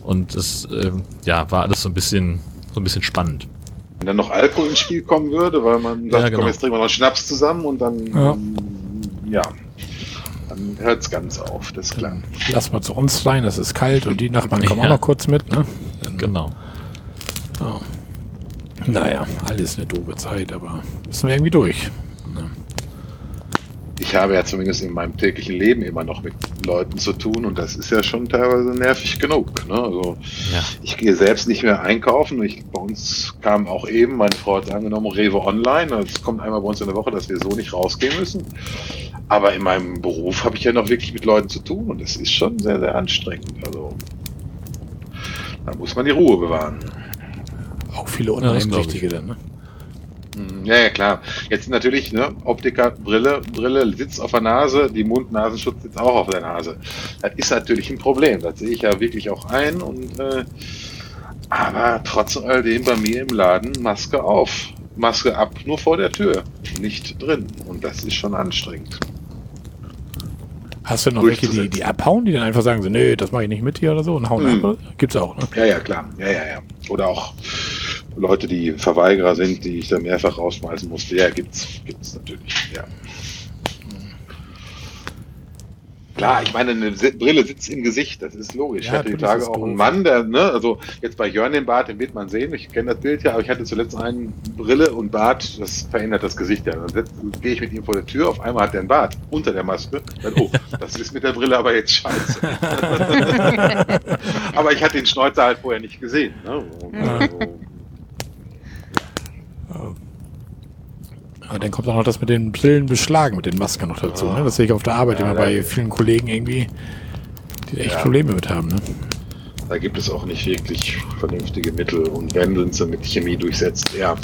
Und das äh, ja, war alles so ein bisschen so ein bisschen spannend. Wenn dann noch Alkohol ins Spiel kommen würde, weil man sagt, ja, genau. komm, jetzt trinken wir noch Schnaps zusammen und dann, ja, ähm, ja dann hört es ganz auf, das ist klar. Lass mal zu uns rein, es ist kalt und die Nachbarn kommen ja. auch noch kurz mit, ne? Genau. Oh. Naja, alles eine doofe Zeit, aber müssen wir irgendwie durch ich habe ja zumindest in meinem täglichen Leben immer noch mit Leuten zu tun und das ist ja schon teilweise nervig genug. Ne? Also ja. ich gehe selbst nicht mehr einkaufen. Ich, bei uns kam auch eben, meine Frau hat angenommen, Rewe Online. Es kommt einmal bei uns in der Woche, dass wir so nicht rausgehen müssen. Aber in meinem Beruf habe ich ja noch wirklich mit Leuten zu tun und das ist schon sehr, sehr anstrengend. Also da muss man die Ruhe bewahren. Auch viele Uneinsichtige dann, ne? Ja, ja, klar. Jetzt natürlich, ne, Optiker, Brille, Brille sitzt auf der Nase, die Mund-Nasenschutz sitzt auch auf der Nase. Das ist natürlich ein Problem. Das sehe ich ja wirklich auch ein. Und, äh, aber trotz alledem bei mir im Laden Maske auf. Maske ab, nur vor der Tür, nicht drin. Und das ist schon anstrengend. Hast du noch welche, die, die abhauen, die dann einfach sagen, so, nee, das mache ich nicht mit hier oder so und hauen mhm. ab? Gibt's auch, ne? Ja, ja, klar. Ja, ja, ja. Oder auch Leute, die Verweigerer sind, die ich dann mehrfach rausschmeißen musste. Ja, gibt's, gibt's natürlich, ja. Klar, ich meine, eine Brille sitzt im Gesicht, das ist logisch. Ja, ich hatte die Tage auch einen Mann, der, ne, also jetzt bei Jörn den Bart, den wird man sehen, ich kenne das Bild ja, aber ich hatte zuletzt einen Brille und Bart, das verändert das Gesicht ja. Dann gehe ich mit ihm vor der Tür, auf einmal hat er einen Bart unter der Maske, dann, oh, das ist mit der Brille aber jetzt scheiße. aber ich hatte den Schnäuzer halt vorher nicht gesehen. Ne? Und, also, Ja, dann kommt auch noch das mit den Brillen beschlagen, mit den Masken noch dazu. Ne? Das sehe ich auf der Arbeit ja, immer bei vielen Kollegen irgendwie, die echt ja. Probleme mit haben. Ne? Da gibt es auch nicht wirklich vernünftige Mittel und wenn sind sie mit Chemie durchsetzt, ja.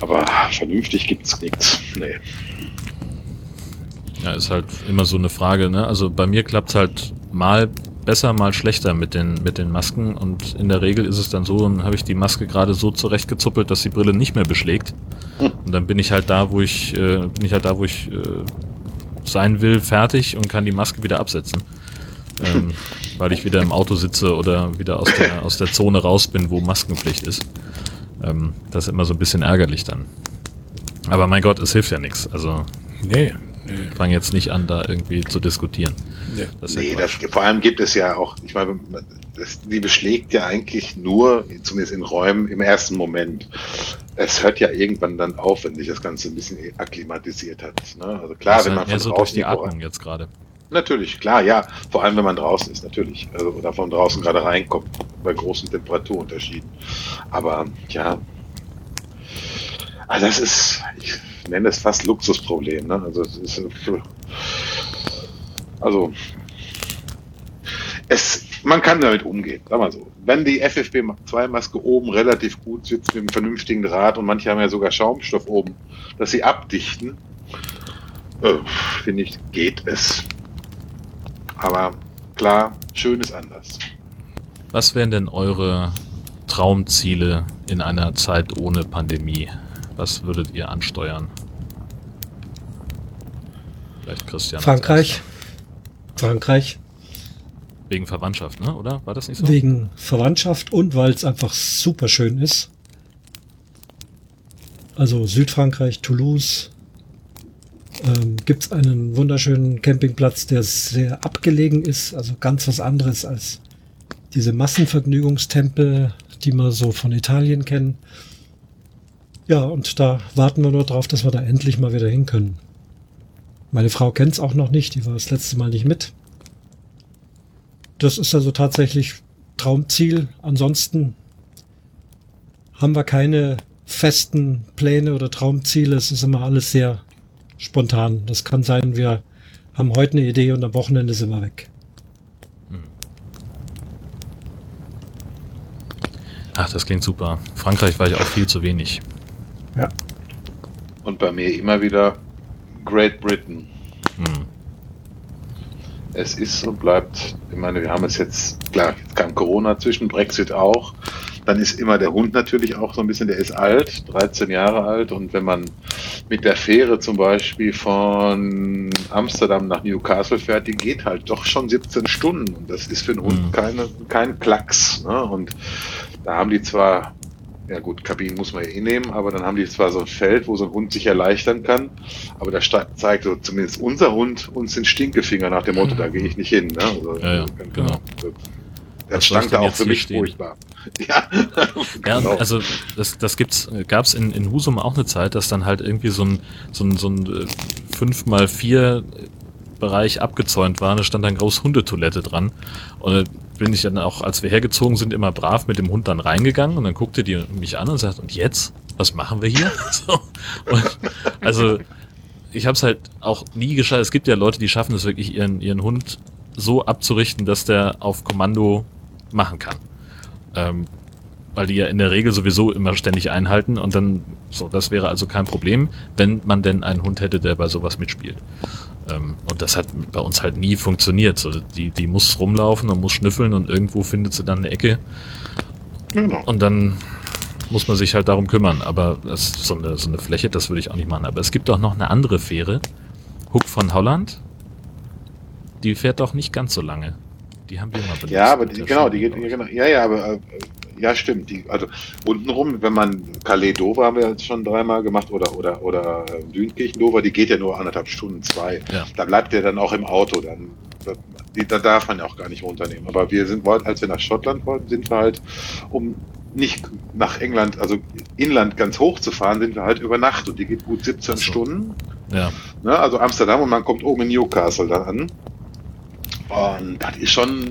Aber vernünftig gibt es nichts. Nee. Ja, ist halt immer so eine Frage, ne? Also bei mir klappt es halt mal besser, mal schlechter mit den, mit den Masken. Und in der Regel ist es dann so, dann habe ich die Maske gerade so zurechtgezuppelt, dass die Brille nicht mehr beschlägt. Und dann bin ich halt da, wo ich, äh, bin ich halt da, wo ich äh, sein will, fertig und kann die Maske wieder absetzen. Ähm, weil ich wieder im Auto sitze oder wieder aus der, aus der Zone raus bin, wo Maskenpflicht ist. Ähm, das ist immer so ein bisschen ärgerlich dann. Aber mein Gott, es hilft ja nichts. Also Nee. Fang jetzt nicht an, da irgendwie zu diskutieren. nee. Das Nee, das, vor allem gibt es ja auch, ich meine, das, die beschlägt ja eigentlich nur, zumindest in Räumen, im ersten Moment. Es hört ja irgendwann dann auf, wenn sich das Ganze ein bisschen akklimatisiert hat. Ne? Also klar, ist wenn ja man von so durch draußen die Atmung jetzt gerade. Natürlich, klar, ja. Vor allem, wenn man draußen ist, natürlich. Also, oder von draußen gerade reinkommt, bei großen Temperaturunterschieden. Aber ja, also das ist, ich nenne es fast Luxusproblem. Ne? Also es ist, also es, man kann damit umgehen, sag mal so. Wenn die FFP2-Maske oben relativ gut sitzt mit einem vernünftigen Draht und manche haben ja sogar Schaumstoff oben, dass sie abdichten, äh, finde ich, geht es. Aber klar, schön ist anders. Was wären denn eure Traumziele in einer Zeit ohne Pandemie? Was würdet ihr ansteuern? Vielleicht Christian. Frankreich. Frankreich. Wegen Verwandtschaft, ne? Oder? War das nicht so? Wegen Verwandtschaft und weil es einfach super schön ist. Also Südfrankreich, Toulouse. Ähm, Gibt es einen wunderschönen Campingplatz, der sehr abgelegen ist, also ganz was anderes als diese Massenvergnügungstempel, die wir so von Italien kennen. Ja, und da warten wir nur drauf, dass wir da endlich mal wieder hin können. Meine Frau kennt es auch noch nicht, die war das letzte Mal nicht mit. Das ist also tatsächlich Traumziel. Ansonsten haben wir keine festen Pläne oder Traumziele. Es ist immer alles sehr spontan. Das kann sein, wir haben heute eine Idee und am Wochenende sind wir weg. Ach, das klingt super. Frankreich war ich auch viel zu wenig. Ja. Und bei mir immer wieder Great Britain. Hm. Es ist und bleibt, ich meine, wir haben es jetzt, klar, jetzt kam Corona zwischen, Brexit auch. Dann ist immer der Hund natürlich auch so ein bisschen, der ist alt, 13 Jahre alt. Und wenn man mit der Fähre zum Beispiel von Amsterdam nach Newcastle fährt, die geht halt doch schon 17 Stunden. Und das ist für einen Hund Mhm. keine, kein Klacks. Ne? Und da haben die zwar, ja gut, Kabinen muss man ja eh nehmen, aber dann haben die zwar so ein Feld, wo so ein Hund sich erleichtern kann, aber da zeigt so zumindest unser Hund uns den Stinkefinger nach dem Motto, da gehe ich nicht hin. Ne? Also, Ja, ja, genau. Das Was soll stank da auch für mich stehen? furchtbar. Ja, Ja, genau. also das, das gibt's, gab's in, in Husum auch eine Zeit, dass dann halt irgendwie so ein, so ein, so ein 5x4 Bereich abgezäunt war, da stand dann groß Hundetoilette dran. Und bin ich dann auch, als wir hergezogen sind, immer brav mit dem Hund dann reingegangen und dann guckte die mich an und sagt, und jetzt? Was machen wir hier? so. und, also ich habe es halt auch nie geschafft. Es gibt ja Leute, die schaffen es wirklich, ihren, ihren Hund so abzurichten, dass der auf Kommando machen kann. Ähm, weil die ja in der Regel sowieso immer ständig einhalten und dann, so, das wäre also kein Problem, wenn man denn einen Hund hätte, der bei sowas mitspielt. Ähm, und das hat bei uns halt nie funktioniert. So, die, die muss rumlaufen und muss schnüffeln und irgendwo findet sie dann eine Ecke genau. und dann muss man sich halt darum kümmern. Aber das ist so eine, so eine Fläche, das würde ich auch nicht machen. Aber es gibt auch noch eine andere Fähre, Hook von Holland. Die fährt doch nicht ganz so lange. Die haben wir mal benutzt. Ja, aber die, genau, die geht, genau, ja, ja, aber äh, ja, stimmt. Die, also untenrum, wenn man Calais-Dover haben wir jetzt schon dreimal gemacht oder oder oder äh, Dünkirchen-Dover, die geht ja nur anderthalb Stunden, zwei. Ja. Da bleibt der dann auch im Auto, dann da, die, da darf man ja auch gar nicht runternehmen. Aber wir sind als wir nach Schottland wollten, sind wir halt, um nicht nach England, also Inland ganz hoch zu fahren, sind wir halt über Nacht und die geht gut 17 Ach so. Stunden. Ja, Ne, also Amsterdam und man kommt oben in Newcastle dann an. Und das ist schon,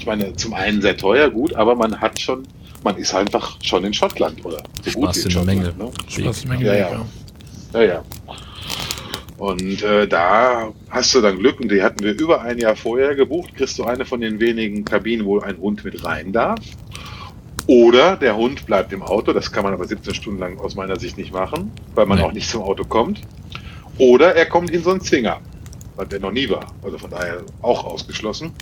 ich meine, zum einen sehr teuer, gut, aber man hat schon, man ist einfach schon in Schottland, oder? So Spaß wie in der Menge. Ne? Spaß Menge. Ja, ja. Ja, ja. Und äh, da hast du dann Glück, und die hatten wir über ein Jahr vorher gebucht, kriegst du eine von den wenigen Kabinen, wo ein Hund mit rein darf. Oder der Hund bleibt im Auto, das kann man aber 17 Stunden lang aus meiner Sicht nicht machen, weil man Nee. auch nicht zum Auto kommt. Oder er kommt in so einen Zwinger, was der noch nie war. Also von daher auch ausgeschlossen.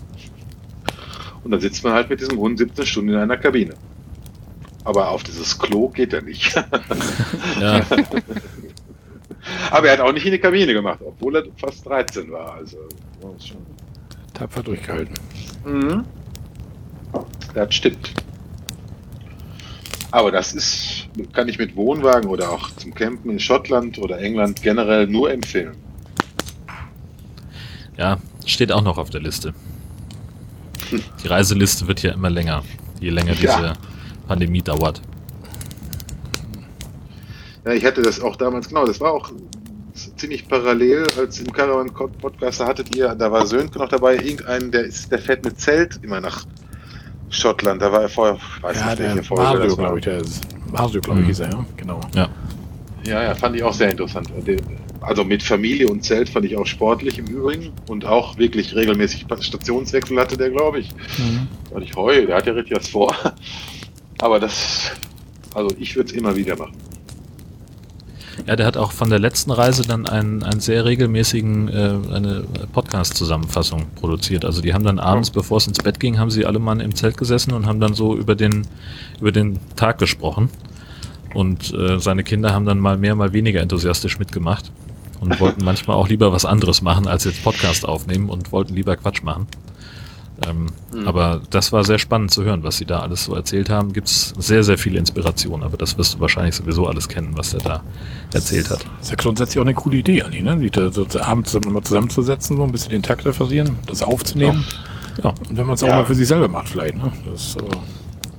Und dann sitzt man halt mit diesem Hund 17 Stunden in einer Kabine. Aber auf dieses Klo geht er nicht. ja, Aber er hat auch nicht in die Kabine gemacht, obwohl er fast 13 war. Also, ist schon. Tapfer durchgehalten. Mhm. Das stimmt. Aber das ist kann ich mit Wohnwagen oder auch zum Campen in Schottland oder England generell nur empfehlen. Ja, steht auch noch auf der Liste. Die Reiseliste wird ja immer länger, je länger Ja. diese Pandemie dauert. Ja, ich hatte das auch damals, genau, das war auch ziemlich parallel, als im Caravan Podcast, da hattet ihr, da war Sönke noch dabei, irgendeinen, der ist, der fährt mit Zelt immer nach Schottland, da war er vorher, ich weiß Ja, nicht, der welche Folge Mario, glaube ich, der ist. Mario, glaube ich, Mhm. hieß er, ja. Genau. Ja. Ja, ja, fand ich auch sehr interessant. Den- Also mit Familie und Zelt fand ich auch sportlich im Übrigen und auch wirklich regelmäßig Stationswechsel hatte der, glaube ich. Mhm. Und ich heue, der hat ja richtig was vor. Aber das, also ich würde es immer wieder machen. Ja, der hat auch von der letzten Reise dann einen, einen sehr regelmäßigen, äh, eine Podcast-Zusammenfassung produziert. Also die haben dann abends, bevor es ins Bett ging, haben sie alle Mann im Zelt gesessen und haben dann so über den, über den Tag gesprochen. Und äh, seine Kinder haben dann mal mehr, mal weniger enthusiastisch mitgemacht und wollten manchmal auch lieber was anderes machen, als jetzt Podcast aufnehmen und wollten lieber Quatsch machen. Ähm, Mhm. Aber das war sehr spannend zu hören, was sie da alles so erzählt haben. Gibt's sehr, sehr viele Inspirationen, aber das wirst du wahrscheinlich sowieso alles kennen, was er da erzählt hat. Das ist ja grundsätzlich auch eine coole Idee, Anni, ne? Sich da so zu- abends mal zusammenzusetzen, so ein bisschen den Takt referieren, das aufzunehmen. Ja, und wenn man es auch Ja. mal für sich selber macht, vielleicht, ne? Das ist so.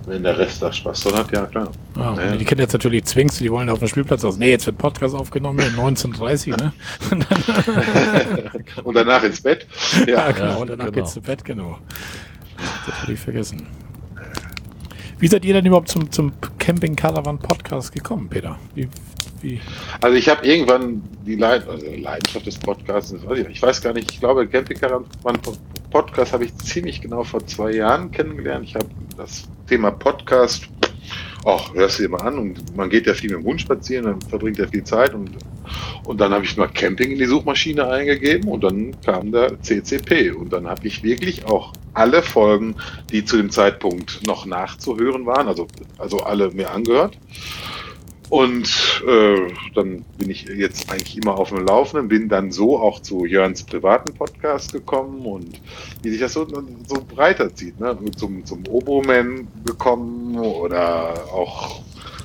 Wenn der Rest da Spaß dran hat, ja klar. Ja, Ja. Die Kinder jetzt natürlich zwingst, die wollen auf dem Spielplatz aus. Nee, jetzt wird Podcast aufgenommen, 19.30 ne? Und danach ins Bett. Ja, Ja, genau. Und danach genau. geht's zu Bett, genau. Das hatte ich vergessen. Wie seid ihr denn überhaupt zum, zum Camping Caravan Podcast gekommen, Peter? Wie, Also ich habe irgendwann die Leid also Leidenschaft des Podcasts, ich, weiß gar nicht, ich glaube, Camping Caravan Podcast habe ich ziemlich genau vor zwei Jahren kennengelernt. Ich habe das Thema Podcast, ach, hörst du dir mal an und man geht ja viel mit dem Hund spazieren, dann verbringt er viel Zeit und, und dann habe ich mal Camping in die Suchmaschine eingegeben und dann kam der CCP und dann habe ich wirklich auch alle Folgen, die zu dem Zeitpunkt noch nachzuhören waren, also, also alle mir angehört. Und äh, dann bin ich jetzt eigentlich immer auf dem Laufenden, bin dann so auch zu Jörns privaten Podcast gekommen und wie sich das so, so breiter zieht, ne? Zum, zum Oboman gekommen oder auch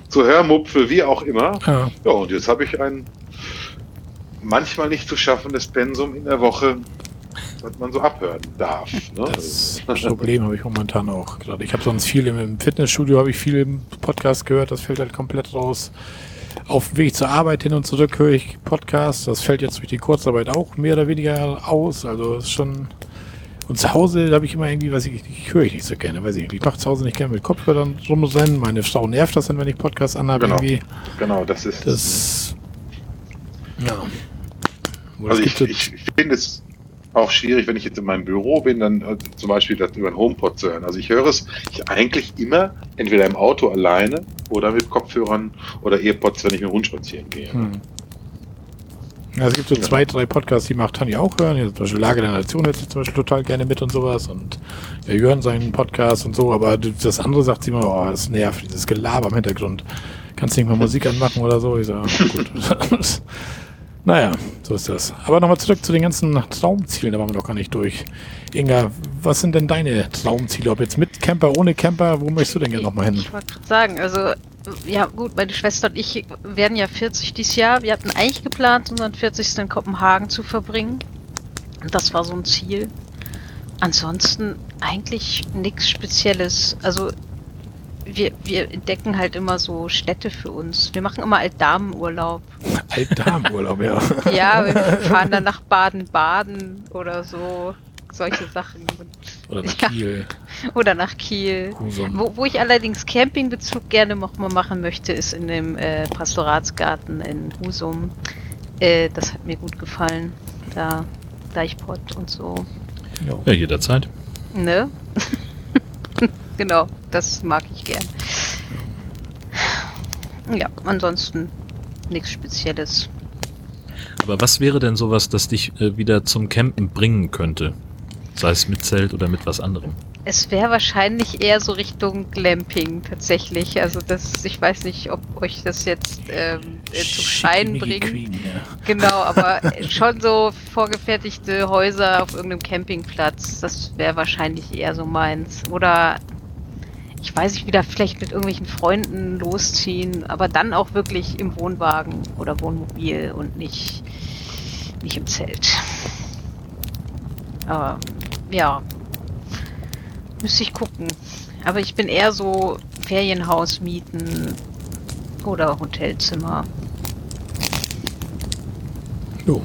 zur Hörmupfe, wie auch immer. Ja, Ja, und jetzt habe ich ein manchmal nicht zu schaffendes Pensum in der Woche, was man so abhören darf. Ne? das Problem habe ich momentan auch gerade. Ich habe sonst viel im, Fitnessstudio, habe ich viel im Podcast gehört, das fällt halt komplett raus. Auf dem Weg zur Arbeit hin und zurück höre ich Podcasts. Das fällt jetzt durch die Kurzarbeit auch mehr oder weniger aus. Also ist schon. Und zu Hause habe ich immer irgendwie, weiß ich, ich höre ich nicht so gerne, weiß ich nicht. Ich mache zu Hause nicht gerne mit Kopfhörern rumrennen. Meine Frau nervt das dann, wenn ich Podcasts anhabe. Genau. Irgendwie. Genau, das ist. Das. Ja. Oder Also ich, ich, ich finde es auch schwierig, wenn ich jetzt in meinem Büro bin, dann äh, zum Beispiel das über einen HomePod zu hören. Also ich höre es ich eigentlich immer entweder im Auto alleine oder mit Kopfhörern oder Earpods, wenn ich mit dem Hund spazieren gehe. Hm. Ja, es gibt so zwei, drei Podcasts, die macht Tanja auch hören. Zum Beispiel Lage der Nation hört sie zum Beispiel total gerne mit und sowas. Und wir hören seinen Podcast und so. Aber das andere sagt sie immer, oh, das nervt, dieses Gelaber im Hintergrund. Kannst du nicht mal Musik anmachen oder so? Ich sage, gut. naja, so ist das. Aber nochmal zurück zu den ganzen Traumzielen, da waren wir noch gar nicht durch. Inga, was sind denn deine Traumziele? Ob jetzt mit Camper, ohne Camper, wo möchtest du denn gerne nochmal hin? Ich wollte gerade sagen, also, ja gut, meine Schwester und ich werden ja 40 dieses Jahr. Wir hatten eigentlich geplant, unseren 40. in Kopenhagen zu verbringen. Das war so ein Ziel. Ansonsten eigentlich nichts Spezielles. Also, wir, wir entdecken halt immer so Städte für uns. Wir machen immer Altdamenurlaub. Altdamenurlaub, ja. Ja, wir fahren dann nach Baden-Baden oder so. Solche Sachen. Oder nach Ja. Kiel, Oder nach Kiel. Wo, wo ich allerdings Campingbezug gerne noch mal machen möchte, ist in dem äh, Pastoratsgarten in Husum. Äh, das hat mir gut gefallen. Da Deichpott und so. Ja, jederzeit. Ne? genau, das mag ich gern. Ja, ansonsten nichts Spezielles. Aber was wäre denn sowas, das dich äh, wieder zum Campen bringen könnte? Sei es mit Zelt oder mit was anderem. Es wäre wahrscheinlich eher so Richtung Glamping tatsächlich. Also das, ich weiß nicht, ob euch das jetzt ähm, äh, zum Schein bringt. Queen, ja. Genau, aber schon so vorgefertigte Häuser auf irgendeinem Campingplatz, das wäre wahrscheinlich eher so meins. Oder ich weiß nicht, wieder vielleicht mit irgendwelchen Freunden losziehen, aber dann auch wirklich im Wohnwagen oder Wohnmobil und nicht, nicht im Zelt. Aber ja, müsste ich gucken. Aber ich bin eher so Ferienhaus mieten oder Hotelzimmer. Jo,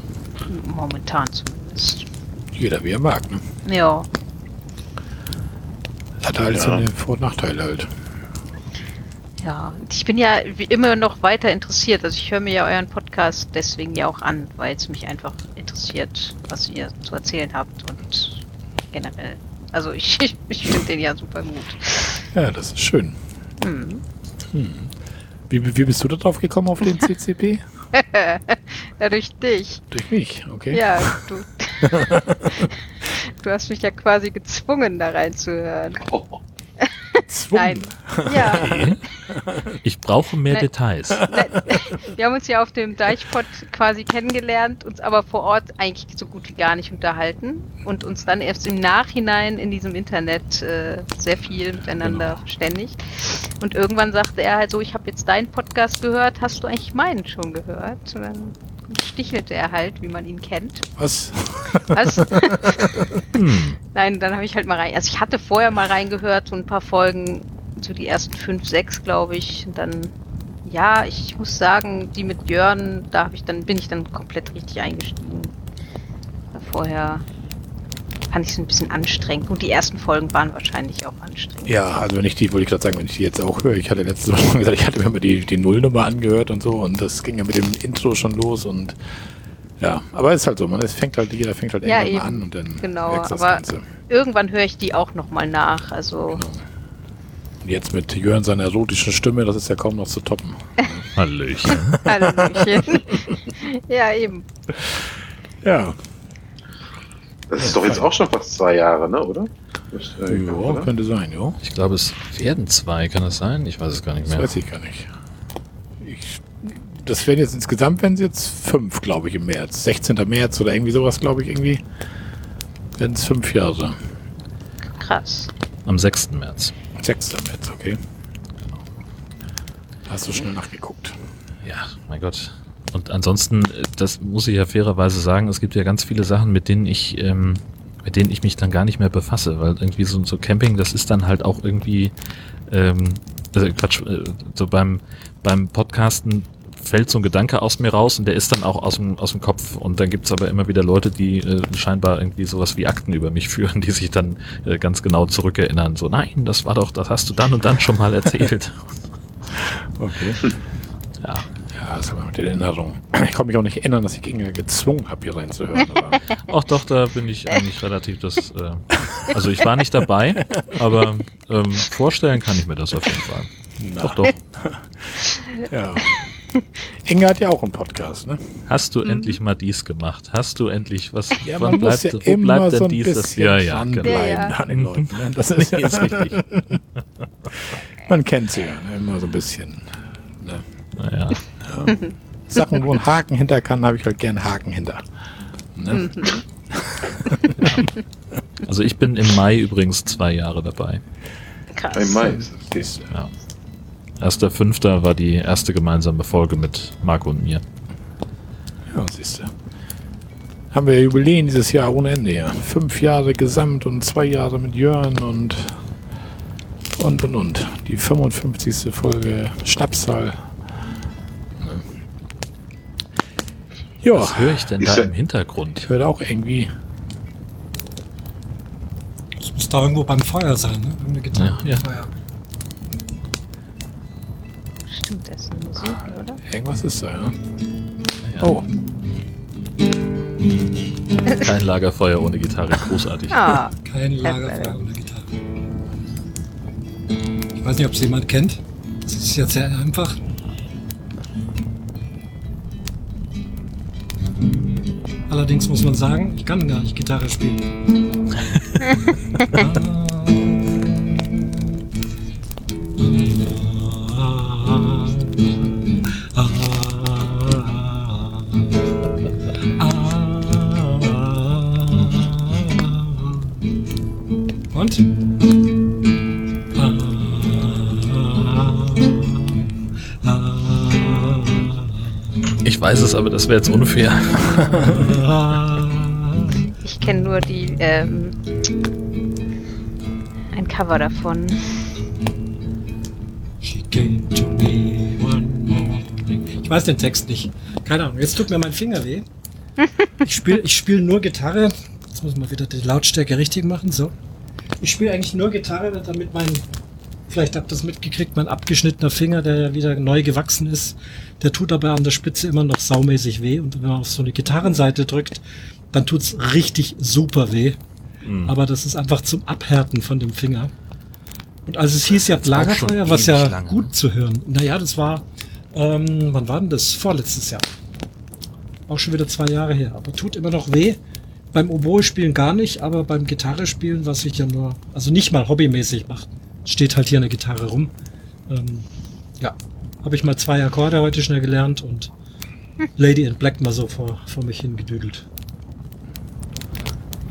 Momentan zumindest. jeder wie er mag, ne? Ja, Hat halt Ja. seine Vor- und Nachteile halt. ja. Ich bin ja wie immer noch weiter interessiert. Also ich höre mir ja euren Podcast deswegen ja auch an, weil es mich einfach interessiert, was ihr zu erzählen habt und generell. Also ich, ich finde den ja super gut. Ja, das ist schön. Hm. Wie, wie bist du da drauf gekommen auf den CCP? ja, durch dich. Durch mich, okay. Ja, du. du hast mich ja quasi gezwungen, da reinzuhören. Oh. Nein. Ja. Ich brauche mehr Nein. Details. Wir haben uns ja auf dem Deichpot quasi kennengelernt, uns aber vor Ort eigentlich so gut wie gar nicht unterhalten und uns dann erst im Nachhinein in diesem Internet äh, sehr viel miteinander Genau. verständigt. Und irgendwann sagte er halt so, ich habe jetzt deinen Podcast gehört, hast du eigentlich meinen schon gehört? Und dann stichelte er halt, wie man ihn kennt. Was? Was? Hm. Nein, dann habe ich halt mal rein. Also ich hatte vorher mal reingehört, so ein paar Folgen, so die ersten fünf, sechs, glaube ich. Und dann, ja, ich muss sagen, die mit Jörn, da habe ich dann, bin ich dann komplett richtig eingestiegen. Vorher fand ich es ein bisschen anstrengend. Und die ersten Folgen waren wahrscheinlich auch anstrengend. Ja, also wenn ich die, wollte ich gerade sagen, wenn ich die jetzt auch höre, ich hatte letztes Mal schon gesagt, ich hatte mir mal die, die Nullnummer angehört und so und das ging ja mit dem Intro schon los und ja, aber es ist halt so, man, es fängt halt, jeder fängt halt Ja, irgendwann an und dann Genau, das aber Ganze. irgendwann höre ich die auch nochmal nach. Also, Genau. Und jetzt mit Jörn seiner erotischen Stimme, das ist ja kaum noch zu toppen. Hallöchen. Hallöchen. ja, eben. Ja, Das ist doch jetzt auch schon fast zwei Jahre, ne, oder? Das, ja oder? könnte sein, ja. Ich glaube, es werden zwei, kann das sein? Ich weiß es gar nicht Das mehr. weiß ich gar nicht. Ich, das werden jetzt insgesamt werden es jetzt fünf, glaube ich, im März. 16. März oder irgendwie sowas, glaube ich, irgendwie. Werden es fünf Jahre. Krass. Am 6. März. 6. März, okay. Hast du schnell nachgeguckt. Ja, mein Gott. Und ansonsten, äh, das muss ich ja fairerweise sagen, es gibt ja ganz viele Sachen, mit denen ich, ähm, mit denen ich mich dann gar nicht mehr befasse, weil irgendwie so, so Camping, das ist dann halt auch irgendwie, ähm, also Quatsch, äh, so beim, beim Podcasten fällt so ein Gedanke aus mir raus und der ist dann auch aus dem, aus dem Kopf. Und dann gibt's aber immer wieder Leute, die äh, scheinbar irgendwie sowas wie Akten über mich führen, die sich dann äh, ganz genau zurückerinnern. So, nein, das war doch, das hast du dann und dann schon mal erzählt. Okay. ja. Ja, das war mit der Erinnerung. Ich konnte mich auch nicht erinnern, dass ich Inge gezwungen habe, hier reinzuhören. Ach doch, da bin ich eigentlich relativ das. Äh, also ich war nicht dabei, aber ähm, vorstellen kann ich mir das auf jeden Fall. na, Doch, doch. Ja. Inge hat ja auch einen Podcast, ne? Hast du endlich mal dies gemacht? Hast du endlich was? Ja, wann man muss bleibt, ja wo immer bleibt so denn ein dies? Das, ja, ja, genau. Ja, an den Leuten. Ne? Das ist, ist richtig. Man kennt sie ja, ne? immer so ein bisschen. Ne? Naja. Sachen, wo ein Haken hinter kann, habe ich halt gern Haken hinter. Ne? Also ich bin im Mai übrigens zwei Jahre dabei. Krass. Im Mai ist es. Siehst du. Ja. Erster Fünfter war die erste gemeinsame Folge mit Marco und mir. Ja, siehst du. Haben wir Jubiläen dieses Jahr ohne Ende, ja. Fünf Jahre gesamt und zwei Jahre mit Jörn und und und und. Die 55. Folge Schnapszahl. Ja, Was höre ich denn da im Hintergrund? ich höre auch irgendwie. Das muss da irgendwo beim Feuer sein, ne? Irgendeine Gitarre. Ja, ja. Feuer. Stimmt, das ist eine Musik, oder? Irgendwas ist da, ja. Ja. Oh, Kein Lagerfeuer ohne Gitarre, großartig. Ah, Kein Lagerfeuer ohne Gitarre. Ich weiß nicht, ob es jemand kennt. Das ist jetzt sehr einfach. Allerdings muss man sagen, ich kann gar nicht Gitarre spielen. Und? weiß es, aber das wäre jetzt unfair. Ich kenne nur die, ähm, ein Cover davon. Ich weiß den Text nicht. Keine Ahnung. Jetzt tut mir mein Finger weh. Ich spiele ich spiel nur Gitarre. Jetzt muss man wieder die Lautstärke richtig machen. So. Ich spiele eigentlich nur Gitarre, damit mein, vielleicht habt ihr das mitgekriegt, mein abgeschnittener Finger, der ja wieder neu gewachsen ist, der tut aber an der Spitze immer noch saumäßig weh. Und wenn man auf so eine Gitarrenseite drückt, dann tut's richtig super weh. Hm. Aber das ist einfach zum Abhärten von dem Finger. Und als es hieß, schon Lagerfeuer, was ja lange, gut ne? zu hören. Naja, das war, ähm, wann war denn das? Vorletztes Jahr. Auch schon wieder zwei Jahre her. Aber tut immer noch weh. Beim Oboe spielen gar nicht, aber beim Gitarre spielen, was ich ja nur, also nicht mal hobbymäßig mache, steht halt hier eine Gitarre rum. Ähm, ja, habe ich mal zwei Akkorde heute schnell gelernt und Lady in Black mal so vor, vor mich hingedüdelt.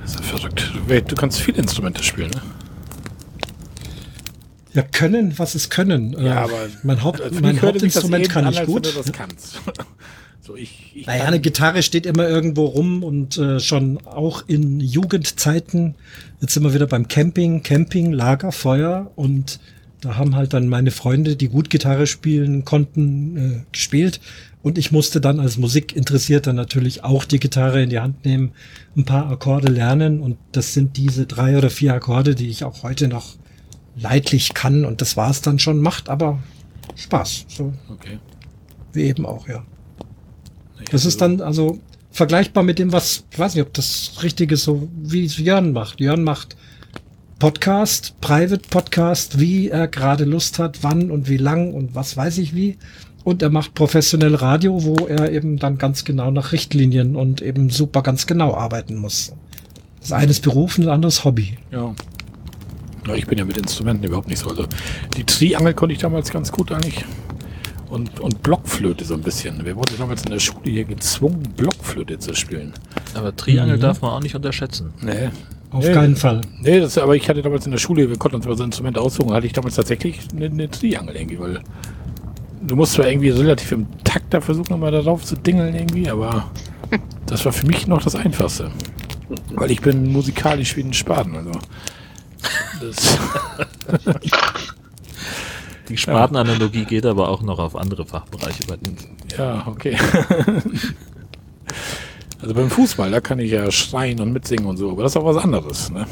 Das ist ja verrückt. Du, du kannst viele Instrumente spielen, ne? Ja, können, was ist können? Äh, mein, Haupt, mein Hauptinstrument kann an, ich gut. Du das kannst. so, ich, ich Naja, eine Gitarre steht immer irgendwo rum und äh, schon auch in Jugendzeiten, jetzt sind wir wieder beim Camping, Camping, Lagerfeuer und da haben halt dann meine Freunde, die gut Gitarre spielen konnten, äh, gespielt und ich musste dann als Musikinteressierter natürlich auch die Gitarre in die Hand nehmen, ein paar Akkorde lernen und das sind diese drei oder vier Akkorde, die ich auch heute noch leidlich kann und das war's dann schon, macht aber Spaß, so Okay. wie eben auch, ja. Das ist dann also vergleichbar mit dem, was, ich weiß nicht, ob das richtig ist, so wie es Jörn macht. Jörn macht Podcast, Private Podcast, wie er gerade Lust hat, wann und wie lang und was weiß ich wie. Und er macht professionell Radio, wo er eben dann ganz genau nach Richtlinien und eben super ganz genau arbeiten muss. Das eine ist Beruf und das andere ist Hobby. Ja. ja. Ich bin ja mit Instrumenten überhaupt nicht so. Also die Triangel konnte ich damals ganz gut eigentlich. Und, und Blockflöte so ein bisschen. Wir wurden damals in der Schule hier gezwungen, Blockflöte zu spielen. Aber Triangel Mhm. darf man auch nicht unterschätzen. Nee. Auf Nee. keinen Fall. Nee, das, aber ich hatte damals in der Schule, wir konnten uns mal so Instrumente aussuchen, hatte ich damals tatsächlich eine, eine Triangel irgendwie, weil du musst zwar irgendwie relativ im Takt da versuchen, mal darauf zu dingeln irgendwie, aber das war für mich noch das Einfachste. Weil ich bin musikalisch wie ein Spaten, also. Das, Die Spatenanalogie geht aber auch noch auf andere Fachbereiche bei den. ja, okay. Also beim Fußball, da kann ich ja schreien und mitsingen und so, aber das ist auch was anderes, ne?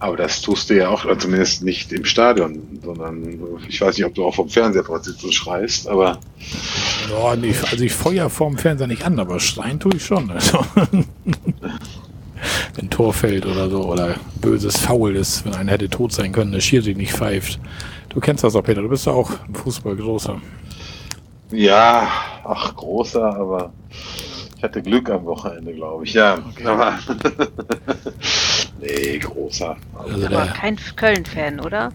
Aber das tust du ja auch, also zumindest nicht im Stadion, sondern ich weiß nicht, ob du auch vom Fernseher dort sitzt und schreist, aber Ja, nee, also ich feuer vorm Fernseher nicht an, aber schreien tue ich schon. Also. wenn Tor fällt oder so, oder böses Foul ist, wenn einer hätte tot sein können, der Schiri nicht pfeift. Du kennst das auch, Peter, du bist ja auch im Fußball großer. ja, ach, großer, aber ich hatte Glück am Wochenende, glaube ich. Ja, aber nee, großer. Also Aber kein Köln-Fan, oder?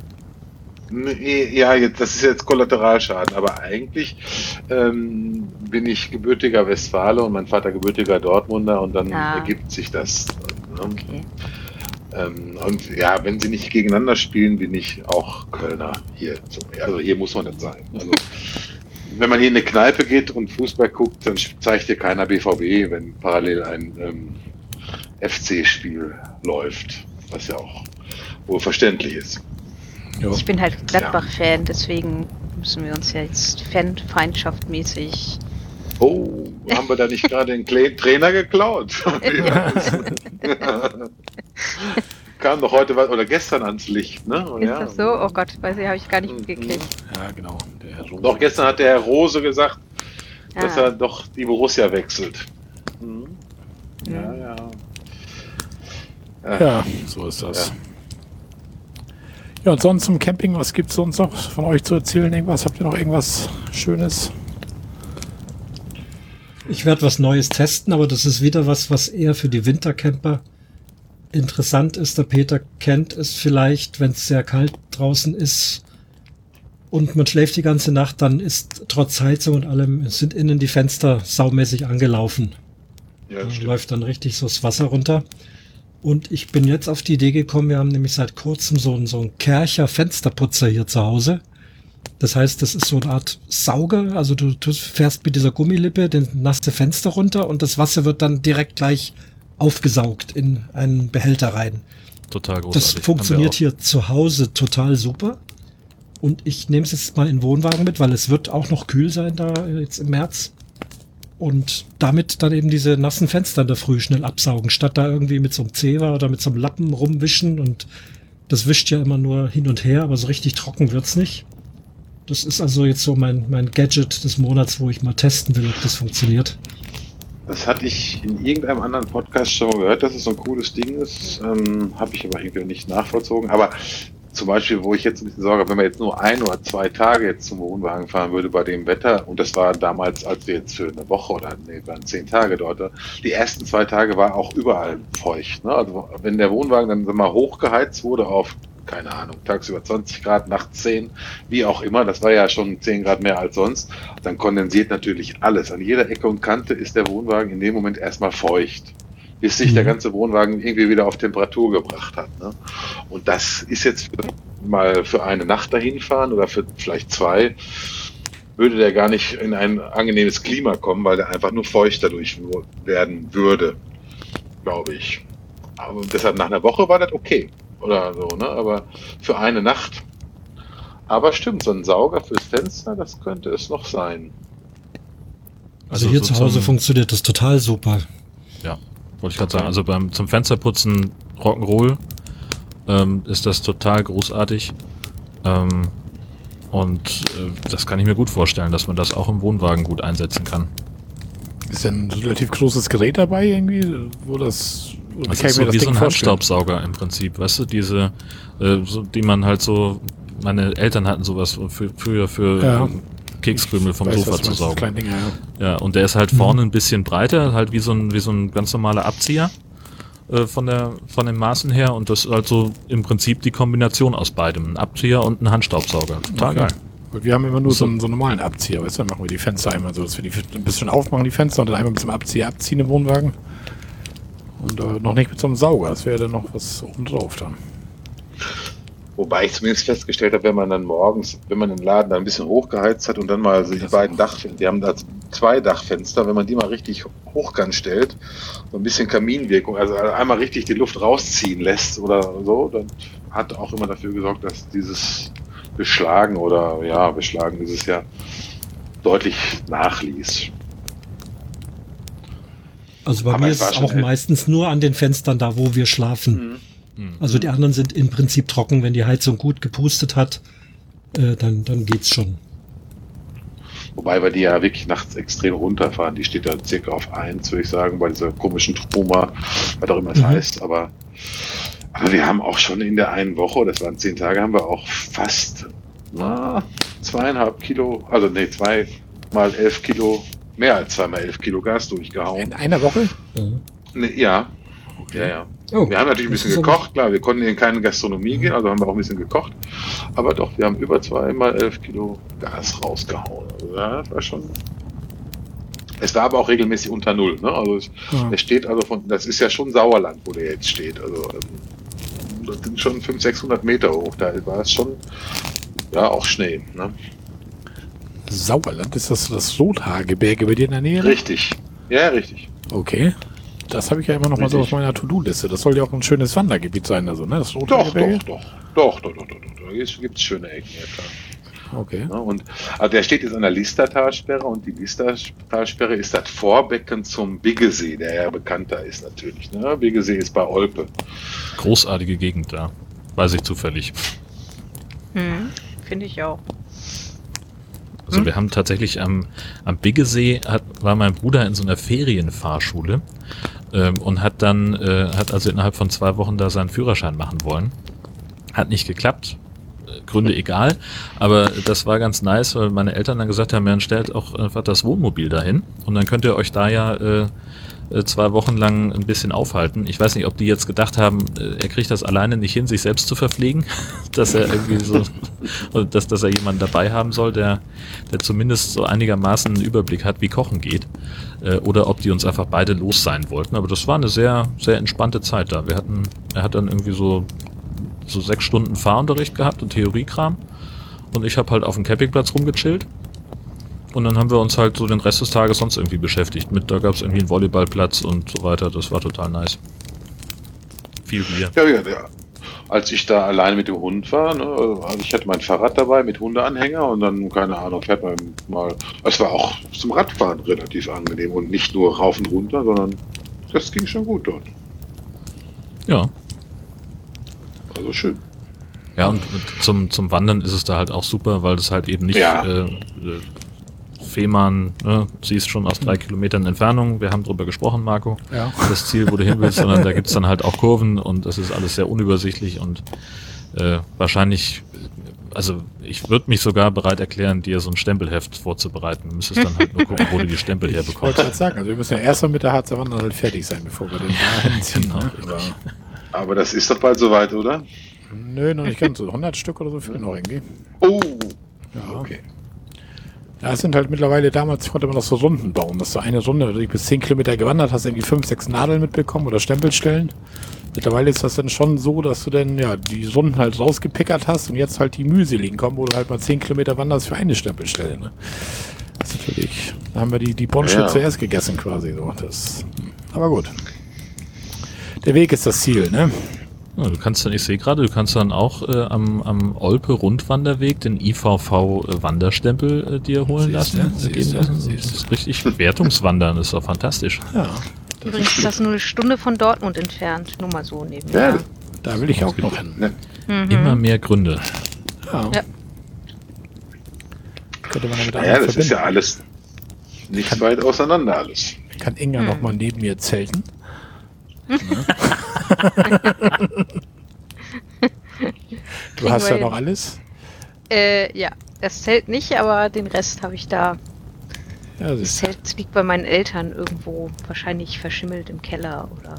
Ja, jetzt, das ist jetzt Kollateralschaden, aber eigentlich ähm, bin ich gebürtiger Westfale und mein Vater gebürtiger Dortmunder und dann Ah. ergibt sich das. Ne? Okay. Ähm, und ja, wenn sie nicht gegeneinander spielen, bin ich auch Kölner hier. Also hier muss man das sein. Also, wenn man hier in eine Kneipe geht und Fußball guckt, dann zeigt dir keiner BVB, wenn parallel ein ähm, FC-Spiel läuft, was ja auch wohl verständlich ist. Ja, Ich bin halt Gladbach-Fan, deswegen müssen wir uns ja jetzt Fanfeindschaft-mäßig. Oh, haben wir da nicht gerade den Kle Trainer geklaut? Kam doch heute was, oder gestern ans Licht, ne? Ist ja. das so? Oh Gott, weiß ich, habe ich gar nicht mitgekriegt. ja, genau. Doch, gestern hat der Herr Rose gesagt, dass Ah. er doch die Borussia wechselt. Mhm. Ja, ja. Ja, so ist das. Ja. Und sonst zum Camping, was gibt's sonst noch von euch zu erzählen? Irgendwas? Habt ihr noch irgendwas Schönes? Ich werde was Neues testen, aber das ist wieder was, was eher für die Wintercamper interessant ist. Der Peter kennt es vielleicht, wenn es sehr kalt draußen ist und man schläft die ganze Nacht, dann ist trotz Heizung und allem, sind innen die Fenster saumäßig angelaufen. Ja, läuft dann richtig so das Wasser runter. Und ich bin jetzt auf die Idee gekommen, wir haben nämlich seit kurzem so einen, so einen Kercher Fensterputzer hier zu Hause. Das heißt, das ist so eine Art Sauger. Also du, du fährst mit dieser Gummilippe den nasse Fenster runter und das Wasser wird dann direkt gleich aufgesaugt in einen Behälter rein. Total großartig. Das funktioniert hier zu Hause total super. Und ich nehme es jetzt mal in den Wohnwagen mit, weil es wird auch noch kühl sein da jetzt im März. Und damit dann eben diese nassen Fenster in der Früh schnell absaugen, statt da irgendwie mit so einem Zewa oder mit so einem Lappen rumwischen. Und das wischt ja immer nur hin und her, aber so richtig trocken wird's nicht. Das ist also jetzt so mein, mein Gadget des Monats, wo ich mal testen will, ob das funktioniert. Das hatte ich in irgendeinem anderen Podcast schon mal gehört, dass es so ein cooles Ding ist. Ähm, Habe ich aber irgendwie nicht nachvollzogen. Aber zum Beispiel, wo ich jetzt ein bisschen Sorge habe, wenn man jetzt nur ein oder zwei Tage jetzt zum Wohnwagen fahren würde bei dem Wetter, und das war damals, als wir jetzt für eine Woche oder nee, waren zehn Tage dort, die ersten zwei Tage war auch überall feucht. Ne? Also wenn der Wohnwagen dann sag mal hochgeheizt wurde auf, keine Ahnung, tagsüber 20 Grad, nachts 10, wie auch immer, das war ja schon 10 Grad mehr als sonst, dann kondensiert natürlich alles. An jeder Ecke und Kante ist der Wohnwagen in dem Moment erstmal feucht bis sich der Mhm. ganze Wohnwagen irgendwie wieder auf Temperatur gebracht hat. Ne? Und das ist jetzt mal für eine Nacht dahin fahren oder für vielleicht zwei, würde der gar nicht in ein angenehmes Klima kommen, weil der einfach nur feucht dadurch werden würde, glaube ich. Aber deshalb nach einer Woche war das okay oder so, ne? Aber für eine Nacht. Aber stimmt, so ein Sauger fürs Fenster, das könnte es noch sein. Also, hier so zu Hause funktioniert das total super. Ja, wollte ich gerade sagen. Also beim zum Fensterputzen Rock'n'Roll ähm, ist das total großartig. Ähm, und äh, das kann ich mir gut vorstellen, dass man das auch im Wohnwagen gut einsetzen kann. Ist denn ein relativ großes Gerät dabei irgendwie, wo das, wo Das ist so wie so Ding ein vorstellen? Handstaubsauger im Prinzip, weißt du, diese, äh, so, die man halt so, meine Eltern hatten sowas für, früher für Ja. Kekskrümel vom Weiß, Sofa zu saugen. kleine Ding, ja. Ja, und der ist halt vorne ein bisschen breiter, halt wie so ein, wie so ein ganz normaler Abzieher äh, von, der, von den Maßen her. Und das ist halt so im Prinzip die Kombination aus beidem. Ein Abzieher und ein Handstaubsauger. Total Okay. geil. Wir haben immer nur so So. einen, so einen normalen Abzieher, weißt du, dann machen wir die Fenster einmal so, dass wir die ein bisschen aufmachen, die Fenster, und dann einmal mit so einem Abzieher abziehen im Wohnwagen. Und äh, noch nicht mit so einem Sauger, das wäre dann noch was oben drauf dann. Wobei ich zumindest festgestellt habe, wenn man dann morgens, wenn man den Laden dann ein bisschen hochgeheizt hat und dann mal so die beiden. Dachfenster, die haben da zwei Dachfenster, wenn man die mal richtig hochkant stellt, so ein bisschen Kaminwirkung, also einmal richtig die Luft rausziehen lässt oder so, dann hat auch immer dafür gesorgt, dass dieses Beschlagen oder ja, Beschlagen ist es ja deutlich nachließ. Also bei Aber mir ist es auch meistens nur an den Fenstern da, wo wir schlafen. Mhm. Also die anderen sind im Prinzip trocken. Wenn die Heizung gut gepustet hat, äh, dann, dann geht's schon. Wobei wir die ja wirklich nachts extrem runterfahren. Die steht da circa auf 1, würde ich sagen, bei dieser komischen Truma, was auch immer es Mhm. heißt. Aber, aber wir haben auch schon in der einen Woche, das waren zehn Tage, haben wir auch fast na, zweieinhalb Kilo, also nee, zwei mal elf Kilo, mehr als zweimal elf Kilo Gas durchgehauen. In einer Woche? Ja. Nee, ja, ja, ja. Oh, Wir haben natürlich ein bisschen gekocht, klar, wir konnten in keine Gastronomie gehen, also haben wir auch ein bisschen gekocht. Aber doch, wir haben über zweimal elf Kilo Gas rausgehauen. Also, ja, das war schon. Es war aber auch regelmäßig unter Null. Ne? Also es, Ja. der steht also von, das ist ja schon Sauerland, wo der jetzt steht. Also ähm, das sind schon 500, 600 Meter hoch. Da war es schon, ja, auch Schnee. Ne? Sauerland, ist das das Rothaargebirge bei dir in der Nähe? Richtig. Ja, richtig. Okay. Das habe ich ja immer noch mal so auf meiner To-Do-Liste. Das soll ja auch ein schönes Wandergebiet sein, also, ne? Das Doch, doch, doch. Doch, doch, doch, doch, doch. Da gibt es schöne Ecken, ja klar. Okay. Und also der steht jetzt an der Listertalsperre und die Listertalsperre ist das Vorbecken zum Biggesee, der ja bekannter ist natürlich. Ne? Biggesee ist bei Olpe. Großartige Gegend da. Weiß ich zufällig. Hm, Finde ich auch. Also Hm? wir haben tatsächlich am, am Biggesee hat, war mein Bruder in so einer Ferienfahrschule ähm, und hat dann, äh, hat also innerhalb von zwei Wochen da seinen Führerschein machen wollen. Hat nicht geklappt. Äh, Gründe egal. Aber das war ganz nice, weil meine Eltern dann gesagt haben, ja, dann stellt auch einfach das Wohnmobil dahin und dann könnt ihr euch da ja äh, zwei Wochen lang ein bisschen aufhalten. Ich weiß nicht, ob die jetzt gedacht haben, äh, er kriegt das alleine nicht hin, sich selbst zu verpflegen, dass er irgendwie so, dass, dass er jemanden dabei haben soll, der, der zumindest so einigermaßen einen Überblick hat, wie Kochen geht. Äh, oder ob die uns einfach beide los sein wollten. Aber das war eine sehr, sehr entspannte Zeit da. Wir hatten, er hat dann irgendwie so, so sechs Stunden Fahrunterricht gehabt und Theoriekram. Und ich habe halt auf dem Campingplatz rumgechillt. Und dann haben wir uns halt so den Rest des Tages sonst irgendwie beschäftigt. Mit, da gab es irgendwie einen Volleyballplatz und so weiter. Das war total nice. Viel Bier. Ja, ja, ja. Als ich da alleine mit dem Hund war, ne, also ich hatte mein Fahrrad dabei mit Hundeanhänger und dann, keine Ahnung, fährt man mal. Es war auch zum Radfahren relativ angenehm und nicht nur rauf und runter, sondern das ging schon gut dort. Ja. Also schön. Ja, und zum, zum Wandern ist es da halt auch super, weil das halt eben nicht Ja. äh, äh, Fehmarn, ne, siehst schon aus drei Kilometern Entfernung, wir haben drüber gesprochen, Marco, Ja. das Ziel, wo du hin willst, sondern da gibt's dann halt auch Kurven und das ist alles sehr unübersichtlich und äh, wahrscheinlich, also ich würde mich sogar bereit erklären, dir so ein Stempelheft vorzubereiten. Du müsstest dann halt nur gucken, wo du die Stempel Ich herbekommst. wollte gerade sagen, also wir müssen ja erst mal mit der Harzer Wandern halt fertig sein, bevor wir den da hinziehen. Genau. Ne? Aber, Aber das ist doch bald soweit, oder? nö, noch nicht ganz so. 100 Stück oder so fehlen noch irgendwie. Oh, Ja. okay. Ja, es sind halt mittlerweile, damals konnte man noch so Runden bauen, dass du eine Runde, bis 10 Kilometer gewandert hast, irgendwie 5, 6 Nadeln mitbekommen oder Stempelstellen. Mittlerweile ist das dann schon so, dass du dann ja die Runden halt rausgepickert hast und jetzt halt die mühseligen kommen, wo du halt mal 10 Kilometer wanderst für eine Stempelstelle. Ne? Das ist natürlich, da haben wir die, die Bonsche Ja. zuerst gegessen quasi. So. Das, aber gut. Der Weg ist das Ziel, ne? Ja, du kannst dann, ich sehe gerade, du kannst dann auch äh, am, am Olpe Rundwanderweg den IVV äh, Wanderstempel äh, dir holen Siehste, lassen. äh, geben lassen. Das siehste. ist richtig Wertungswandern, ist doch fantastisch. Ja. Übrigens ist das nur eine Stunde von Dortmund entfernt. Nur mal so Ja, nebenher. Da will ich auch noch hin. ne, Mhm. Immer mehr Gründe. Ja. Ja. Könnte man damit naja, das ist ja verbinden. alles nicht weit auseinander alles. Kann Inga Hm. noch mal neben mir zelten? du hast ja noch alles. Äh, ja, das Zelt nicht, aber den Rest habe ich da. Ja, Das Zelt liegt bei meinen Eltern irgendwo, wahrscheinlich verschimmelt im Keller oder.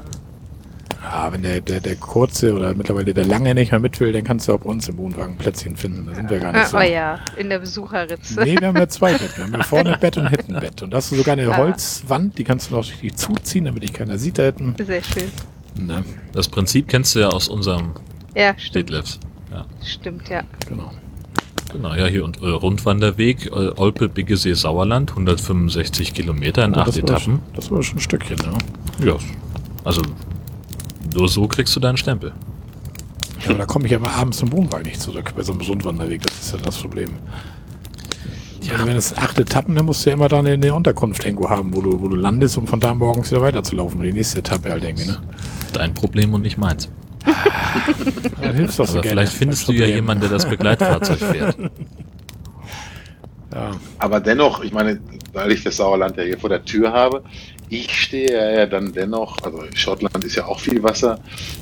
Ja, wenn der, der, der kurze oder mittlerweile der lange nicht mehr mit will, dann kannst du auch bei uns im Wohnwagen Plätzchen finden. Da sind wir gar nicht Ah, so. oh ja, in der Besucherritze. Nee, wir haben ja zwei Betten. Wir haben ja vorne ein Bett und hinten ein Bett. Und da hast du sogar eine. Holzwand, die kannst du noch richtig zuziehen, damit dich keiner sieht da hinten. Sehr schön. Ne, Das Prinzip kennst du ja aus unserem Ja, stimmt. Detlefs. Ja, Stimmt, ja. genau. genau. Ja, hier und äh, Rundwanderweg, äh, Olpe, Biggesee, Sauerland, 165 Kilometer in Oh, acht das war Etappen. schon- Das war schon ein Stückchen, ja. Ja, also nur so kriegst du deinen Stempel. Ja, aber da komme ich aber abends zum Wohnwagen nicht zurück bei so einem Rundwanderweg. Das ist ja das Problem. Ja. Wenn es acht Etappen, dann musst du ja immer da eine, eine Unterkunft irgendwo haben, wo du, wo du landest, um von da morgens wieder weiterzulaufen. Die nächste Etappe halt irgendwie, ne? Dein Problem und nicht meins. Da hilfst du auch so gerne. vielleicht findest du ja jemanden, der das Begleitfahrzeug fährt. Ja, Aber dennoch, ich meine, weil ich das Sauerland ja hier vor der Tür habe, ich stehe ja dann dennoch, also Schottland ist ja auch viel Wasser.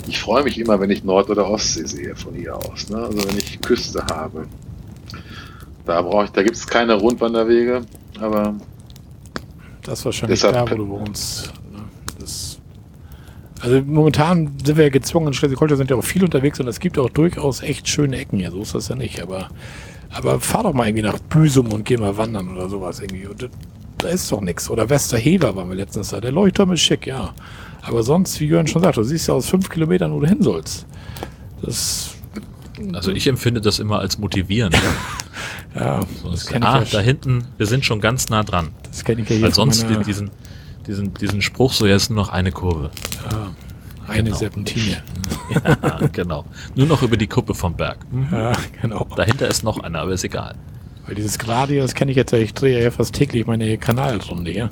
Ich freue mich immer, wenn ich Nord- oder Ostsee sehe von hier aus. Ne? Also wenn ich Küste habe. Da brauche ich, da gibt es keine Rundwanderwege, aber das ist wahrscheinlich Deshalb- da, wo du wohnst. Das, also momentan sind wir ja gezwungen, in Schleswig-Holstein sind ja auch viel unterwegs und es gibt auch durchaus echt schöne Ecken hier. So ist das ja nicht. Aber, aber fahr doch mal irgendwie nach Büsum und geh mal wandern oder sowas irgendwie. Und das- da ist doch nichts. Oder Westerhever waren wir letztens da. Der Leuchtturm ist schick, ja. Aber sonst, wie Jörn schon sagt, du siehst ja aus fünf Kilometern, wo du hin sollst. Das, Also ich empfinde das immer als motivierend. ja, So, das kenne ah, da ja, hinten, wir sind schon ganz nah dran. das kenn ich ja Weil sonst meiner- die- diesen, diesen, diesen Spruch so jetzt nur noch eine Kurve. ja, eine Genau. Serpentine. Ja, genau. Nur noch über die Kuppe vom Berg. Hm. Ja, genau. Dahinter ist noch einer, aber ist egal. Weil dieses Gradio, das kenne ich jetzt ja, ich drehe ja fast täglich meine Kanalrunde hier.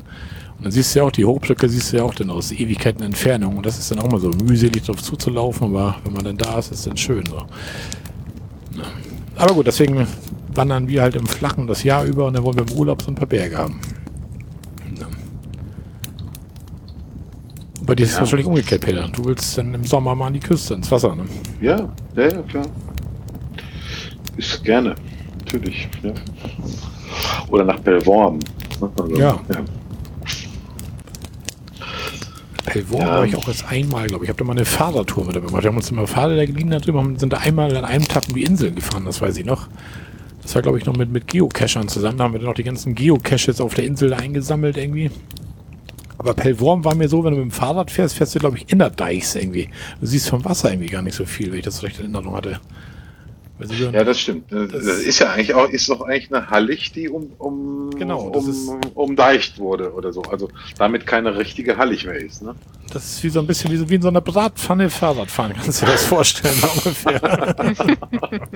Dann siehst du ja auch, die Hochbrücke siehst du ja auch dann aus Ewigkeiten Entfernung. Und das ist dann auch mal so mühselig drauf zuzulaufen, aber wenn man dann da ist, ist es dann schön so. Ja. Aber gut, deswegen wandern wir halt im Flachen das Jahr über und dann wollen wir im Urlaub so ein paar Berge haben. Ja. Bei dir ist Ja. wahrscheinlich umgekehrt, Peter. Du willst dann im Sommer mal an die Küste, ins Wasser, ne? ja, ja, ja, klar. Ist gerne, natürlich. Ja. Oder nach Belvorm. ne? Also, Ja. Pellworm Ja. war ich auch erst einmal, glaube ich. Ich habe da mal eine Fahrradtour mit dabei gemacht. Wir haben uns immer Fahrräder geliehen darüber und sind da einmal an einem Tag um die Inseln gefahren, das weiß ich noch. Das war, glaube ich, noch mit, mit Geocachern zusammen. Da haben wir dann noch die ganzen Geocaches auf der Insel eingesammelt irgendwie. Aber Pellworm war mir so, wenn du mit dem Fahrrad fährst, fährst du, glaube ich, in der Deichs irgendwie. Du siehst vom Wasser irgendwie gar nicht so viel, wenn ich das recht in Erinnerung hatte. Hören, Ja, das stimmt. Das, Das- ist ja eigentlich auch, ist doch eigentlich eine Hallig, die um, um, Genau, ist- um, umdeicht wurde oder so. Also damit keine richtige Hallig mehr ist. Ne? das ist wie so ein bisschen wie, wie in so einer Bratpfanne Fahrradfahren. Kannst du dir das vorstellen, ungefähr?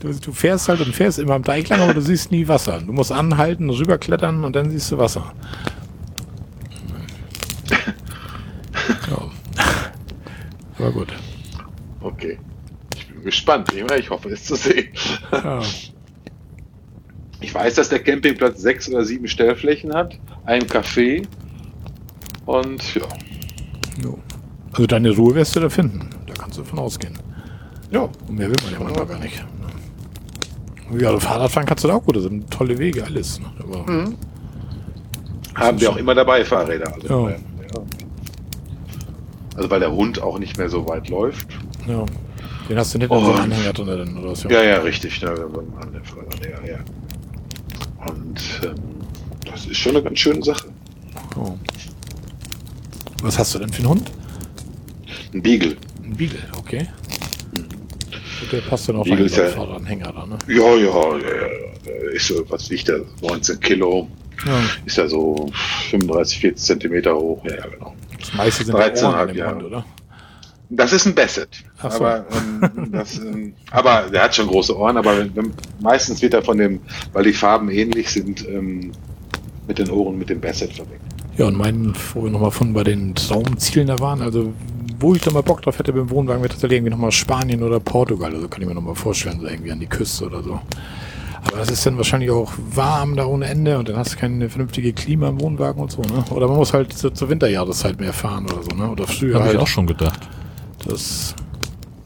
Du, du fährst halt und fährst immer am Teich lang, aber du siehst nie Wasser. Du musst anhalten, rüberklettern und dann siehst du Wasser. Ja. Aber gut. Okay. Gespannt. Ich hoffe, es zu sehen. Ja. Ich weiß, dass der Campingplatz sechs oder sieben Stellflächen hat, ein Café und ja. Jo. Also deine Ruhe wirst du da finden. Da kannst du davon ausgehen. Ja, Und mehr will man ja manchmal gar nicht. Ja, also Fahrradfahren kannst du da auch gut. Das sind tolle Wege, alles. ne? Aber haben wir auch immer dabei Fahrräder. Also, Ja. ja. also weil der Hund auch nicht mehr so weit läuft. ja. Den hast du nicht so Oh. einem Anhänger drin dann, oder was? Ja, ja, richtig. Ne, so ein Anhänger, ja, ja. Und ähm, das ist schon eine ganz schöne Sache. Oh. Was hast du denn für einen Hund? Ein Beagle. Ein Beagle, okay. Der passt dann auf Beagle ist ja- Fahrradanhänger da, ne? Ja, ja, ja, ja. Ist so, was wiegt der? 19 Kilo. Ja. Ist ja so 35, 40 Zentimeter hoch. Ja, genau. Das meiste sind 13,5 Ohren an dem Jahre. Hund, oder? Das ist ein Basset. Ach so. Aber, ähm, das, ähm, aber der hat schon große Ohren, aber wenn, wenn, meistens wird er von dem, weil die Farben ähnlich sind, ähm, mit den Ohren mit dem Basset verwechselt. Ja, und mein, wo wir nochmal von bei den Traumzielen da waren, also wo ich da mal Bock drauf hätte beim Wohnwagen, wäre tatsächlich irgendwie nochmal Spanien oder Portugal. Also kann ich mir nochmal vorstellen, so irgendwie an die Küste oder so. Aber das ist dann wahrscheinlich auch warm da ohne Ende und dann hast du keine vernünftige Klima im Wohnwagen und so, ne? Oder man muss halt zur, zur Winterjahreszeit mehr fahren oder so, ne? Oder früher Habe halt. ich auch schon gedacht. Das,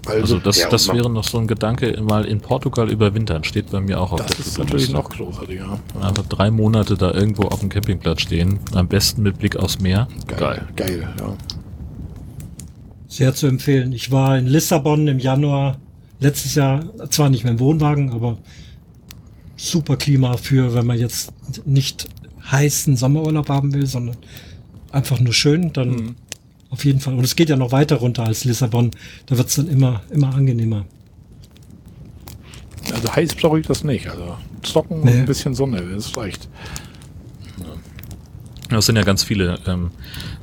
Also so- das, das wäre noch so ein Gedanke, mal in Portugal überwintern, steht bei mir auch auf das der ist To-Do-Liste. natürlich noch großartiger. Ja. Einfach drei Monate da irgendwo auf dem Campingplatz stehen, am besten mit Blick aufs Meer. Geil. Geil, ja. Sehr zu empfehlen. Ich war in Lissabon im Januar letztes Jahr, zwar nicht mehr im Wohnwagen, aber super Klima für, wenn man jetzt nicht heißen Sommerurlaub haben will, sondern einfach nur schön, dann Mhm. Auf jeden Fall. Und es geht ja noch weiter runter als Lissabon. Da wird's dann immer, immer angenehmer. Also heiß brauche ich das nicht. Also trocken und Nee. ein bisschen Sonne, das reicht. Das sind ja ganz viele ähm,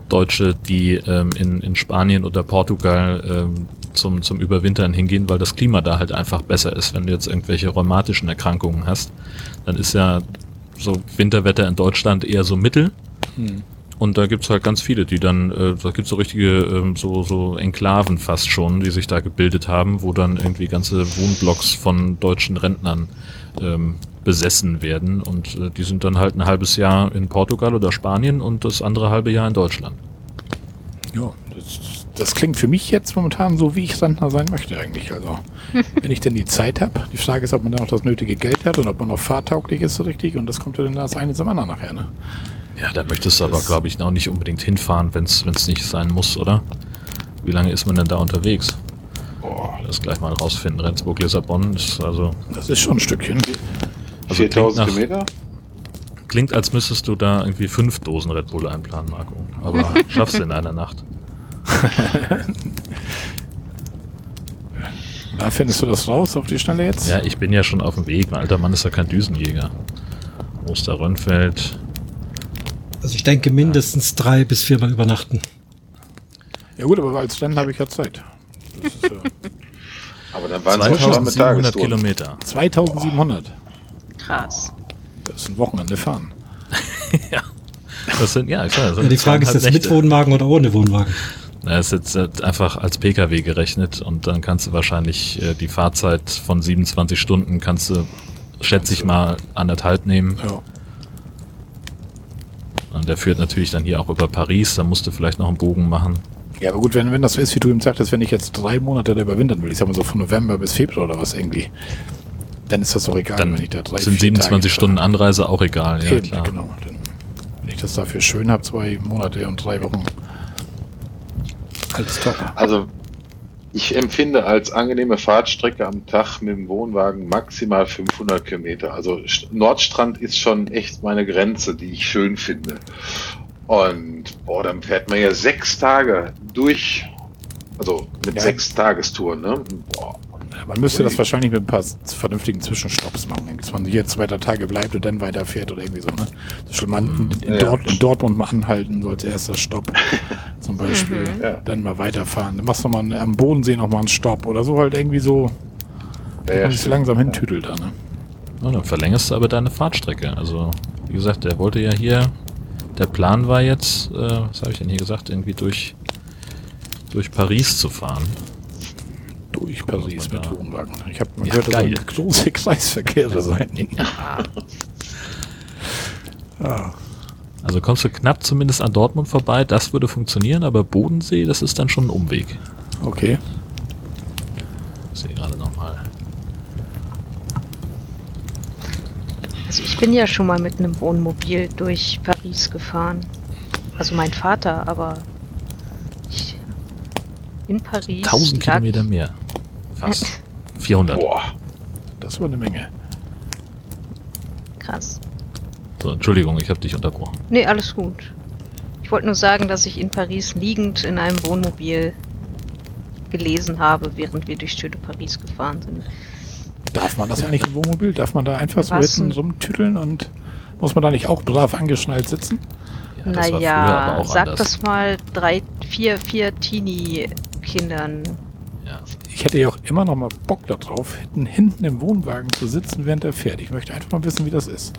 Deutsche, die ähm, in, in Spanien oder Portugal ähm, zum, zum Überwintern hingehen, weil das Klima da halt einfach besser ist. Wenn du jetzt irgendwelche rheumatischen Erkrankungen hast, dann ist ja so Winterwetter in Deutschland eher so mittel. Hm. Und da gibt's halt ganz viele, die dann, äh, da gibt's so richtige, ähm, so, so Enklaven fast schon, die sich da gebildet haben, wo dann irgendwie ganze Wohnblocks von deutschen Rentnern ähm, besessen werden. Und äh, die sind dann halt ein halbes Jahr in Portugal oder Spanien und das andere halbe Jahr in Deutschland. Ja, das, das klingt für mich jetzt momentan so, wie ich Rentner sein möchte eigentlich. Also, wenn ich denn die Zeit habe. Die Frage ist, ob man da noch das nötige Geld hat und ob man noch fahrtauglich ist so richtig. Und das kommt ja dann das eine zum anderen nachher, ne? Ja, da möchtest du aber, glaube ich, auch nicht unbedingt hinfahren, wenn es nicht sein muss, oder? Wie lange ist man denn da unterwegs? Boah, Das gleich mal rausfinden. Rendsburg, Lissabon ist also Das ist schon ein Stückchen. Also 4000 klingt nach- Kilometer? klingt, als müsstest du da irgendwie fünf Dosen Red Bull einplanen, Marco. Aber schaffst du in einer Nacht. Da findest du das raus auf die Schnelle jetzt? Ja, ich bin ja schon auf dem Weg. Ein alter Mann ist ja kein Düsenjäger. Osterrönfeld. Also ich denke mindestens drei bis viermal übernachten. Ja gut, aber als Rennen habe ich ja Zeit. Das ist, äh, Aber dann waren es schon am 2700 Tagestouren. Kilometer. 2700. Krass. Das ist ein Wochenende fahren. Das sind, ja, klar. Ja, die Frage ist jetzt mit. Wohnwagen oder ohne Wohnwagen. Das ist jetzt äh, einfach als PKW gerechnet und dann kannst du wahrscheinlich äh, die Fahrzeit von 27 Stunden kannst du, schätze ich mal, anderthalb nehmen. Ja. Und der führt natürlich dann hier auch über Paris, da musst du vielleicht noch einen Bogen machen. Ja, aber gut, wenn, wenn das so ist, wie du ihm sagtest, wenn ich jetzt drei Monate da überwintern will, ich sag mal so von November bis Februar oder was irgendwie, dann ist das doch egal, Dann wenn ich da drei, sind vier 27 Tage Stunden Anreise auch egal. Ja, Eben, klar. genau. Dann, wenn ich das dafür schön habe, zwei Monate und drei Wochen. Alles top. Also ich empfinde als angenehme Fahrtstrecke am Tag mit dem Wohnwagen maximal 500 Kilometer. Also St- Nordstrand ist schon echt meine Grenze, die ich schön finde. Und boah, dann fährt man ja sechs Tage durch, also mit Ja. sechs Tagestouren, ne? Boah. Man müsste das wahrscheinlich mit ein paar vernünftigen Zwischenstopps machen, dass man hier zwei drei Tage bleibt und dann weiterfährt oder irgendwie so. Ne? Soll man in, in, Ja. Dort, in Dortmund mal anhalten, so als erster Stopp zum Beispiel. Ja. Dann mal weiterfahren. Dann machst du mal am Bodensee noch mal einen Stopp oder so halt irgendwie so, Ja, ja, ja, sich langsam hintüdelt da. Ne? Ja, dann verlängerst du aber deine Fahrtstrecke. Also, wie gesagt, der wollte ja hier, der Plan war jetzt, äh, was habe ich denn hier gesagt, irgendwie durch, durch Paris zu fahren. Durch Paris man mit da- Wohnwagen. Ich habe Ja, gehört, dass geil. ein große Kreisverkehre sein. Ja. Also kommst du knapp zumindest an Dortmund vorbei, das würde funktionieren, aber Bodensee, das ist dann schon ein Umweg. Okay. Ich sehe gerade nochmal. Also ich bin ja schon mal mit einem Wohnmobil durch Paris gefahren. Also mein Vater, aber ich, in Paris. 1000 lag- Kilometer mehr. Fast. 400. Boah. Das war eine Menge. Krass. So, Entschuldigung, ich habe dich unterbrochen. Nee, alles gut. Ich wollte nur sagen, dass ich in Paris liegend in einem Wohnmobil gelesen habe, während wir durch Stühle Paris gefahren sind. Darf man das eigentlich im Wohnmobil? Darf man da einfach so hinten denn? rumtütteln und muss man da nicht auch brav angeschnallt sitzen? Ja, naja, sag anders. das mal drei, vier, vier Teenie-Kindern. Ja. Ich hätte ja auch immer noch mal Bock darauf, hinten, hinten im Wohnwagen zu sitzen, während er fährt. Ich möchte einfach mal wissen, wie das ist.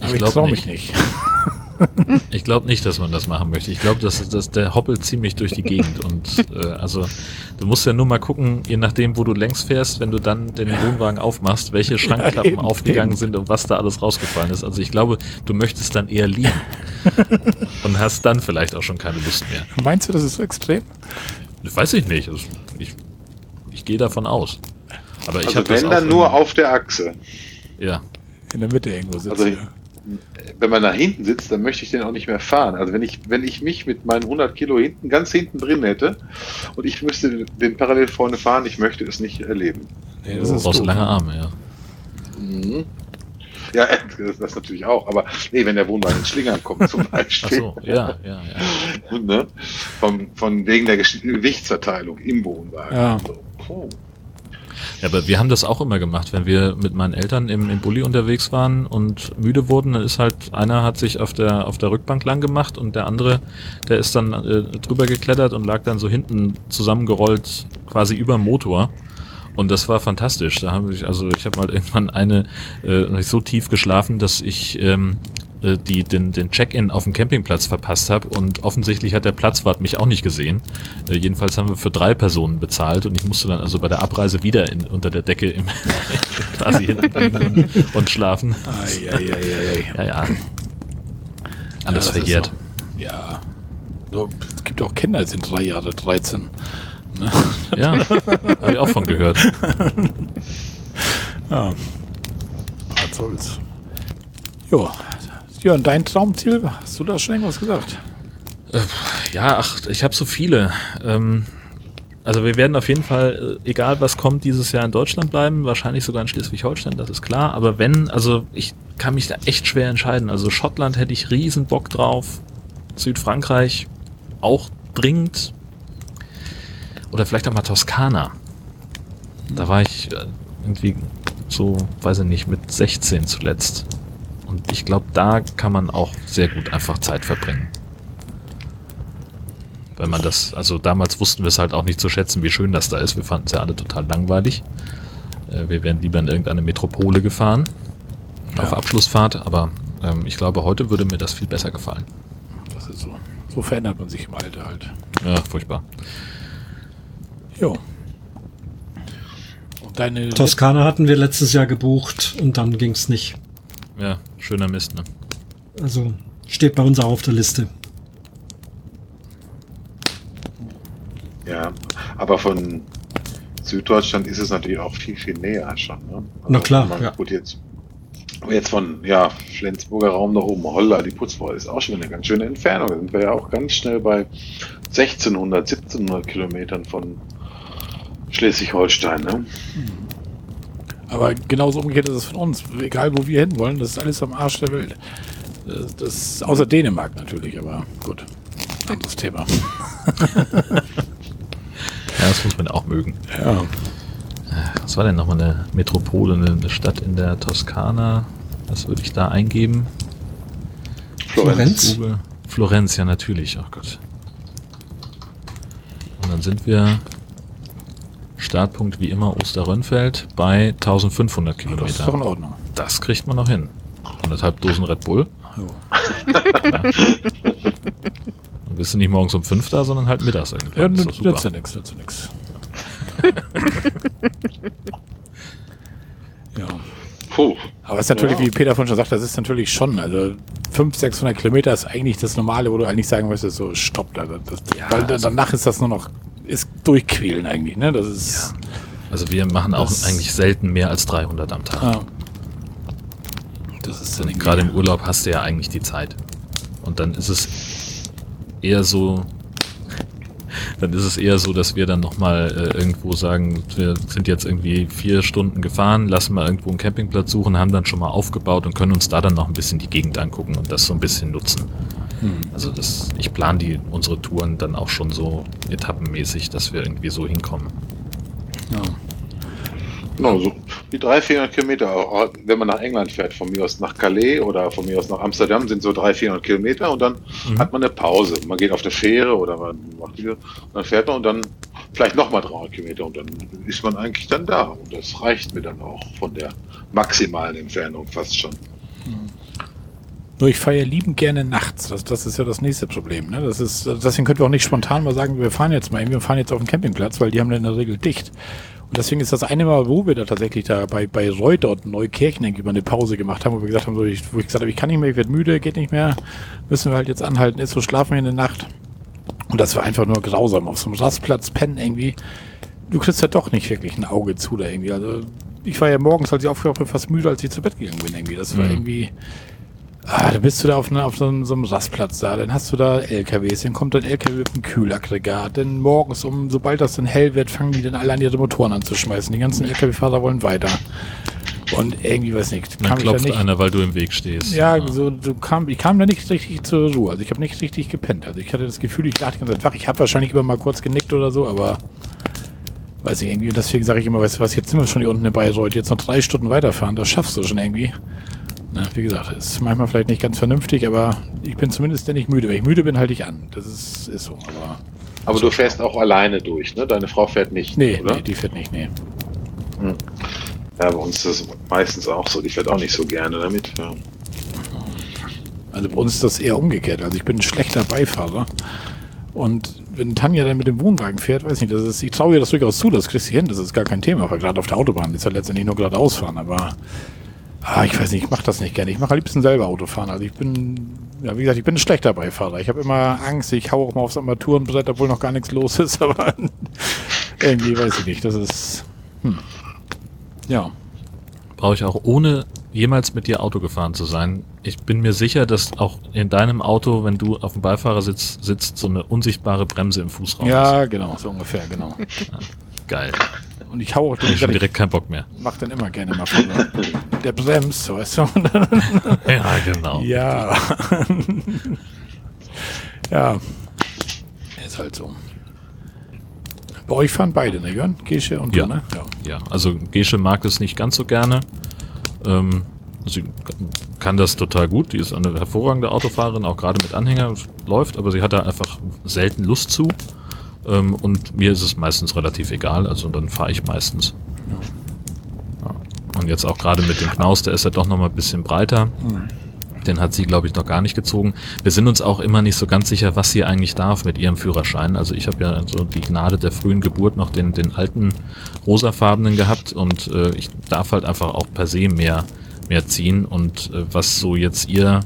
Aber ich, glaub traue mich nicht. Ich glaube nicht, dass man das machen möchte. Ich glaube, dass, dass der hoppelt ziemlich durch die Gegend und äh, also du musst ja nur mal gucken, je nachdem, wo du längs fährst, wenn du dann den Wohnwagen aufmachst, welche Schrankklappen eben, aufgegangen eben. sind und was da alles rausgefallen ist. Also ich glaube, du möchtest dann eher liegen und hast dann vielleicht auch schon keine Lust mehr. Meinst du, das ist so extrem? Weiß ich nicht. Also ich ich gehe davon aus. Aber ich Also habe das wenn dann nur auf der Achse. ja. In der Mitte irgendwo sitzen. Also wenn man da hinten sitzt, dann möchte ich den auch nicht mehr fahren. Also wenn ich, wenn ich mich mit meinen 100 Kilo hinten, ganz hinten drin hätte und ich müsste den parallel vorne fahren, ich möchte es nicht erleben. nee, Du brauchst doof. lange Arme, ja. Mhm. Ja, das, das natürlich auch. Aber nee, wenn der Wohnwagen ins Schlingern kommt zum Ach Beispiel. so, ja, ja, ja. ne? Von, von wegen der Gewichtsverteilung im Wohnwagen. Ja. So. Ja, aber wir haben das auch immer gemacht, wenn wir mit meinen Eltern im, im Bulli unterwegs waren und müde wurden, dann ist halt, einer hat sich auf der, auf der Rückbank lang gemacht und der andere, der ist dann äh, drüber geklettert und lag dann so hinten zusammengerollt, quasi über Motor. Und das war fantastisch. Da habe ich, also ich habe mal irgendwann eine äh, so tief geschlafen, dass ich ähm, äh, die, den, den Check-in auf dem Campingplatz verpasst habe und offensichtlich hat der Platzwart mich auch nicht gesehen. Äh, jedenfalls haben wir für drei Personen bezahlt und ich musste dann also bei der Abreise wieder in, unter der Decke im, quasi hinten und, schlafen. Ei, ei, ei. Ja, ja. Alles Ja, verjährt. so. Ja. So, es gibt auch Kinder, die sind drei Jahre 13. Ja, habe ich auch von gehört. Ja. Was soll's. Jo. Jörn, dein Traumziel, hast du da schon irgendwas gesagt? Ja, ach, ich habe so viele. Ähm, also wir werden auf jeden Fall, äh, egal was kommt, dieses Jahr in Deutschland bleiben, wahrscheinlich sogar in Schleswig-Holstein, das ist klar. Aber wenn, also ich kann mich da echt schwer entscheiden. Also Schottland hätte ich riesen Bock drauf. Südfrankreich auch dringend. Oder vielleicht auch mal Toskana. Da war ich äh, irgendwie so, weiß ich nicht, mit 16 zuletzt. Und ich glaube, da kann man auch sehr gut einfach Zeit verbringen. Wenn man das, also damals wussten wir es halt auch nicht zu schätzen, wie schön das da ist. Wir fanden es ja alle total langweilig. Äh, wir wären lieber in irgendeine Metropole gefahren auf Ja. Abschlussfahrt, aber ähm, ich glaube, heute würde mir das viel besser gefallen. Das ist so. So verändert man sich im Alter halt. Ja, furchtbar. Jo. Und deine Toskana hatten wir letztes Jahr gebucht und dann ging's nicht. Ja, schöner Mist, ne? Also steht bei uns auch auf der Liste. Ja, aber von Süddeutschland ist es natürlich auch viel, viel näher schon. Ne? Na klar, man- ja. Gut, jetzt, jetzt von ja, Flensburger Raum da oben, Holla, die Putzfrau ist auch schon eine ganz schöne Entfernung. Da sind wir ja auch ganz schnell bei 1600, 1700 Kilometern von Schleswig-Holstein. Ne? Aber genauso umgekehrt ist es von uns. Egal, wo wir hinwollen, das ist alles am Arsch der Welt. Das, das außer Dänemark natürlich, aber gut. Anderes Thema. Ja, das muss man auch mögen. Ja. Was war denn nochmal eine Metropole, eine, Stadt in der Toskana? Was würde ich da eingeben? Florenz? Florenz, ja natürlich. Ach Gott. Und dann sind wir Startpunkt wie immer Osterrönfeld bei 1500 Das ist doch in Kilometer. Ordnung. Das kriegt man noch hin. Anderthalb Dosen Red Bull. Jo. Dann bist du nicht morgens um fünf da, sondern halt mittags Ja, irgendwann. Das ist doch nützt ja nichts, nützt ja nichts. ja. Puh. Aber es ist natürlich, Ja. wie Peter vorhin schon sagt, das ist natürlich schon, also 500, 600 Kilometer ist eigentlich das Normale, wo du eigentlich sagen müsstest, so stopp, also das, Ja, weil also- danach ist das nur noch, ist durchquälen eigentlich, ne, das ist, Also wir machen auch eigentlich selten mehr als 300 am Tag. ja. Das ist dann gerade im Urlaub hast du ja eigentlich die Zeit. Und dann ist es eher so, dann ist es eher so, dass wir dann nochmal äh, irgendwo sagen, wir sind jetzt irgendwie vier Stunden gefahren, lassen mal irgendwo einen Campingplatz suchen, haben dann schon mal aufgebaut und können uns da dann noch ein bisschen die Gegend angucken und das so ein bisschen nutzen. Hm. Also das, ich plane die unsere Touren dann auch schon so etappenmäßig, dass wir irgendwie so hinkommen. ja. Genau, so die 300, 400 Kilometer, auch wenn man nach England fährt, von mir aus nach Calais oder von mir aus nach Amsterdam, sind so 300, 400 Kilometer und dann Mhm. hat man eine Pause. Man geht auf der Fähre oder man macht die, und dann fährt man und dann vielleicht nochmal 300 Kilometer und dann ist man eigentlich dann da. Und das reicht mir dann auch von der maximalen Entfernung fast schon. Nur ich fahre ja liebend gerne nachts. Das, das ist ja das nächste Problem. Ne? Das ist, deswegen können wir auch nicht spontan mal sagen, wir fahren jetzt mal, irgendwie, wir fahren jetzt auf den Campingplatz, weil die haben in der Regel dicht. Und deswegen ist das eine Mal, wo wir da tatsächlich da bei, bei Reuter und Neukirchen irgendwie mal eine Pause gemacht haben, wo wir gesagt haben, so, ich, wo ich gesagt habe, ich kann nicht mehr, ich werde müde, geht nicht mehr, müssen wir halt jetzt anhalten, ist so schlafen wir in der Nacht. Und das war einfach nur grausam. Auf so einem Rastplatz pennen irgendwie. Du kriegst ja doch nicht wirklich ein Auge zu da irgendwie. Also ich war ja morgens, als ich aufgewacht bin, fast müde, als ich zu Bett gegangen bin irgendwie. Das war Mhm. irgendwie. Ah, da bist du da auf, ne, auf so, einem, so einem Rastplatz da, dann hast du da LKWs, dann kommt ein LKW mit einem Kühlaggregat, dann morgens um, sobald das dann hell wird, fangen die dann alle an, ihre Motoren anzuschmeißen. Die ganzen LKW-Fahrer wollen weiter. Und irgendwie, weiß nicht, Dann ich da klopft nicht. einer, weil du im Weg stehst. Ja, so, du kam, ich kam da nicht richtig zur Ruhe. Also ich habe nicht richtig gepennt. Also ich hatte das Gefühl, ich lag die ganze Zeit wach. Ich habe wahrscheinlich immer mal kurz genickt oder so, aber weiß ich irgendwie. Und deswegen sage ich immer, weißt du was, jetzt sind wir schon hier unten in Bayreuth, jetzt noch drei Stunden weiterfahren, das schaffst du schon irgendwie. Na, wie gesagt, ist manchmal vielleicht nicht ganz vernünftig, aber ich bin zumindest nicht müde. Wenn ich müde bin, halte ich an. Das ist, ist so. Aber Aber du fährst auch alleine durch, ne? Deine Frau fährt nicht, nee, oder? nee, die fährt nicht, nee. Ja, bei uns ist das meistens auch so. Die fährt auch nicht so gerne damit. Ja. Also bei uns ist das eher umgekehrt. Also ich bin ein schlechter Beifahrer. Und wenn Tanja dann mit dem Wohnwagen fährt, weiß nicht, das ist, ich traue ihr das durchaus zu, das kriegst du hin, das ist gar kein Thema, weil gerade auf der Autobahn ist ja letztendlich nur geradeaus fahren, aber ah, ich weiß nicht, ich mache das nicht gerne. Ich mache am liebsten selber Autofahren. Also ich bin, ja, wie gesagt, ich bin ein schlechter Beifahrer. Ich habe immer Angst, ich hau auch mal aufs Armaturenbrett, obwohl noch gar nichts los ist, aber irgendwie weiß ich nicht, das ist, hm. ja. brauche ich auch ohne jemals mit dir Auto gefahren zu sein. Ich bin mir sicher, dass auch in deinem Auto, wenn du auf dem Beifahrersitz sitzt, so eine unsichtbare Bremse im Fußraum ist. Ja, genau, so ungefähr, genau. Geil. Und ich hau auch Hab ich ich direkt keinen Bock mehr. mach dann immer gerne mal von der bremst, weißt du. Ja, genau. Ja. ja. Ist halt so. Bei euch fahren beide, ne, Jörn? Gesche und Ja. du, ne? Ja. Ja, also Gesche mag es nicht ganz so gerne. Ähm, sie kann das total gut. Die ist eine hervorragende Autofahrerin, auch gerade mit Anhänger läuft, aber sie hat da einfach selten Lust zu. Ähm, und mir ist es meistens relativ egal, also dann fahre ich meistens. Ja. Und jetzt auch gerade mit dem Knaus, der ist ja doch noch mal ein bisschen breiter. Den hat sie, glaube ich, noch gar nicht gezogen. Wir sind uns auch immer nicht so ganz sicher, was sie eigentlich darf mit ihrem Führerschein. Also ich habe ja so die Gnade der frühen Geburt noch den, den alten rosafarbenen gehabt und äh, ich darf halt einfach auch per se mehr, mehr ziehen. Und äh, was so jetzt ihr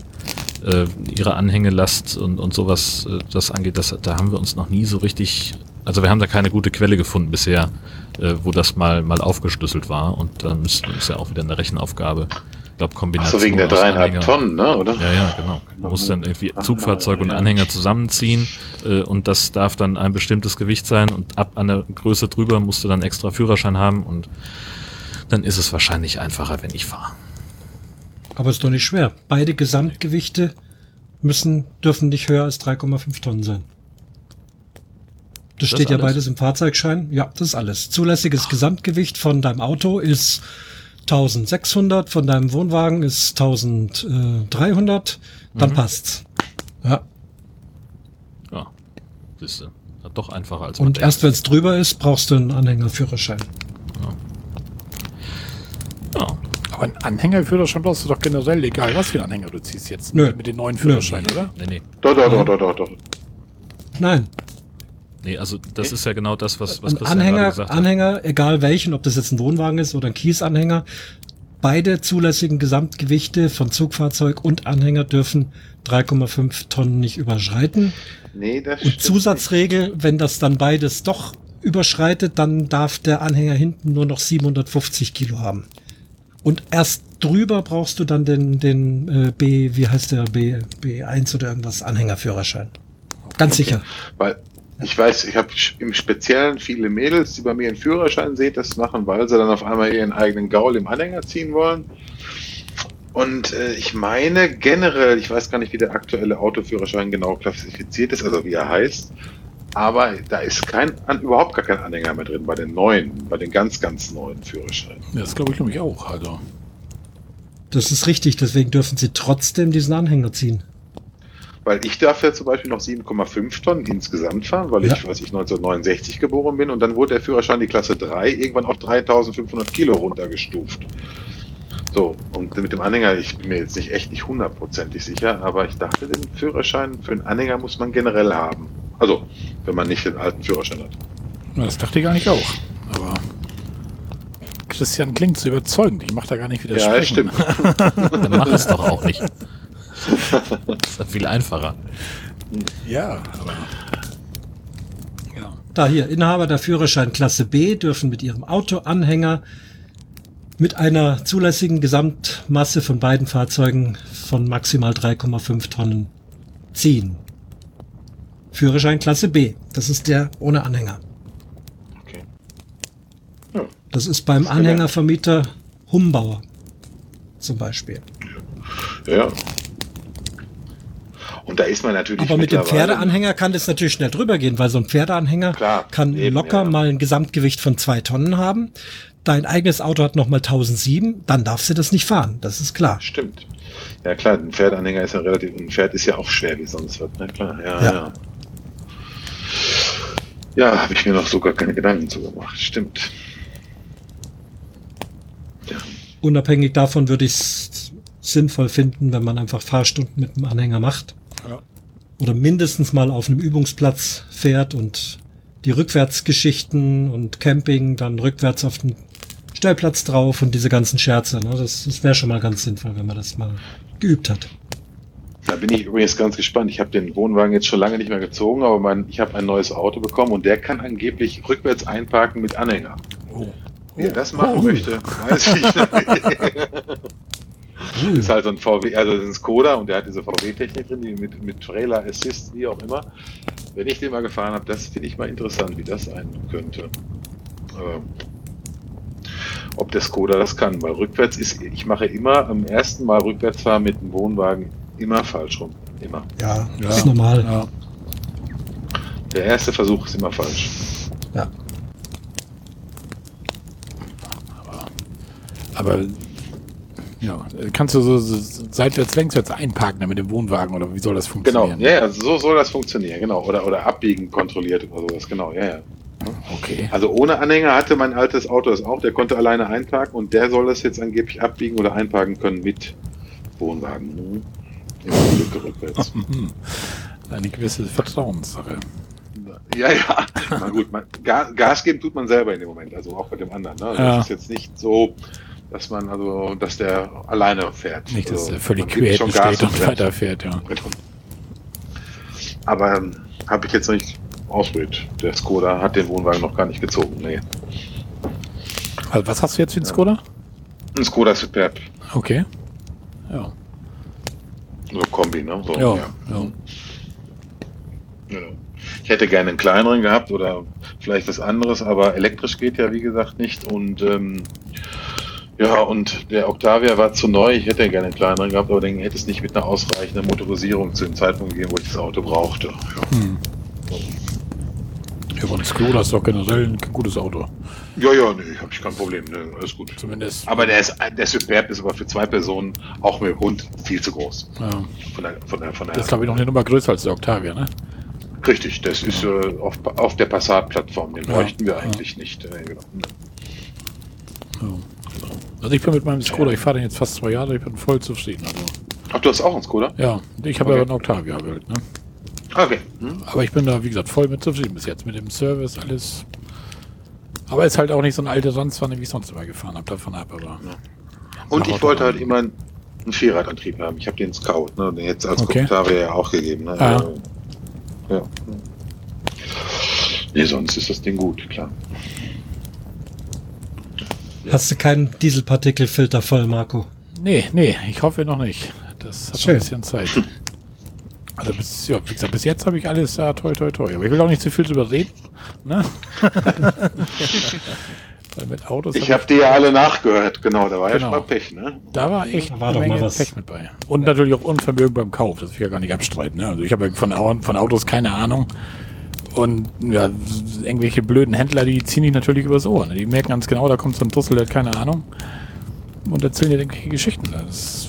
äh, ihre Anhängelast und, und sowas äh, das angeht, das, da haben wir uns noch nie so richtig, also wir haben da keine gute Quelle gefunden bisher, äh, wo das mal, mal aufgeschlüsselt war. Und dann ist, ist ja auch wieder eine Rechenaufgabe. Ich glaube, Ach Kombination. so, wegen der dreieinhalb Tonnen, ne? oder? ja, ja, genau. Man muss dann irgendwie Zugfahrzeug und Anhänger zusammenziehen äh, und das darf dann ein bestimmtes Gewicht sein und ab einer Größe drüber musst du dann extra Führerschein haben und dann ist es wahrscheinlich einfacher, wenn ich fahre. Aber ist doch nicht schwer. Beide Gesamtgewichte müssen, dürfen nicht höher als 3,5 Tonnen sein. Das, Das steht ja alles? beides im Fahrzeugschein. Ja, das ist alles. Zulässiges Gesamtgewicht von deinem Auto ist 1600, von deinem Wohnwagen ist 1300. Dann Mhm. passt's. Ja. Ja, siehst du. Doch einfacher als Und denkt. erst wenn es drüber ist, brauchst du einen Anhängerführerschein. Ja. Aber ein Anhängerführerschein brauchst du doch generell, egal was für einen Anhänger du ziehst jetzt. Nö. Mit den neuen Führerscheinen, oder? Nee, nee. Doch, doch, doch, doch, doch, doch. Nein, Nee, also das ist ja genau das, was, was ein Christian Anhänger, gesagt hat. Anhänger, egal welchen, ob das jetzt ein Wohnwagen ist oder ein Kiesanhänger, beide zulässigen Gesamtgewichte von Zugfahrzeug und Anhänger dürfen 3,5 Tonnen nicht überschreiten. Nee, das Und Zusatzregel, wenn das dann beides doch überschreitet, dann darf der Anhänger hinten nur noch 750 Kilo haben. Und erst drüber brauchst du dann den, den äh, B, wie heißt der, B, B1 oder irgendwas, Anhängerführerschein. Ganz sicher. nicht. Weil ich weiß, ich habe im Speziellen viele Mädels, die bei mir einen Führerschein sehen, das machen, weil sie dann auf einmal ihren eigenen Gaul im Anhänger ziehen wollen. Und äh, ich meine generell, ich weiß gar nicht, wie der aktuelle Autoführerschein genau klassifiziert ist, also wie er heißt, aber da ist kein, an, überhaupt gar kein Anhänger mehr drin bei den neuen, bei den ganz, ganz neuen Führerscheinen. Ja, das glaube ich nämlich auch. Also. Das ist richtig, deswegen dürfen sie trotzdem diesen Anhänger ziehen. Weil ich darf ja zum Beispiel noch 7,5 Tonnen insgesamt fahren, weil Ja. ich, weiß ich, 1969 geboren bin und dann wurde der Führerschein die Klasse 3 irgendwann auf 3500 Kilo runtergestuft. So, und mit dem Anhänger, ich bin mir jetzt nicht echt nicht hundertprozentig sicher, aber ich dachte, den Führerschein für einen Anhänger muss man generell haben. Also, wenn man nicht den alten Führerschein hat. Das dachte ich gar nicht auch. Aber Christian klingt so überzeugend. Ich mache da gar nicht wieder Ja, stimmt. Dann mach es doch auch nicht. Das ist ja viel einfacher. Ja, aber. Ja. Da hier, Inhaber der Führerschein Klasse B dürfen mit ihrem Autoanhänger mit einer zulässigen Gesamtmasse von beiden Fahrzeugen von maximal 3,5 Tonnen ziehen. Führerschein Klasse B, das ist der ohne Anhänger. Okay. Das ist beim Anhängervermieter Humbauer zum Beispiel. Ja. Und da ist man natürlich. Aber mit dem Pferdeanhänger kann das natürlich schnell drüber gehen, weil so ein Pferdeanhänger Klar, kann eben, locker ja. mal ein Gesamtgewicht von zwei Tonnen haben. Dein eigenes Auto hat nochmal 1007, dann darfst du das nicht fahren, das ist klar. Stimmt. Ja klar, ein Pferdeanhänger ist ja relativ, ein Pferd ist ja auch schwer wie sonst was, ne? Klar, ja, Ja. ja. Ja, habe ich mir noch so gar keine Gedanken zu gemacht. Stimmt. Ja, Unabhängig davon würde ich es sinnvoll finden, wenn man einfach Fahrstunden mit dem Anhänger macht. Ja. Oder mindestens mal auf einem Übungsplatz fährt und die Rückwärtsgeschichten und Camping dann rückwärts auf den Stellplatz drauf und diese ganzen Scherze. Ne? Das, das wäre schon mal ganz sinnvoll, wenn man das mal geübt hat. Da bin ich übrigens ganz gespannt. Ich habe den Wohnwagen jetzt schon lange nicht mehr gezogen, aber mein, ich habe ein neues Auto bekommen und der kann angeblich rückwärts einparken mit Anhänger. Oh. Wie er das machen möchte, weiß ich nicht. ist halt so ein VW, also das ist ein Skoda und der hat diese VW-Technik drin, die mit, mit Trailer Assist, wie auch immer. Wenn ich den mal gefahren habe, das finde ich mal interessant, wie das sein könnte. Aber ob der Skoda das kann, weil rückwärts ist, ich mache immer am ersten Mal rückwärts fahren mit dem Wohnwagen immer falsch rum. Immer. Ja, Ja. ist normal. Ja. Der erste Versuch ist immer falsch. Ja. Aber ja, kannst du so, so seitwärts, längswärts einparken dann mit dem Wohnwagen oder wie soll das Genau, funktionieren? ja, ja, so soll das funktionieren, genau. Oder, oder abbiegen kontrolliert oder sowas, genau, ja, ja. Okay. Also ohne Anhänger hatte mein altes Auto das auch, der konnte alleine einparken und der soll das jetzt angeblich abbiegen oder einparken können mit Wohnwagen. Mhm. Lücke rückwärts. Eine gewisse Vertrauenssache. ja, ja. Na gut, man, Gas, geben tut man selber in dem Moment, also auch bei dem anderen. Ne? Ja. Das ist jetzt nicht so, dass man also, dass der alleine fährt. Nicht, dass also, er völlig quer hinten Gas steht und fährt. weiterfährt, ja. Aber ähm, habe ich jetzt noch nicht ausprobiert. Der Skoda hat den Wohnwagen noch gar nicht gezogen. Nee. Also was hast du jetzt für einen Skoda? Ein Skoda Superb. Okay. Ja. So Kombi, ne? So, Ja. ja. Genau. Ich hätte gerne einen kleineren gehabt oder vielleicht was anderes, aber elektrisch geht ja wie gesagt nicht. Und ähm, ja, und der Octavia war zu neu. Ich hätte gerne einen kleineren gehabt, aber den hätte es nicht mit einer ausreichenden Motorisierung zu dem Zeitpunkt gegeben, wo ich das Auto brauchte. Ja. Hm. Ja, und Skoda ist doch generell ein gutes Auto. Ja, ja, nee, habe ich kein Problem. Ne, alles gut. Zumindest. Aber der ist, der Superb ist aber für zwei Personen, auch mit dem Hund, viel zu groß. Ja. Von der, von der, von der, Das ist, glaube ich, noch eine Nummer größer als der Octavia, ne? Richtig, das ist äh, auf, auf der Passat-Plattform. Den Ja, bräuchten wir ja. eigentlich nicht. Äh, genau. Ja. Also ich bin mit meinem Skoda, ich fahre den jetzt fast zwei Jahre, ich bin voll zufrieden. Also, Ach, du hast auch einen Skoda? ja, ich habe Okay. ja einen Octavia gewählt, ne? Okay. Hm? Aber ich bin da, wie gesagt, voll mit zufrieden bis jetzt. Mit dem Service, alles. Aber ist halt auch nicht so eine alte Ranzwanne, wie ich sonst immer gefahren habe, davon ab. Aber Und Nach ich wollte halt immer einen Vierradantrieb haben. Ich habe den Scout, ne? Den jetzt als Okay. Octavia ja auch gegeben. Ne? Ah. Ja. Nee, sonst ist das Ding gut, klar. Hast du keinen Dieselpartikelfilter voll, Marco? nee, nee, ich hoffe noch nicht. Das hat Schön. ein bisschen Zeit. Also bis, ja, wie gesagt, bis jetzt habe ich alles da toi toi toi. Aber ich will auch nicht zu viel drüber reden. Ne? Weil mit Autos. Ich hab habe die ja alle nachgehört, genau. Da war ja Genau. schon mal Pech, ne? Da war echt Da war eine Menge. Pech mit bei. Und natürlich auch Unvermögen beim Kauf, das will ich ja gar nicht abstreiten. Ne? Also ich habe ja von, von Autos keine Ahnung. Und ja, irgendwelche blöden Händler, die ziehen dich natürlich übers Ohr. Ne? Die merken ganz genau, da kommt so ein Dussel, der hat keine Ahnung. Und erzählen dir irgendwelche Geschichten. Das?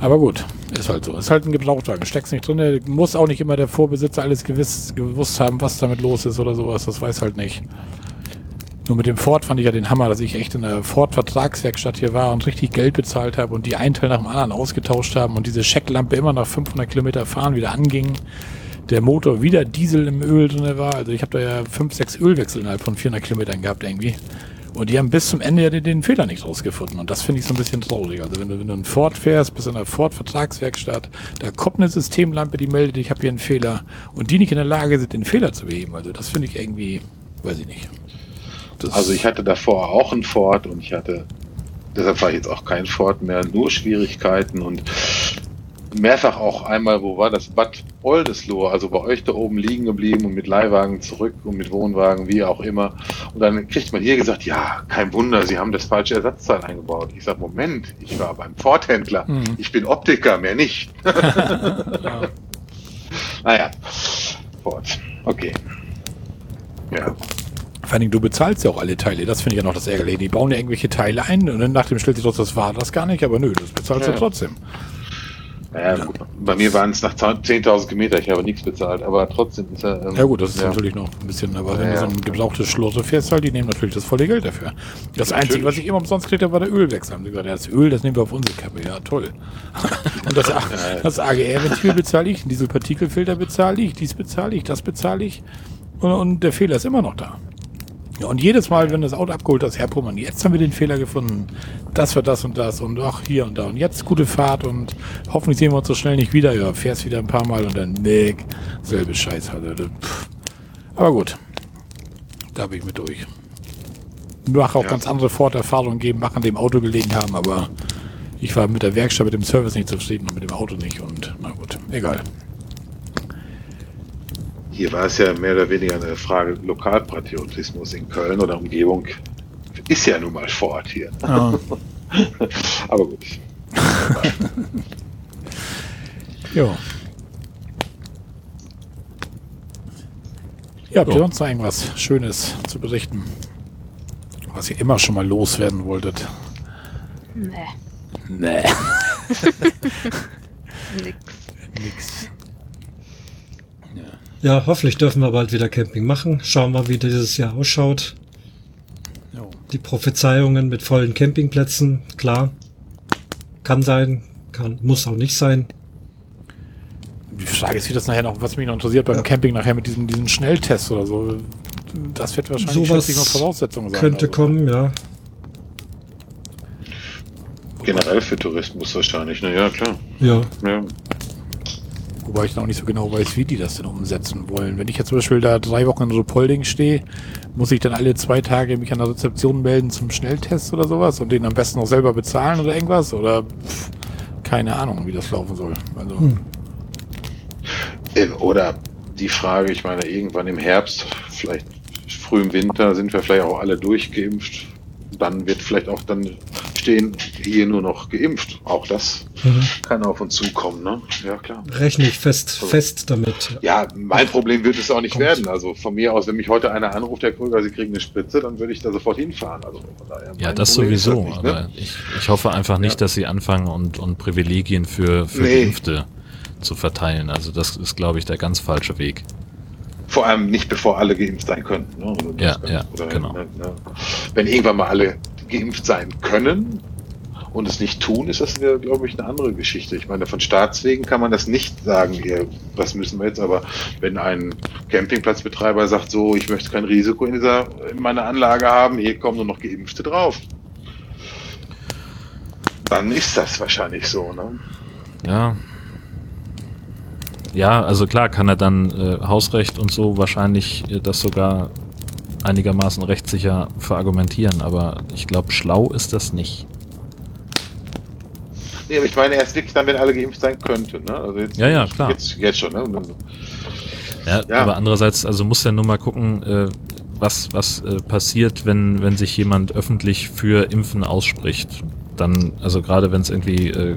Aber gut, ist halt so. Ist halt ein Gebrauchtwagen. Steckst nicht drin. Muss auch nicht immer der Vorbesitzer alles gewiss, gewusst haben, was damit los ist oder sowas. Das weiß halt nicht. Nur mit dem Ford fand ich ja den Hammer, dass ich echt in der Ford-Vertragswerkstatt hier war und richtig Geld bezahlt habe und die einen Teil nach dem anderen ausgetauscht haben und diese Schecklampe immer nach 500 Kilometer fahren wieder anging. Der Motor wieder Diesel im Öl drin war. Also ich habe da ja fünf, sechs Ölwechsel innerhalb von 400 Kilometern gehabt irgendwie. Und die haben bis zum Ende ja den, den Fehler nicht rausgefunden. Und das finde ich so ein bisschen traurig. Also wenn du, wenn du einen Ford fährst, bist in einer Ford-Vertragswerkstatt, da kommt eine Systemlampe, die meldet, ich habe hier einen Fehler. Und die nicht in der Lage sind, den Fehler zu beheben. Also das finde ich irgendwie, weiß ich nicht. Das- Also ich hatte davor auch einen Ford und ich hatte, deshalb fahre ich jetzt auch keinen Ford mehr, nur Schwierigkeiten und mehrfach auch einmal, wo war das, Bad Oldesloe, also bei euch da oben liegen geblieben und mit Leihwagen zurück und mit Wohnwagen, wie auch immer. Und dann kriegt man hier gesagt, ja, kein Wunder, Sie haben das falsche Ersatzteil eingebaut. Ich sage, Moment, ich war beim Ford-Händler, Mhm. ich bin Optiker, mehr nicht. ja. Naja, Ford, okay. Ja, Vor Dingen, du bezahlst ja auch alle Teile. Das finde ich ja noch das Ärgerliche. Die bauen ja irgendwelche Teile ein und dann nach dem stellt sich raus, das war das gar nicht. Aber nö, das bezahlst Ja. du trotzdem. Naja, gut. Bei mir waren es nach 10.000 Kilometer, ich habe nichts bezahlt, aber trotzdem ist er. ähm, Ja gut, das ist ja. natürlich noch ein bisschen, aber wenn Ja, du so ja. ein gebrauchtes Schloss fährst, halt, die nehmen natürlich das volle Geld dafür. Das Einzige, Natürlich. was ich immer umsonst kriegte, war der Ölwechsel. Haben sie gesagt, ja, das Öl, das nehmen wir auf unsere Kappe. Ja, toll. und das, das AGR-Ventil bezahle ich, diese Partikelfilter bezahle ich, dies bezahle ich, das bezahle ich. Und, und der Fehler ist immer noch da. Ja, und jedes Mal, wenn das Auto abgeholt ist, Herr Pullmann, jetzt haben wir den Fehler gefunden. Das wird das und das und ach, hier und da. Und jetzt gute Fahrt und hoffentlich sehen wir uns so schnell nicht wieder. Ja, fährst wieder ein paar Mal und dann, nee, selbe Scheiß. Das- pff. Aber gut, da bin ich mit durch. Mag auch Ja. ganz andere Ford-Erfahrungen geben, mag an dem Auto gelegen haben, aber ich war mit der Werkstatt, mit dem Service nicht zufrieden und mit dem Auto nicht. Und na gut, egal. Hier war es ja mehr oder weniger eine Frage Lokalpatriotismus in Köln oder Umgebung. Ist ja nun mal Ford hier. Ja. Aber gut. Jo. Ja, habt ihr sonst noch irgendwas Schönes zu berichten? Was ihr immer schon mal loswerden wolltet? Nee, Nee. nix. Nix. Ja, hoffentlich dürfen wir bald wieder Camping machen. Schauen wir, wie dieses Jahr ausschaut. Jo. Die Prophezeiungen mit vollen Campingplätzen, klar. Kann sein, kann, muss auch nicht sein. Die Frage ist, wie das nachher noch, was mich noch interessiert beim Camping nachher mit diesen, diesen Schnelltests oder so. Das wird wahrscheinlich ich, noch Voraussetzung sein. Könnte also. kommen, ja. Generell für Tourismus wahrscheinlich. Na ja, klar. Ja, Ja. Wobei ich noch nicht so genau weiß, wie die das denn umsetzen wollen. Wenn ich jetzt zum Beispiel da drei Wochen in Ruhpolding stehe, muss ich dann alle zwei Tage mich an der Rezeption melden zum Schnelltest oder sowas und den am besten auch selber bezahlen oder irgendwas? Oder pff, keine Ahnung, wie das laufen soll. Also, Hm. Äh, Oder die Frage, ich meine, irgendwann im Herbst, vielleicht früh im Winter, sind wir vielleicht auch alle durchgeimpft. Dann wird vielleicht auch dann stehen hier nur noch geimpft. Auch das Mhm. kann auf uns zukommen, ne? Ja, klar. Rechne ich fest, fest damit. Ja, mein Problem wird es auch nicht Kommt. werden. Also von mir aus, wenn mich heute einer anruft, Herr Krüger, Sie kriegen eine Spritze, dann würde ich da sofort hinfahren. Also daher, Ja, das Problem sowieso. nicht, ne? aber ich, ich hoffe einfach nicht, Ja. dass sie anfangen und, und Privilegien für, für Nee. Geimpfte zu verteilen. Also das ist, glaube ich, der ganz falsche Weg. Vor allem nicht, bevor alle geimpft sein könnten. Ne? Oder Ja, das- ja, genau. Ne, ne. Wenn irgendwann mal alle geimpft sein können und es nicht tun, ist das, glaube ich, eine andere Geschichte. Ich meine, von Staatswegen kann man das nicht sagen, ihr, das müssen wir jetzt, aber wenn ein Campingplatzbetreiber sagt, so, ich möchte kein Risiko in, dieser, in meiner Anlage haben, hier kommen nur noch Geimpfte drauf. Dann ist das wahrscheinlich so, ne? Ja. Ja, also klar kann er dann äh, Hausrecht und so wahrscheinlich äh, das sogar einigermaßen rechtssicher verargumentieren, aber ich glaube, schlau ist das nicht. Nee, aber ich meine erst wirklich dann, wenn alle geimpft sein könnten, ne? Also jetzt, Ja, ja, klar. Jetzt, jetzt schon, ne? Ja, Ja. aber andererseits, also muss ja nur mal gucken, äh, was, was äh, passiert, wenn, wenn sich jemand öffentlich für Impfen ausspricht. Dann, also gerade wenn es irgendwie äh,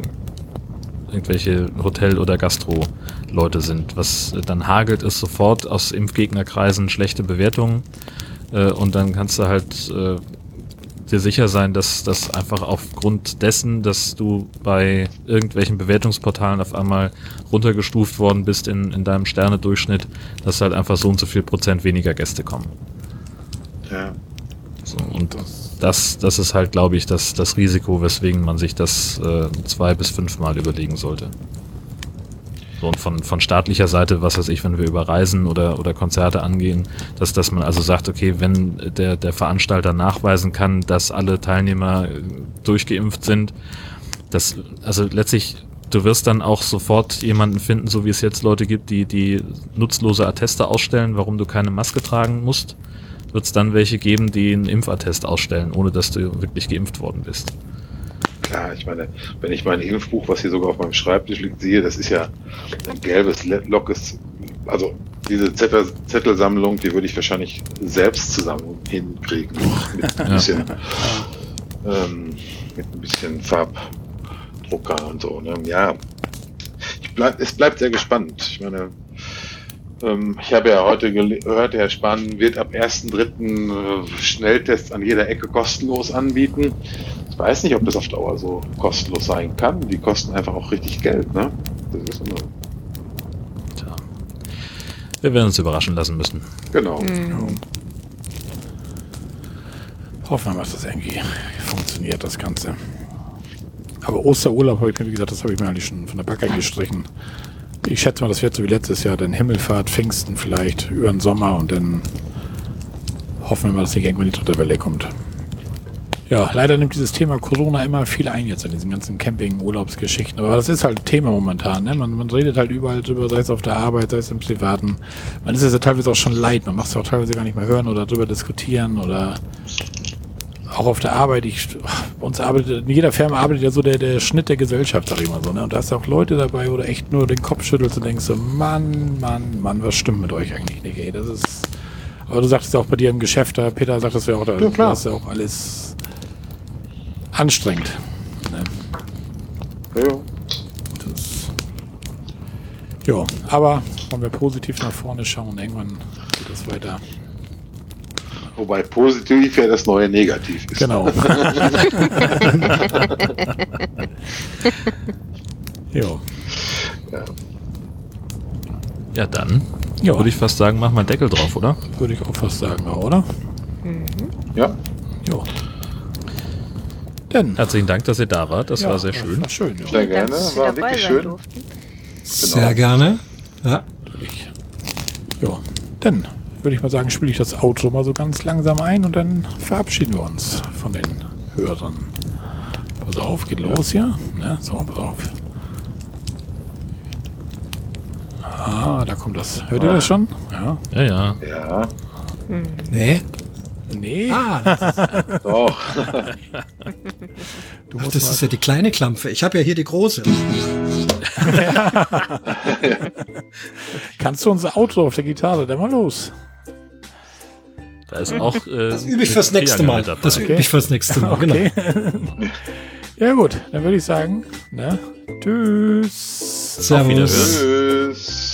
irgendwelche Hotel- oder Gastro-Leute sind, was äh, dann hagelt es sofort aus Impfgegnerkreisen schlechte Bewertungen äh, und dann kannst du halt äh, dir sicher sein, dass das einfach aufgrund dessen, dass du bei irgendwelchen Bewertungsportalen auf einmal runtergestuft worden bist in, in deinem Sternedurchschnitt, dass halt einfach so und so viel Prozent weniger Gäste kommen. ja. So, und das, das ist halt, glaube ich, das, das Risiko, weswegen man sich das äh, zwei bis fünfmal überlegen sollte. So, und von, von staatlicher Seite, was weiß ich, wenn wir über Reisen oder, oder Konzerte angehen, dass, dass man also sagt, okay, wenn der, der Veranstalter nachweisen kann, dass alle Teilnehmer äh, durchgeimpft sind, das, also letztlich, du wirst dann auch sofort jemanden finden, so wie es jetzt Leute gibt, die, die nutzlose Atteste ausstellen, warum du keine Maske tragen musst wird es dann welche geben, die einen Impfattest ausstellen, ohne dass du wirklich geimpft worden bist. Klar, ich meine, wenn ich mein Impfbuch, was hier sogar auf meinem Schreibtisch liegt, sehe, das ist ja ein gelbes, lockes, also diese Zettel, Zettelsammlung, die würde ich wahrscheinlich selbst zusammen hinkriegen. Mit ein bisschen, ähm, mit ein bisschen Farbdrucker und so. Ne? Ja, ich bleib, es bleibt sehr gespannt. Ich meine, ich habe ja heute gehört, Herr Spahn wird ab 1.3. äh, Schnelltests an jeder Ecke kostenlos anbieten. Ich weiß nicht, ob das auf Dauer so kostenlos sein kann. Die kosten einfach auch richtig Geld, ne? Das ist immer, Tja. Wir werden uns überraschen lassen müssen. genau. Hoffen wir mal, dass das irgendwie funktioniert, das Ganze. Aber Osterurlaub habe ich mir, wie gesagt, das habe ich mir eigentlich schon von der Backe gestrichen. Ich schätze mal, das wird so wie letztes Jahr, dann Himmelfahrt, Pfingsten vielleicht, über den Sommer und dann hoffen wir mal, dass nicht irgendwann die dritte Welle kommt. Ja, leider nimmt dieses Thema Corona immer viel ein jetzt in diesen ganzen Camping-Urlaubsgeschichten. Aber das ist halt Thema momentan. Ne? Man, man redet halt überall drüber, sei es auf der Arbeit, sei es im Privaten. Man ist es ja teilweise auch schon leid. Man macht es auch teilweise gar nicht mehr hören oder drüber diskutieren oder auch auf der Arbeit. Ich, bei uns arbeitet, in jeder Firma arbeitet ja so der, der Schnitt der Gesellschaft, sag ich mal so. Ne? Und da hast du auch Leute dabei, wo du echt nur den Kopf schüttelst und denkst so, Mann, Mann, Mann, was stimmt mit euch eigentlich nicht, ey? Das ist. Aber du sagtest ja auch bei dir im Geschäft, da Peter sagt das ja auch, da Ja, klar. das ist ja auch alles anstrengend. Ne? Ja, Das, ja, aber wollen wir positiv nach vorne schauen, irgendwann geht es weiter. Wobei positiv ja das neue Negativ ist. Genau. jo. Ja. Ja, dann Ja. würde ich fast sagen, mach mal Deckel drauf, oder? Würde ich auch fast sagen, oder? ja. Jo. Denn. Herzlichen Dank, dass ihr da wart. Das ja, war sehr schön. War schön, ja. Sehr gerne. War wirklich schön. durften. Sehr gerne. Ja. Ja. Dann würde ich mal sagen, spiele ich das Outro mal so ganz langsam ein und dann verabschieden wir uns von den Hörern. Pass auf, geht los hier. Ne? So, pass auf. Ah, da kommt das. Hört ihr das schon? Ja. Ja, ja. Ja, Nee. Nee, Ah, doch. du ach, das ist ja die kleine Klampfe. Ich habe ja hier die große. Kannst du unser Outro auf der Gitarre? Dann mal los. Da ist auch. Äh, Das übe ich fürs nächste Mal. Das übe ich fürs nächste Mal, genau. Okay. ja gut, dann würde ich sagen, ne? Tschüss. Auf Wiederhören. Servus. Tschüss.